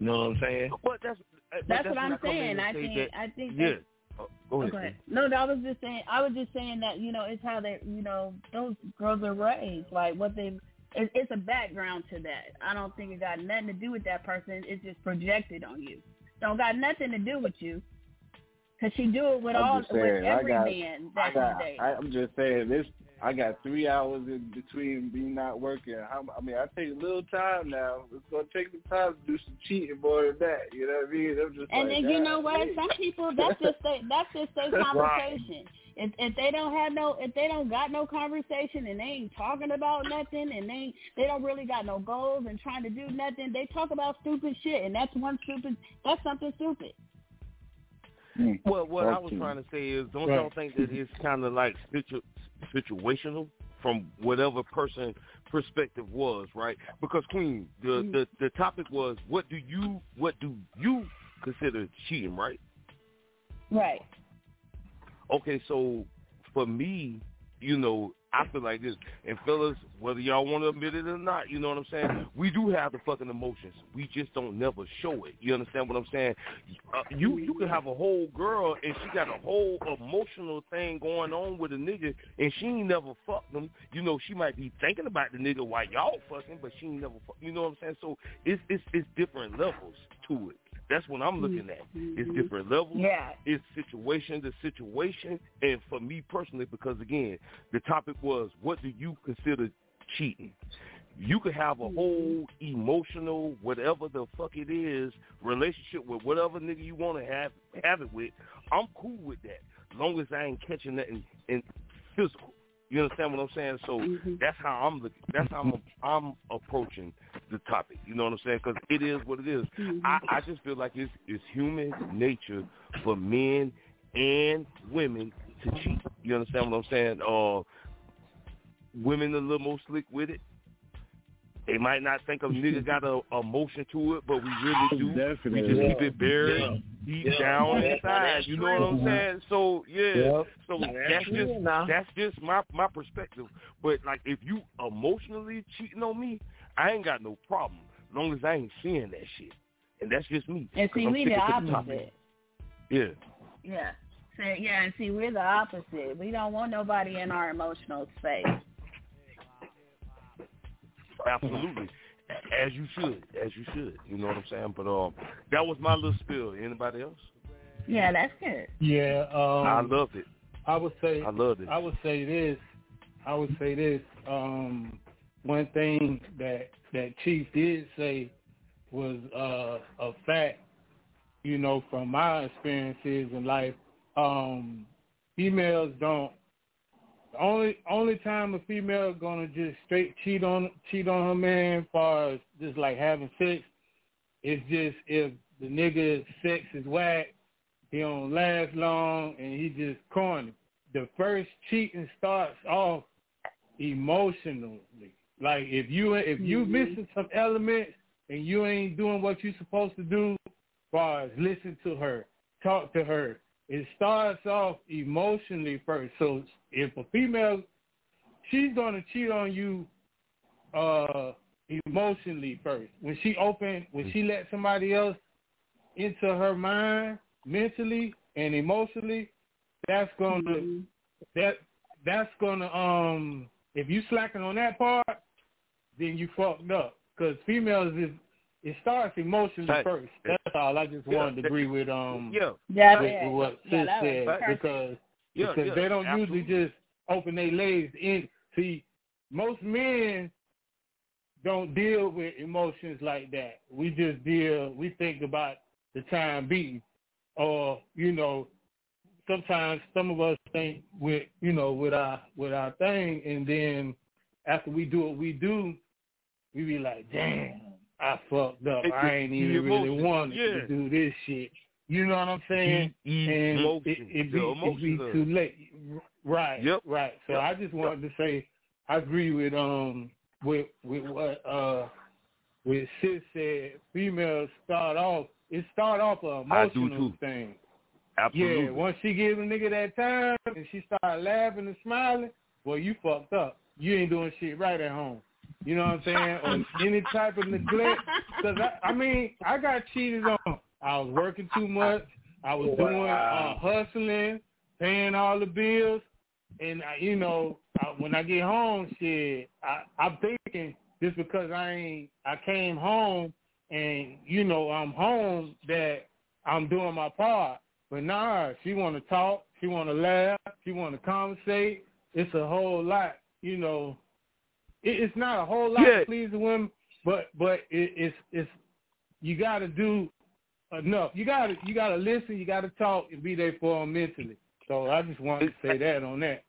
You know what I'm saying? But that's but That's, when what I'm I come in saying. I think that- I think yeah. that's Oh, go oh, ahead. Okay. Steve. No, I was just saying. I was just saying that you know it's how they, you know, those girls are raised. Like what they, it, it's a background to that. I don't think it got nothing to do with that person. It's just projected on you. Don't got nothing to do with you. Cause she do it with I'm all just with I every got- man I that got, dating. I, I'm just saying this. I got three hours in between me not working. How, I mean, I take a little time now. It's gonna take some time to do some cheating more than that. You know what I mean? I'm just And like, then you know what? Some people that's just they, that's just their conversation. If if they don't have no if they don't got no conversation and they ain't talking about nothing and they they don't really got no goals and trying to do nothing, they talk about stupid shit and that's one stupid that's something stupid. Mm. Well, what I was trying to say is, don't Right. y'all think that it's kind of like situ- situational from whatever person perspective was, right? Because Queen, the, mm. the the topic was, what do you what do you consider cheating, right? Right. Okay, so for me, you know, I feel like this. And fellas, whether y'all want to admit it or not, you know what I'm saying? We do have the fucking emotions. We just don't never show it. You understand what I'm saying? Uh, you you can have a whole girl and she got a whole emotional thing going on with a nigga and she ain't never fucked them. You know, she might be thinking about the nigga while y'all fucking, but she ain't never fuck. You know what I'm saying? So it's it's it's different levels to it. That's what I'm looking at. It's mm-hmm. different levels. Yeah. It's situation to situation. And for me personally, because again, the topic was what do you consider cheating? You could have a whole mm-hmm. emotional, whatever the fuck it is, relationship with whatever nigga you want to have have it with. I'm cool with that, As long as I ain't catching that in, in physical. You understand what I'm saying? So that's how I'm looking. That's how I'm, I'm approaching the topic. You know what I'm saying? Because it is what it is. I, I just feel like it's it's human nature for men and women to cheat. You understand what I'm saying? Uh, women a little more slick with it. They might not think a nigga got a emotion to it, but we really do. We Definitely. just keep it buried deep Yeah. down Yeah. inside. You know what I'm saying? So yeah. Yep. So That's that's just now. that's just my my perspective. But like if you emotionally cheating on me, I ain't got no problem. as Long as I ain't seeing that shit. And that's just me. And 'cause see, I'm we the sticking the opposite. Yeah. Yeah. So, yeah, and see, we're the opposite. We don't want nobody in our emotional space. Absolutely. As you should. As you should. You know what I'm saying? But um that was my little spill. Anybody else? Yeah, that's good. Yeah, um, I loved it. I would say I loved it. I would say this. I would say this. Um, one thing that that Chief did say was uh, a fact. You know, from my experiences in life, um, females don't. The only only time a female gonna just straight cheat on cheat on her man, as far as just like having sex, is just if the nigga sex is whack, he don't last long, and he just corny. The first cheating starts off emotionally. Like if you if you mm-hmm. missing some elements and you ain't doing what you supposed to do, as far as listen to her, talk to her, it starts off emotionally first. So if a female, she's gonna cheat on you uh emotionally first. When she open, when she let somebody else into her mind mentally and emotionally, that's gonna that that's gonna um if you slacking on that part, then you fucked up. Because females is it starts emotionally Fact. first. That's all. I just Yeah, wanted to agree with um Yeah. Yeah, with, with what Yeah, Sis said perfect. because Yeah, because yeah, they don't absolutely. usually just open their legs in. See, most men don't deal with emotions like that. We just deal. We think about the time being, or you know, sometimes some of us think with you know with our with our thing, and then after we do what we do, we be like, damn, I fucked up. It- I ain't even really emotions, wanted yeah. to do this shit. You know what I'm saying? The and it, emotions, it, be, it be too late. Right. Yep. Right. So Yep. I just wanted to say I agree with um with with what uh with sis said. Females start off it start off a I do emotional thing. Absolutely. Yeah, once she give a nigga that time and she start laughing and smiling, well, you fucked up. You ain't doing shit right at home. You know what I'm saying? or any type of neglect. Because, I, I mean, I got cheated on. I was working too much. I was doing uh, hustling, paying all the bills. And, I, you know, I, when I get home, shit, I, I'm thinking just because I ain't, I came home and, you know, I'm home that I'm doing my part. But nah, she want to talk. She want to laugh. She want to conversate. It's a whole lot, you know. It, it's not a whole lot Yeah. to please the women, but but it, it's it's you got to do enough. You got to you got to listen. You got to talk and be there for them mentally. So I just wanted to say that on that.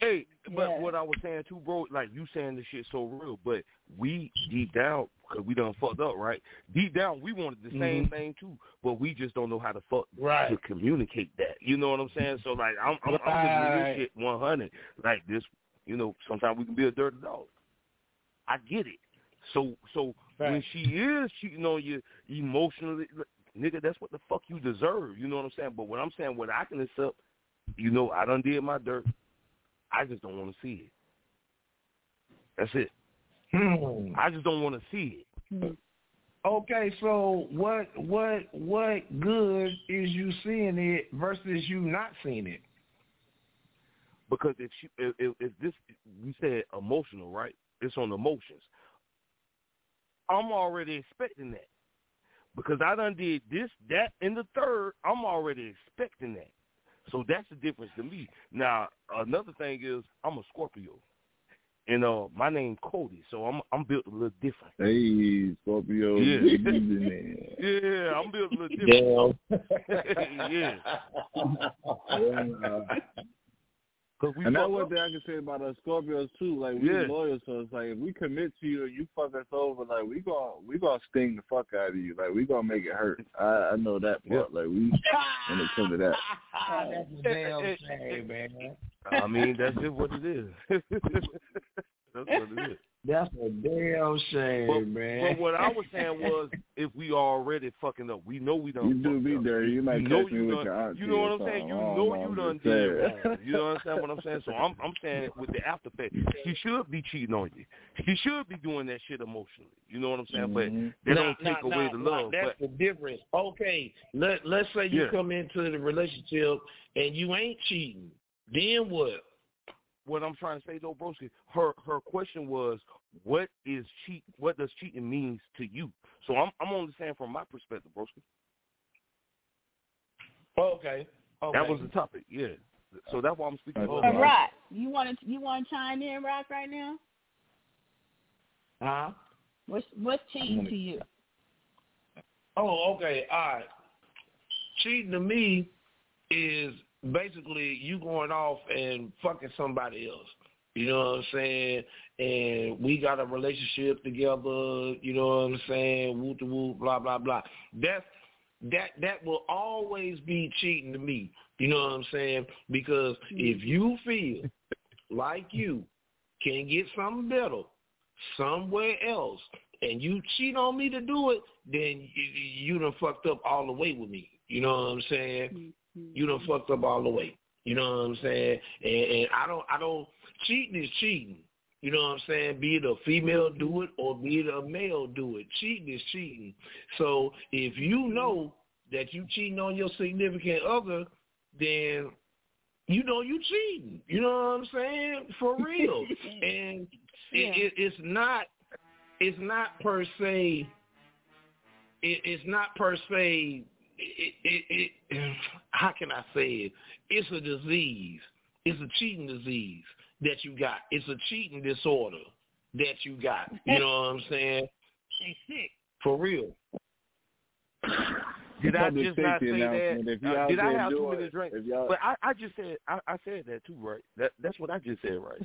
Hey, but Yeah. what I was saying too, bro, like you saying this shit so real, but we deep down, cause we done fucked up, right? Deep down, we wanted the same Mhm. thing too, but we just don't know how to fuck Right. to communicate that. You know what I'm saying? So like, I'm I'm, I'm looking this shit 100. Like this, you know, sometimes we can be a dirty dog. I get it. So so when she is cheating on you emotionally, nigga, that's what the fuck you deserve. You know what I'm saying? But what I'm saying, what I can accept, you know, I done did my dirt. I just don't want to see it. That's it. Hmm. I just don't want to see it. Okay, so what what what good is you seeing it versus you not seeing it? Because if she, if, if, if this, we said emotional, right? It's on emotions. I'm already expecting that because I done did this, that, and the third. I'm already expecting that. So that's the difference to me. Now another thing is I'm a Scorpio, and uh, my name Cody, so I'm I'm built a little different. Hey, Scorpio. Yeah. Yeah, I'm built a little different. yeah. there. Cause we and that's fuck one up. thing I can say about us Scorpios too. Like we Yeah. loyal, so it's like if we commit to you and you fuck us over, like we gonna we gonna sting the fuck out of you. Like we gonna make it hurt. I, I know that part. Like we when it comes to that. Oh, that's a damn shame, man. I mean, that's just what it is. that's what it is. That's a damn shame, But, man. but what I was saying was, if we already fucking up, we know we done. You do fucked me up. dirty. You might know catch me you with done, your auntie You know what I'm saying? You know know, you I'm done just did saying. wrong. You know understand what I'm saying? So I'm I'm saying with the after effect, she should be cheating on you. She should be doing that shit emotionally. You know what I'm saying? Mm-hmm. But they Now- don't take now- away now- the love. That's But the difference. Okay, let let's say you Yeah. come into the relationship and you ain't cheating. Then what? What I'm trying to say though, broski, her her question was, what is cheat? What does cheating means to you? So I'm I'm only saying from my perspective, broski. Okay. Okay. That was the topic, yeah. So that's why I'm speaking. Uh, of Rock, you want to you want to chime in, Rock, right now? Huh? What's what's cheating to you? Oh, okay. All right. Cheating to me is basically you going off and fucking somebody else. You know what I'm saying? And we got a relationship together. You know what I'm saying? Woo to woo, blah blah blah. That's that that will always be cheating to me. You know what I'm saying? Because if you feel like you can get something better somewhere else and you cheat on me to do it, then you, you done fucked up all the way with me. You know what I'm saying? Mm-hmm. You done fucked up all the way. You know what I'm saying? And, and I don't, I don't, cheating is cheating. You know what I'm saying? Be it a female do it or be it a male do it. Cheating is cheating. So if you know that you cheating on your significant other, then you know you cheating. You know what I'm saying? For real. and it, it, it's not it's not per se it, it's not per se it, it, it how can I say it? It's a disease. It's a cheating disease that you got. It's a cheating disorder that you got. You know what I'm saying? Sick. For real. Did I just not say that? announcement. If you Uh, did I have too many drinks? But I, I just said I, I said that too, right? That that's what I just said, right?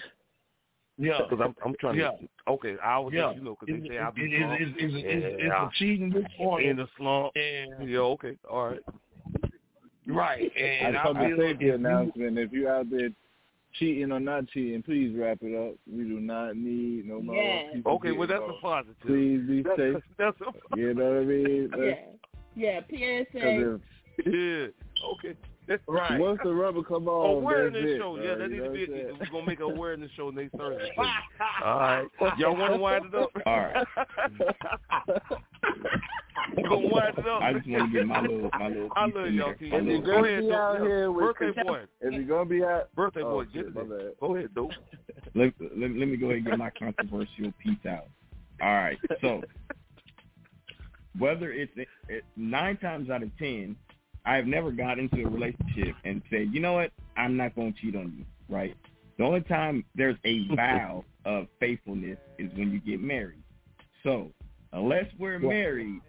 Yeah. Because I'm I'm trying Yeah. to. Okay, I was Yeah. you know because they say I be it- it- drunk. it's- it's- it's- it's a cheating disorder. in the slump. And yeah, okay, all right. Right. And I public feel safety if you- announcement. If you out there cheating or not cheating, please wrap it up. We do not need no more Yes. people. Okay, well getting that's a positive. Please be That's- safe. That's a You know what I mean? Yeah, yeah. PSA. Yeah. Okay. Right. Once the rubber come on, awareness that's it, show. bro, Yeah, that you need know to be. what We're gonna make an awareness show next Thursday. All right. Y'all want to wind it up? All right. you gonna wind it up? I just want to get my little my little I piece love in y'all. there. T. If you're Go gonna ahead, be out Dope. here with Birthday boy. if you're gonna be out, Birthday oh, boy. Get shit, it. Go ahead, dope. let, let, let me go ahead and get my controversial piece out. All right. So whether it's it, nine times out of ten, I've never got into a relationship and said, you know what, I'm not going to cheat on you. Right. The only time there's a vow of faithfulness is when you get married. So unless we're married,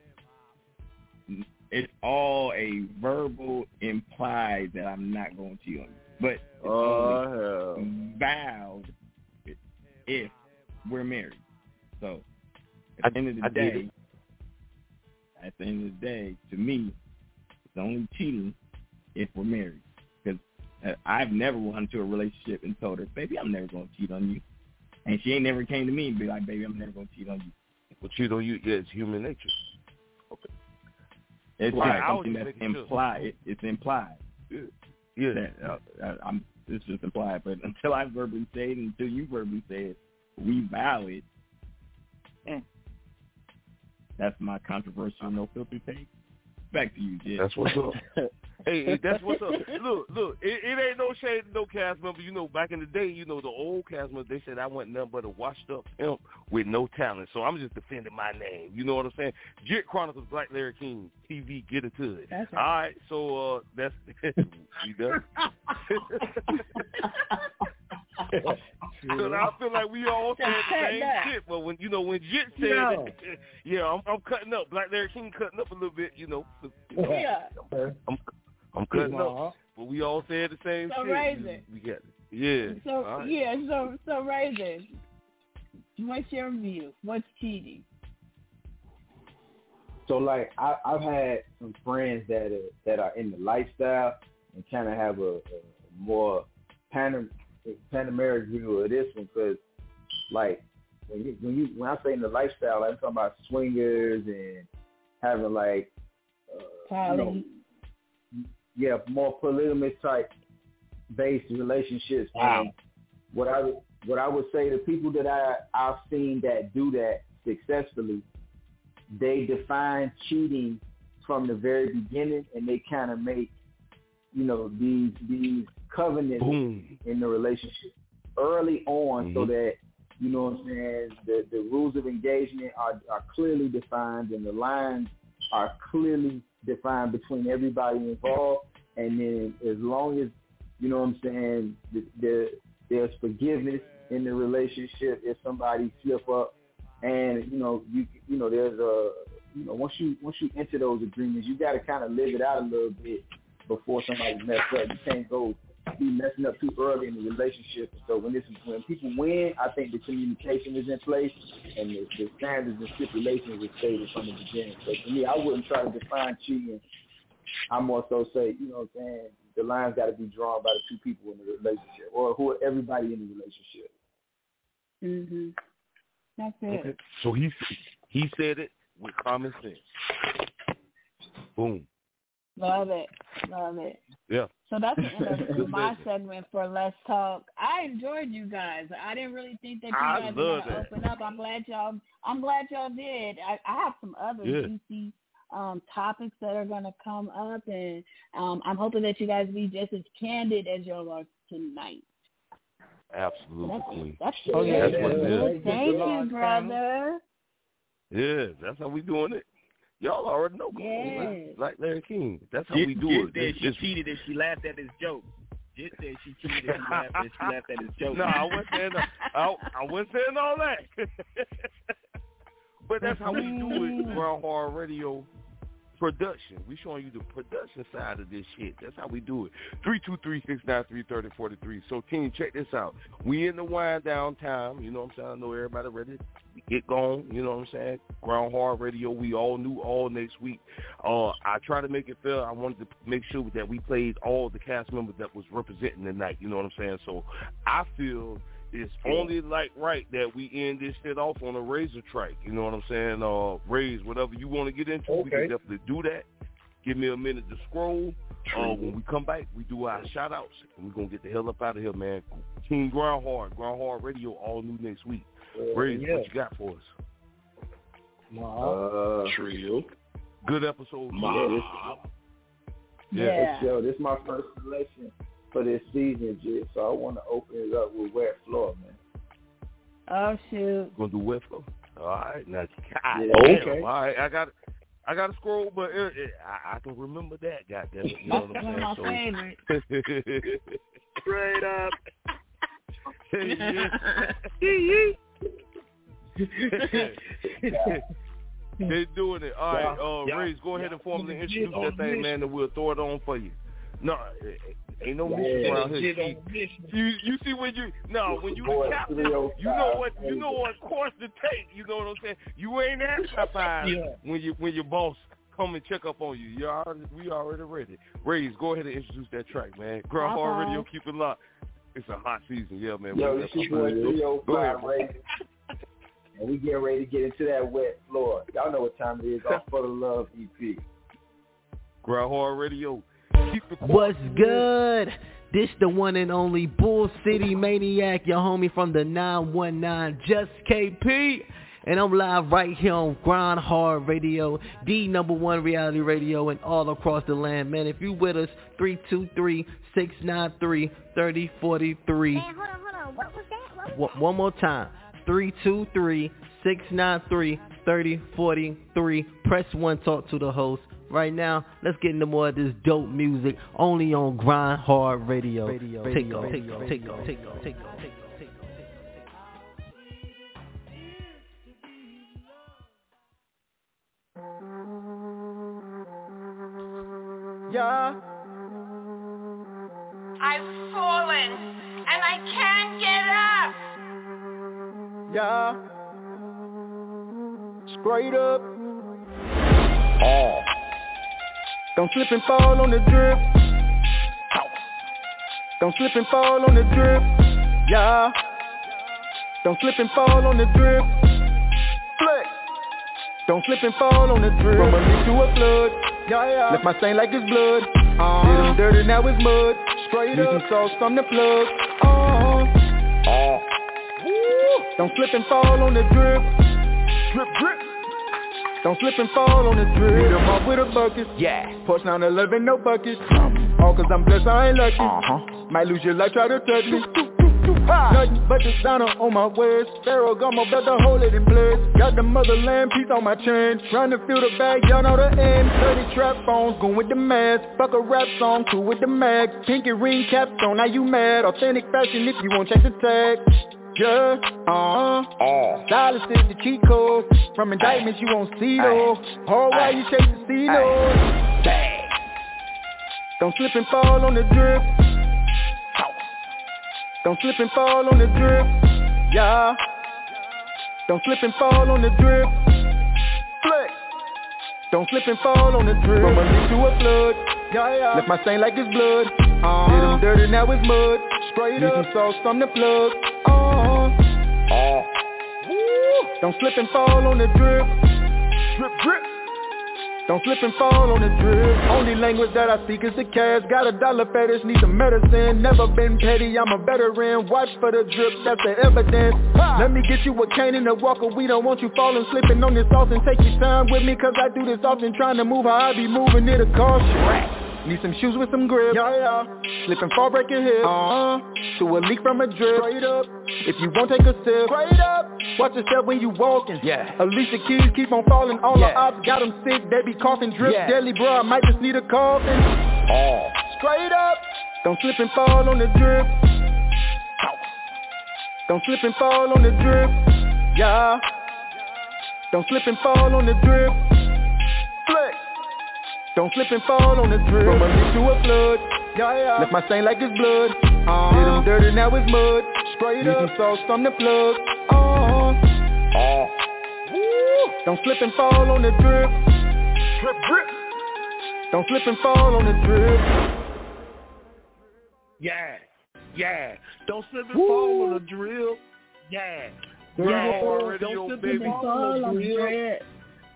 it's all a verbal implied that I'm not going to cheat on you. But it's Oh, vowed if we're married. So at the end of the I day, at the end of the day, to me, it's only cheating if we're married. Because I've never went into a relationship and told her, baby, I'm never going to cheat on you. And she ain't never came to me and be like, baby, I'm never going to cheat on you. Well, cheat on you. Yeah, it's human nature. Okay. It's Right, like something that's implied. It, it's implied. Yeah. That, uh, uh, I'm, it's just implied. But until I verbally say it, until you verbally say it, we valid. Eh. That's my controversial no filter take. Back to you, Jay. That's what's up. hey, hey, that's what's up. Look, look, it, it ain't no shade to no cast member. You know, back in the day, you know, the old cast members, they said I wasn't nothing but a washed up pimp with no talent. So I'm just defending my name. You know what I'm saying? Jit Chronicles Black Larry King TV, get it to it. That's All right, so uh that's you done. Because I feel like we all said the same that. shit, but when you know when Jit said No. it, yeah, I'm, I'm cutting up. Black Larry King cutting up a little bit, you know. Yeah. I'm I'm cutting Uh-huh. up, but we all said the same So shit. Razor. We got it. Yeah. So All right. yeah, so so Razor, what's your view? What's cheating? So like I, I've had some friends that are that are in the lifestyle and kind of have a, a more panam panoramic view of this one because like when you when you when I say in the lifestyle, I'm talking about swingers and having like uh, you know, yeah, more polygamous type based relationships. Wow. And what I would what I would say to people that I I've seen that do that successfully, they define cheating from the very beginning, and they kind of make you know these these covenants Boom. in the relationship early on, so Mhm. that you know what I'm saying the the rules of engagement are are clearly defined, and the lines are clearly defined between everybody involved. And then as long as you know what I'm saying, the, the, there's forgiveness in the relationship if somebody slip up, and you know you you know there's a you know once you once you enter those agreements, you got to kind of live it out a little bit before somebody mess up. You can't go be messing up too early in the relationship. So when this when people win, I think the communication is in place and the, the standards and stipulations are stated from the beginning. So for me, I wouldn't try to define cheating. I more so say, you know what I'm saying, the lines got to be drawn by the two people in the relationship or who everybody in the relationship. Mhm. That's it. Okay. So he he said it with common sense. Boom. Love it. Love it. Yeah. So that's the end of Good my message. segment for Let's Talk. I enjoyed you guys. I didn't really think that you I guys were gonna that. open up. I'm glad y'all. I'm glad y'all did. I, I have some other Yeah. juicy um, topics that are gonna come up, and um, I'm hoping that you guys be just as candid as y'all are tonight. Absolutely, Queen. That's Oh, yeah. That's what it Good. Thank you, brother. Yeah, that's how we doing it. Y'all already know. Yes. Like, like Larry King. That's how Jit, we do Jit it. said This- she this- cheated and she laughed at his joke. Jit said she cheated and she laughed, and she laughed at his joke. No, I wasn't saying I, I wasn't saying all that. but that's how we do it. Grind Hard Radio production. We showing you the production side of this shit. That's how we do it. Three two three six nine three thirty forty three. So team, check this out. We in the wind down time. You know what I'm saying? I know everybody ready to get going. You know what I'm saying? Grind Hard Radio. We all new all next week. Uh, I try to make it fair. I wanted to make sure that we played all the cast members that was representing the night. You know what I'm saying? So I feel it's only like right that we end this shit off on a razor track. You know what I'm saying? Uh, Raise whatever you want to get into, we can definitely do that. Give me a minute to scroll. Uh, when we come back, we do our shout outs and we're gonna get the hell up out of here, man. Team Grind Hard, Grind Hard Radio, all new next week. Raise, yeah. what you got for us? Uh, Trio. Good episode. Mob. Yeah. This, yo, this is my first selection for this season, Jit. So I want to open it up with Wet Floor, man. Oh shoot. Gonna do West Coast. All right, now, God Yeah, damn. okay. All right, I got, I got to scroll, but it, it, I, I can remember that. Goddamn it, you know what I'm one of saying? my So- favorites. Straight up. They're doing it. All right, uh, Yeah. Rays, go ahead Yeah. and formally Yeah. introduce On that thing, man, and we'll throw it on for you. No, eh, eh, ain't no Yeah. mission around here. Legit See, you you see when you no when you Boy, the captain, you know what you know what course to take. You know what I'm saying? You ain't at Popeyes Yeah. when you when your boss come and check up on you. You already we already ready. Raise, go ahead and introduce that track, man. Grind Hard Popeyes. Radio, keep it locked. It's a hot season, yeah, man. Yo, We this got your boy Popeyes. Go ahead, Five Ray. And we getting ready to get into that wet floor. Y'all know what time it is. Off for the love E EP. Grind Hard Radio. Keep the What's good? This the one and only Bull City Maniac, your homie from the 919, Just KP. And I'm live right here on Grind Hard Radio, the number one reality radio and all across the land. Man, if you with us, 323-693-3043. Man, hold on, hold on. What was that? What was One one more time. 323-693-3043. Press 1, talk to the host. Right now, let's get into more of this dope music only on Grind Hard Radio. Radio, Take radio, off, take radio, off, take off, take off, take off, take off. Yeah. I've fallen and I can't get up. Yeah. Straight up. Don't slip and fall on the drip. Don't slip and fall on the drip. Yeah. Don't slip and fall on the drip. Flex. Don't slip and fall on the drip. From a leak to a flood. Yeah, yeah. Left my stain like it's blood. Uh-huh. Did him dirty, now it's mud. Straight Need up. some sauce from the plug. Uh-huh. Oh. Don't slip and fall on the drip. Drip, drip. Don't slip and fall on the drip. Beat 'em up with a bucket. Yeah. Push down 11, no bucket. All cause I'm blessed, I ain't lucky. Uh-huh. Might lose your life, try to touch me. Nothing but designer on my waist Pharaoh got my belt, brother hold it in place Got the motherland piece on my chain Trying to feel the bag, y'all know the end 30 trap phones, going with the mask Fuck a rap song, cool with the mag Pinky ring capstone, now you mad Authentic fashion if you won't check the tag yeah, uh-huh. Oh. Silence is the cheat code. From indictments you won't see though. Hard while you chase the C notes. Don't slip and fall on the drip. Don't slip and fall on the drip. Yeah. Don't slip and fall on the drip. Flex. Don't slip and fall on the drip. From a leak to a flood. Yeah, yeah. Left my stain like it's blood. Uh-huh. Did him dirty, now it's mud. Straight Need up. some sauce from the plug. Uh-huh. Oh. Don't slip and fall on the drip. Drip, drip. Don't slip and fall on the drip. Only language that I speak is the cash. Got a dollar fetish, need some medicine. Never been petty, I'm a veteran. Watch for the drip, that's the evidence. Let me get you a cane and a walker. We don't want you falling, slipping on this sauce and take your time with me. Cause I do this often, trying to move how I be moving it a caution. Need some shoes with some grip. Yeah, yeah. Slip and fall, break your hip. Uh-huh. To a leak from a drip. Straight up. If you won't take a sip. Straight up. Watch yourself when you walking. Yeah. Alicia Keys keep on falling. All Yeah. the ops got them sick. They be coughing drip. Yeah. Deadly, bro. I might just need a coffin. Oh. Straight up. Don't slip and fall on the drip. Don't slip and fall on the drip. Yeah. Don't slip and fall on the drip. Don't slip and fall on the drip. From a leak to a flood. Yeah, yeah. Left my stain like it's blood. Uh-huh. Did him dirty, now it's mud. Straight Need up. some sauce from the plug. Uh-huh. Oh. Don't slip and fall on the drip. Drip, drip. Don't slip and fall on the drip. Yeah, yeah. Don't slip and fall on the drill. Yeah. Grind yeah. Don't slip baby. and fall on the drill.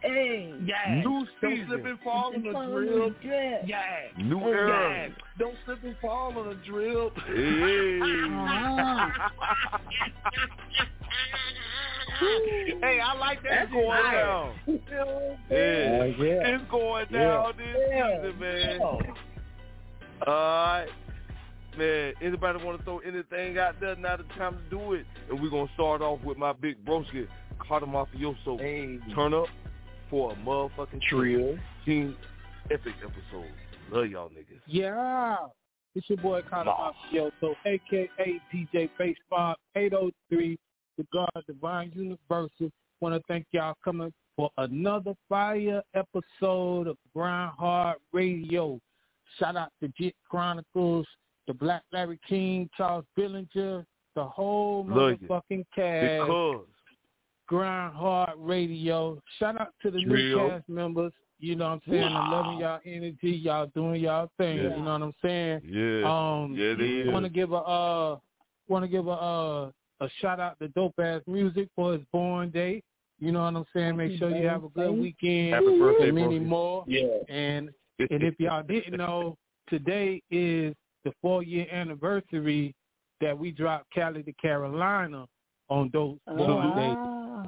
Hey. Yeah. New Don't season. slip and fall on the drill. the. Yeah. New Yeah. era. Don't slip and fall on the drill. hey, hey, I like that. It's going Nice. down. Yeah. Oh, yeah. It's going down this season, man. Alright. Man, anybody want to throw anything out there? Now the time to do it. And we're going to start off with my big broski, Cata' Mafioso. Turn up for a motherfucking Trill. team epic episode. Love y'all niggas. Yeah. It's your boy Cata' Mafioso, a.k.a. DJ Baseball 803, the God Divine Universal. Want to thank y'all coming for another fire episode of Grind Hard Radio. Shout out to Jit Chronicles, the Black Larry King, Charles Billinger, the whole Love you. motherfucking cast. Because Grind Hard Radio. Shout out to the new cast members. You know what I'm saying? I'm loving y'all energy. Y'all doing y'all thing. Yeah. You know what I'm saying? Yeah. Um, Yeah, it is. Want to give a uh, want to give a uh, a shout out to Dopeazzmuzik for his born day. You know what I'm saying? Make sure you have a good weekend. Happy birthday, and many Brookie. more. Yeah. And and if y'all didn't know, today is the four year anniversary that we dropped Cali to Carolina on those Oh, those wow.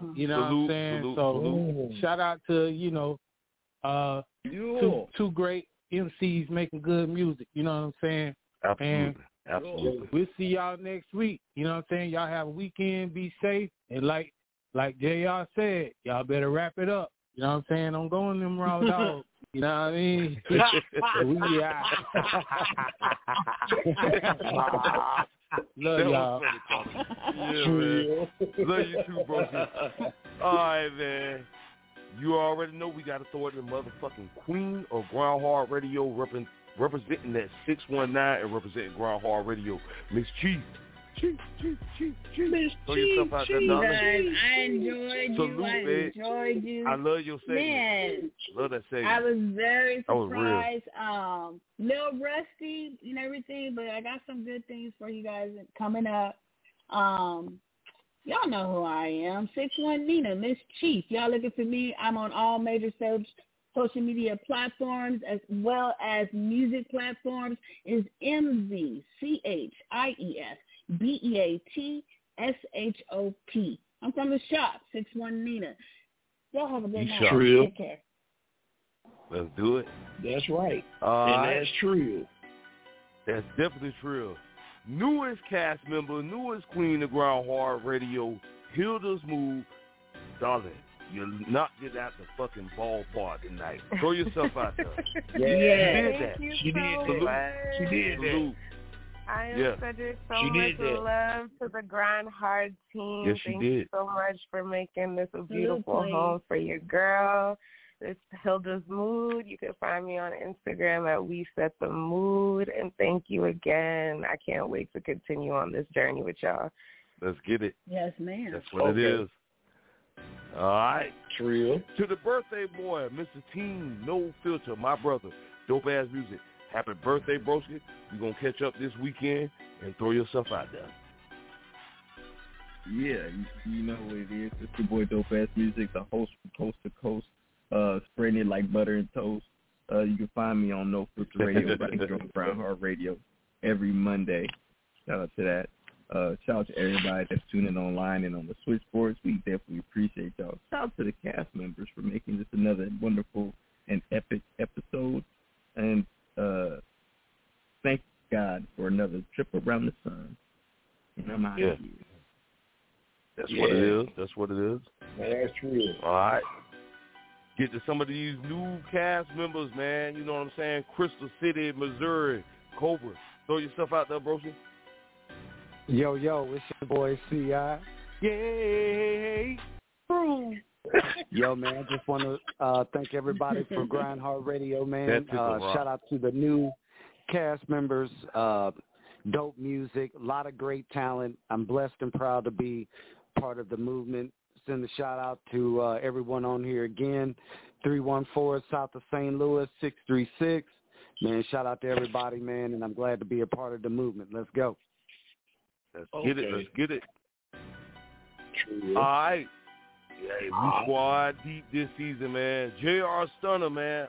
Dates. You know Salute, what I'm saying? salute, so salute. shout out to, you know, uh two two great MCs making good music, you know what I'm saying? Absolutely. Absolutely. We'll see y'all next week. You know what I'm saying? Y'all have a weekend, be safe, and like like JR said, y'all better wrap it up. You know what I'm saying? Don't go in them raw dogs. You know what I mean? we out. Love y'all. Yeah, man. Love you too, bro. All right, man. You already know we got to throw it in the motherfucking queen of Grind Hard Radio representing that 619 and representing Grind Hard Radio, Mz. Chief. Miss Throw yourself out there, darling. I enjoyed Salute, you. I enjoyed you. I love your segment. Man, Love that segment. I was very That was surprised. Um, little rusty and everything, but I got some good things for you guys coming up. Um, y'all know who I am. Six one Nina, Mz. Chief. Y'all looking for me? I'm on all major so- social media platforms as well as music platforms. Is M Z C H I E S B E A T S H O P. I'm from the shop. Six one Nina. Y'all have a good You night. shop. Take care. Let's do it. That's right. All and that's true. That's definitely true. Newest cast member, newest queen of Grind Hard Radio, Hilda's Mood. Darling, you're not getting out the fucking ballpark tonight. Throw yourself out there. Yeah. She did Thank that. you She so did Salute. much. She did that. Salute. I am Yeah. sending so She much love to the Grind Hard team. Yes, she Thank did. you so much for making this a beautiful Queen. home for your girl. It's Hilda's Mood. You can find me on Instagram at We Set the Mood. And thank you again. I can't wait to continue on this journey with y'all. Let's get it. Yes, ma'am. That's what it Okay. is. All right. Trill. To the birthday boy, Mr. Team, no filter, my brother, Dopeazzmuzik. Happy birthday, broski. You're gonna catch up this weekend and throw yourself out there. Yeah, you, you know what it is. It's your boy Dopeazzmuzik, the host from coast to coast, uh, spreading it like butter and toast. Uh, you can find me on No Filter Radio right here on Grind Hard Radio every Monday. Shout out to that. Uh, shout out to everybody that's tuning online and on the switchboards. We definitely appreciate y'all. Shout out to the cast members for making this another wonderful and epic episode. And uh, thank God for another trip around the sun. And I'm out Yeah. of here. That's what it is. That's what it is. That's true. All right. Get to some of these new cast members, man. You know what I'm saying? Crystal City, Missouri, Cobra. Throw yourself out there, broski. Yo, yo, it's your boy C.I. Yay! Yo, man, I just want to uh, thank everybody for Grind Hard Radio, man. That took a Uh, shout out to the new cast members. Uh, dope music, a lot of great talent. I'm blessed and proud to be part of the movement. Send a shout out to uh, everyone on here again. 314 South of St. Louis, 636. Man, shout out to everybody, man, and I'm glad to be a part of the movement. Let's go. Let's get it. Let's get it. Trill. All right. Yeah, we ah. squad deep this season, man. J.R. Stunner, man.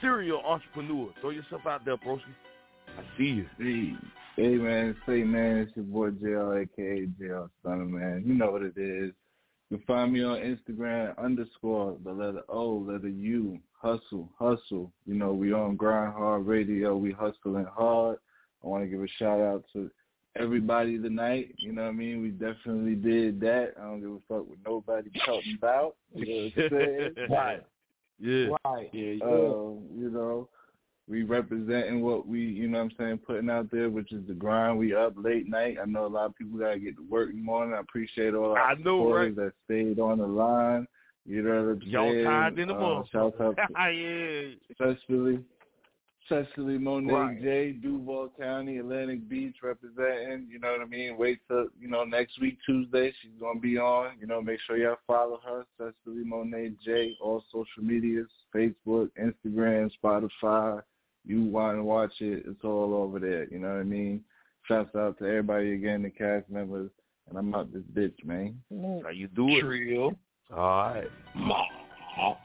Serial entrepreneur. Throw yourself out there, broski. I see you. Hey, hey man, say man, it's your boy JL, aka JL Stunner, man. You know what it is. You can find me on Instagram underscore the letter O, letter U, hustle, hustle. You know, we on Grind Hard Radio, we hustling hard. I want to give a shout out to everybody tonight. You know what I mean? We definitely did that. I don't give a fuck what nobody talking about. You know what I'm saying? Right. Yeah. Right. Yeah, yeah. uh, you know, we representing what we, you know what I'm saying, putting out there, which is the grind. We up late night. I know a lot of people got to get to work in the morning. I appreciate all our I know, supporters that stayed on the line. You know what I'm Y'all saying? tied in the uh, motherfucker. Shout out to yeah. Cecily, Cecily Monet Right. J, Duval County, Atlantic Beach representing. You know what I mean? Wait till, you know, next week, Tuesday, she's going to be on. You know, make sure y'all follow her, Cecily Monet J, all social medias, Facebook, Instagram, Spotify. You want to watch it, it's all over there. You know what I mean? Shouts out to everybody again, the cast members. And I'm out this bitch, man. How you do it? Trill. All right.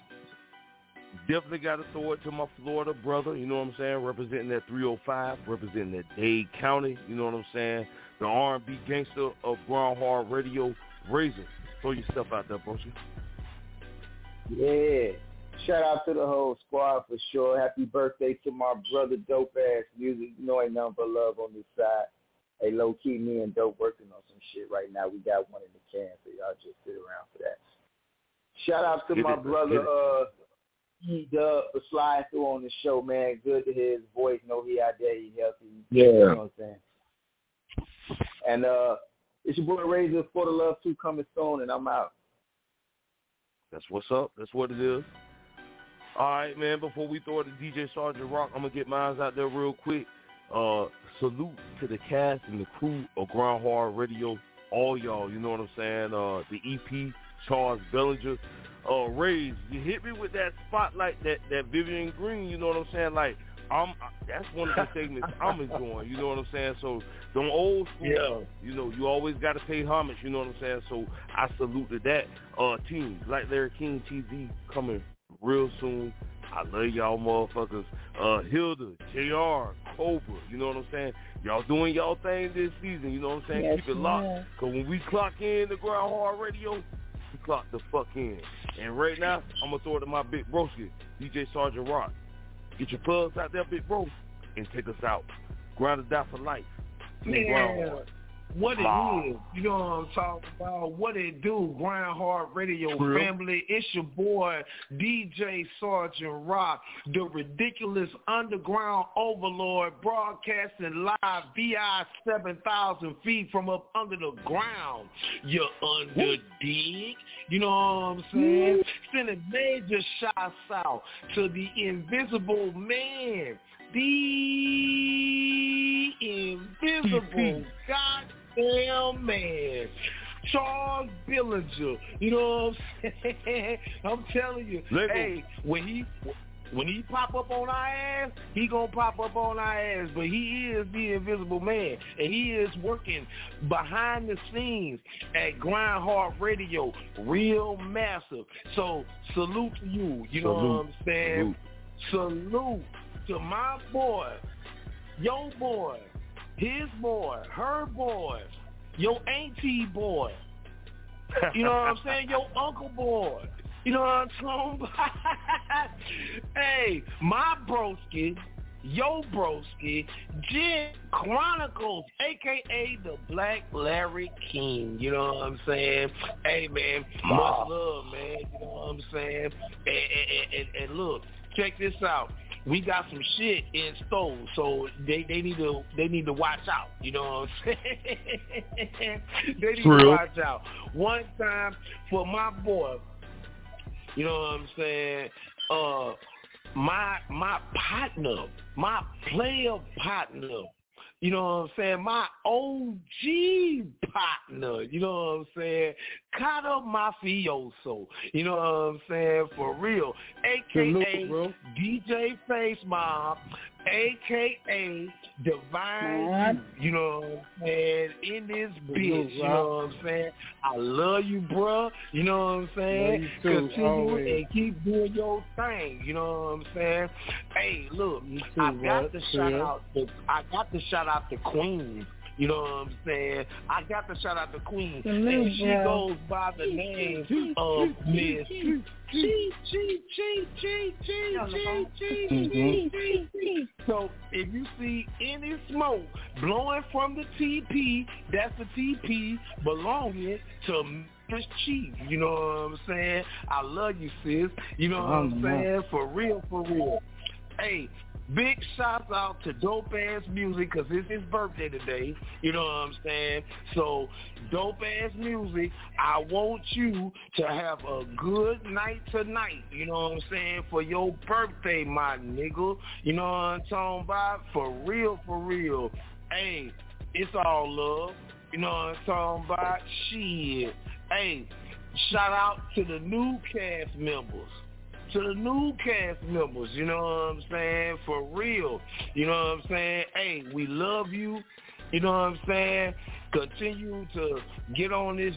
Definitely got to throw it to my Florida brother, you know what I'm saying, representing that 305, representing that Dade County, you know what I'm saying, the R&B gangster of Grind Hard Radio, Razor. Throw your stuff out there, broski. Yeah. Shout out to the whole squad for sure. Happy birthday to my brother Dope Ass Music. You know ain't nothing but love on this side. Hey, low key, me and Dope working on some shit right now. We got one in the can, so y'all just sit around for that. Shout out to Get my it, brother uh E Dub for sliding through on the show, man. Good to hear his voice. Know he out there, he healthy. Yeah. You know what I'm saying? And uh it's your boy Razor for the Love 2 coming soon and I'm out. That's what's up. That's what it is. All right, man. Before we throw it to DJ Sergeant Rock, I'm gonna get mine out there real quick. Uh, salute to the cast and the crew of Grind Hard Radio, all y'all. You know what I'm saying? Uh, the EP, Charles Bellinger, uh, Rays. You hit me with that spotlight, that that Vivian Green. You know what I'm saying? Like I'm. That's one of the segments I'm enjoying. You know what I'm saying? So them old school. Yeah. You know, you always got to pay homage. You know what I'm saying? So I salute to that. Uh, team Like Larry King TV coming real soon. I love y'all motherfuckers. Uh, Hilda, JR, Cobra, you know what I'm saying? Y'all doing y'all thing this season, you know what I'm saying? Yes, Keep it locked. ma'am. Cause when we clock in the Grind Hard Radio, clock the fuck in. And right now, I'm gonna throw it to my big broski, DJ Sergeant Rock. Get your plugs out there, big bro, and take us out. Ground or die for life. Yeah. What it is, you know what I'm talking about? What it do, Grind Hard Radio True. family. It's your boy DJ Sergeant Rock, the ridiculous underground overlord, broadcasting live VI seven thousand feet from up under the ground. You under dig? You know what I'm saying? Sending major shots out to the invisible man, the invisible goddamn man. Charles Billinger, you know what I'm saying? I'm telling you, Lego. hey, when he when he pop up on our ass, he gonna pop up on our ass. But he is the invisible man, and he is working behind the scenes at Grind Hard Radio, real massive. So salute to you. You know what I'm saying? Salute to my boy, your boy, his boy, her boy, your auntie boy. You know what I'm saying? Your uncle boy. You know what I'm talking about? hey, my broski, yo broski, Jit Chronicles, aka the Black Larry King. You know what I'm saying? Hey man, much love, man. You know what I'm saying? And, and, and, and look, check this out. We got some shit in store, so they they need to they need to watch out. You know what I'm saying? they need to watch out. One time for my boy, you know what I'm saying? Uh, my my partner, my player partner. You know what I'm saying? My OG partner. You know what I'm saying? Cata' Mafioso. You know what I'm saying? For real. AKA DJ Face Mob. AKA Divine You. Know what I'm saying? In this bitch. You know what I'm saying? I love you, bruh. You know what I'm saying? Too, Continue always. and keep doing your thing. You know what I'm saying? Hey, look, I got to shout Yeah. out the I got to shout out the Queen. You know what I'm saying? I got to shout out the Queen. Salute, and she bro. goes by the name of Miss so if you see any smoke blowing from the TP, that's the TP belonging to Mz. Chief. You know what I'm saying? I love you, sis. You know what I'm oh, saying? For real, for real. Hey, big shouts out to Dopeazzmuzik because it's his birthday today. You know what I'm saying? So, Dopeazzmuzik, I want you to have a good night tonight. You know what I'm saying? For your birthday, my nigga. You know what I'm talking about? For real, for real. Hey, it's all love. You know what I'm talking about? Shit. Hey, shout out to the new cast members to the new cast members, you know what I'm saying? For real. You know what I'm saying? Hey, we love you. You know what I'm saying? Continue to get on this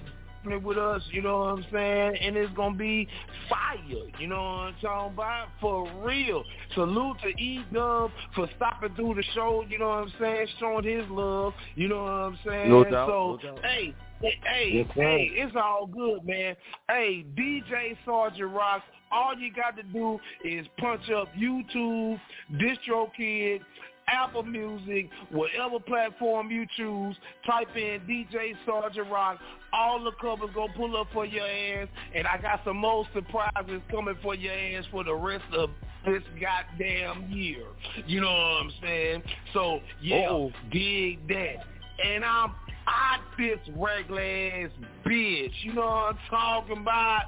with us, you know what I'm saying? And it's gonna be fire, you know what I'm talking about? For real. Salute to E Dub for stopping through the show, you know what I'm saying, showing his love, you know what I'm saying? No doubt, so no doubt. hey, hey, Yes, hey, it's all good, man. Hey, DJ Sergeant Rock, all you got to do is punch up YouTube, DistroKid, Apple Music, whatever platform you choose, type in DJ Sergeant Rock. All the covers gonna pull up for your ass, and I got some more surprises coming for your ass for the rest of this goddamn year. You know what I'm saying? So yeah, Uh-oh. dig that. And I'm I this regular ass bitch. You know what I'm talking about?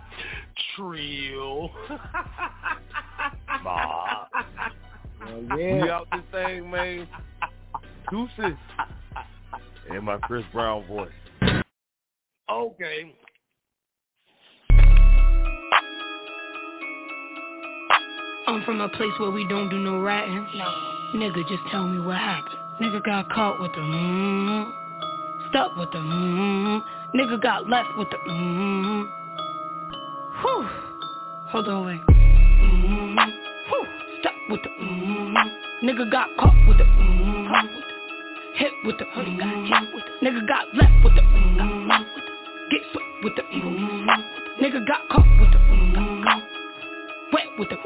Trill. Nah. yeah. We out this thing, man. Deuces. And my Chris Brown voice. Okay. I'm from a place where we don't do no ratting. No. Nigga, just tell me what happened. Nigga got caught with the mm-hmm. Mm, stuck with the mm, nigga got left with the mm. Whew. Hold on, wait. Mm, whew. Stuck with the mm, nigga got caught with the mm, the hit with the mm, got hit with the nigga got left with the mm, left the get swept with the mm, nigga got caught with the mm, wet with the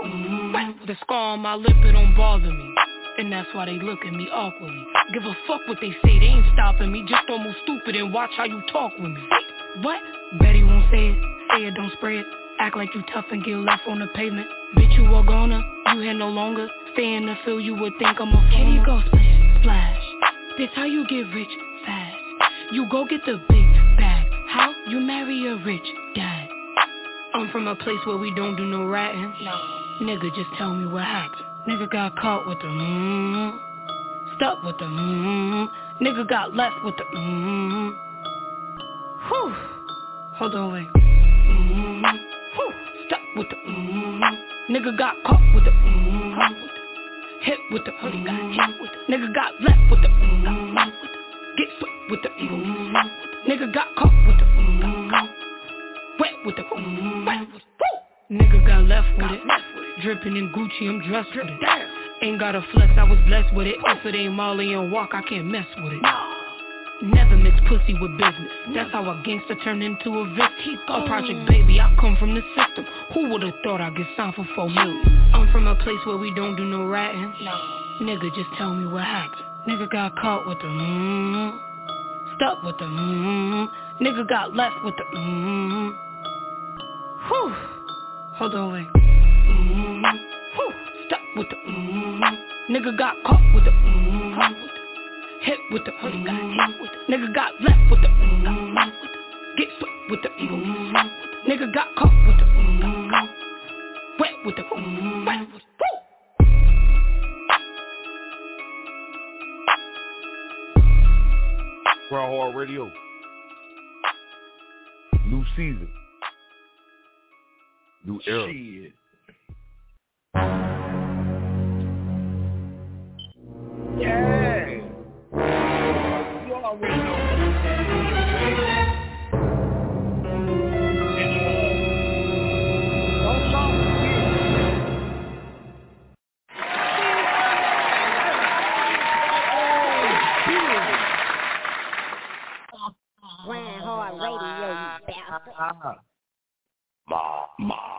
wet with the scar on my lip, it don't bother me. And that's why they look at me awkwardly. Give a fuck what they say, they ain't stopping me. Just don't move stupid and watch how you talk with me. What? Betty won't say it, say it, don't spray it. Act like you tough and get left on the pavement. Bitch, you are gonna, you here no longer. Stay in the field, you would think I'm a you go, splash, splash. This how you get rich fast. You go get the big bag. How? You marry a rich dad. I'm from a place where we don't do no ratting. No. Nigga, just tell me what happened. Nigga got caught with the mm, stuck with the mm, nigga got left with the mm. Whew. Hold on, wait. Mm, whew. Stuck with the mm, nigga got caught with the mm, the hit with the mm, got hit with the nigga got left with the mm, the get swept with the mm, nigga got caught with the mm, got wet with the mm, wet with the Nigga got left with it. Dripping in Gucci, I'm dressed with it. Ain't got a flex, I was blessed with it. If it ain't Molly and walk, I can't mess with it. Never mix pussy with business. That's how a gangster turned into a victim. A project baby, I come from the system. Who would've thought I'd get signed for four million? I'm from a place where we don't do no ratting. Nigga, just tell me what happened. Nigga got caught with the mm, stuck with the mm, nigga got left with the mm. Whew. Hold on, wait. Mm, whew. Stuck with the mm, nigga got caught with the mm, caught with the hit with the mm, got hit with the nigga got left with the mm, got left with the get swept with the mm, nigga got caught with the mm, got wet with the mm, wet with the Grind Hard Radio. New season. New era. Shit. Yeah. You already know. Don't talk Grind Hard Radio, you bastard. Ma, ma.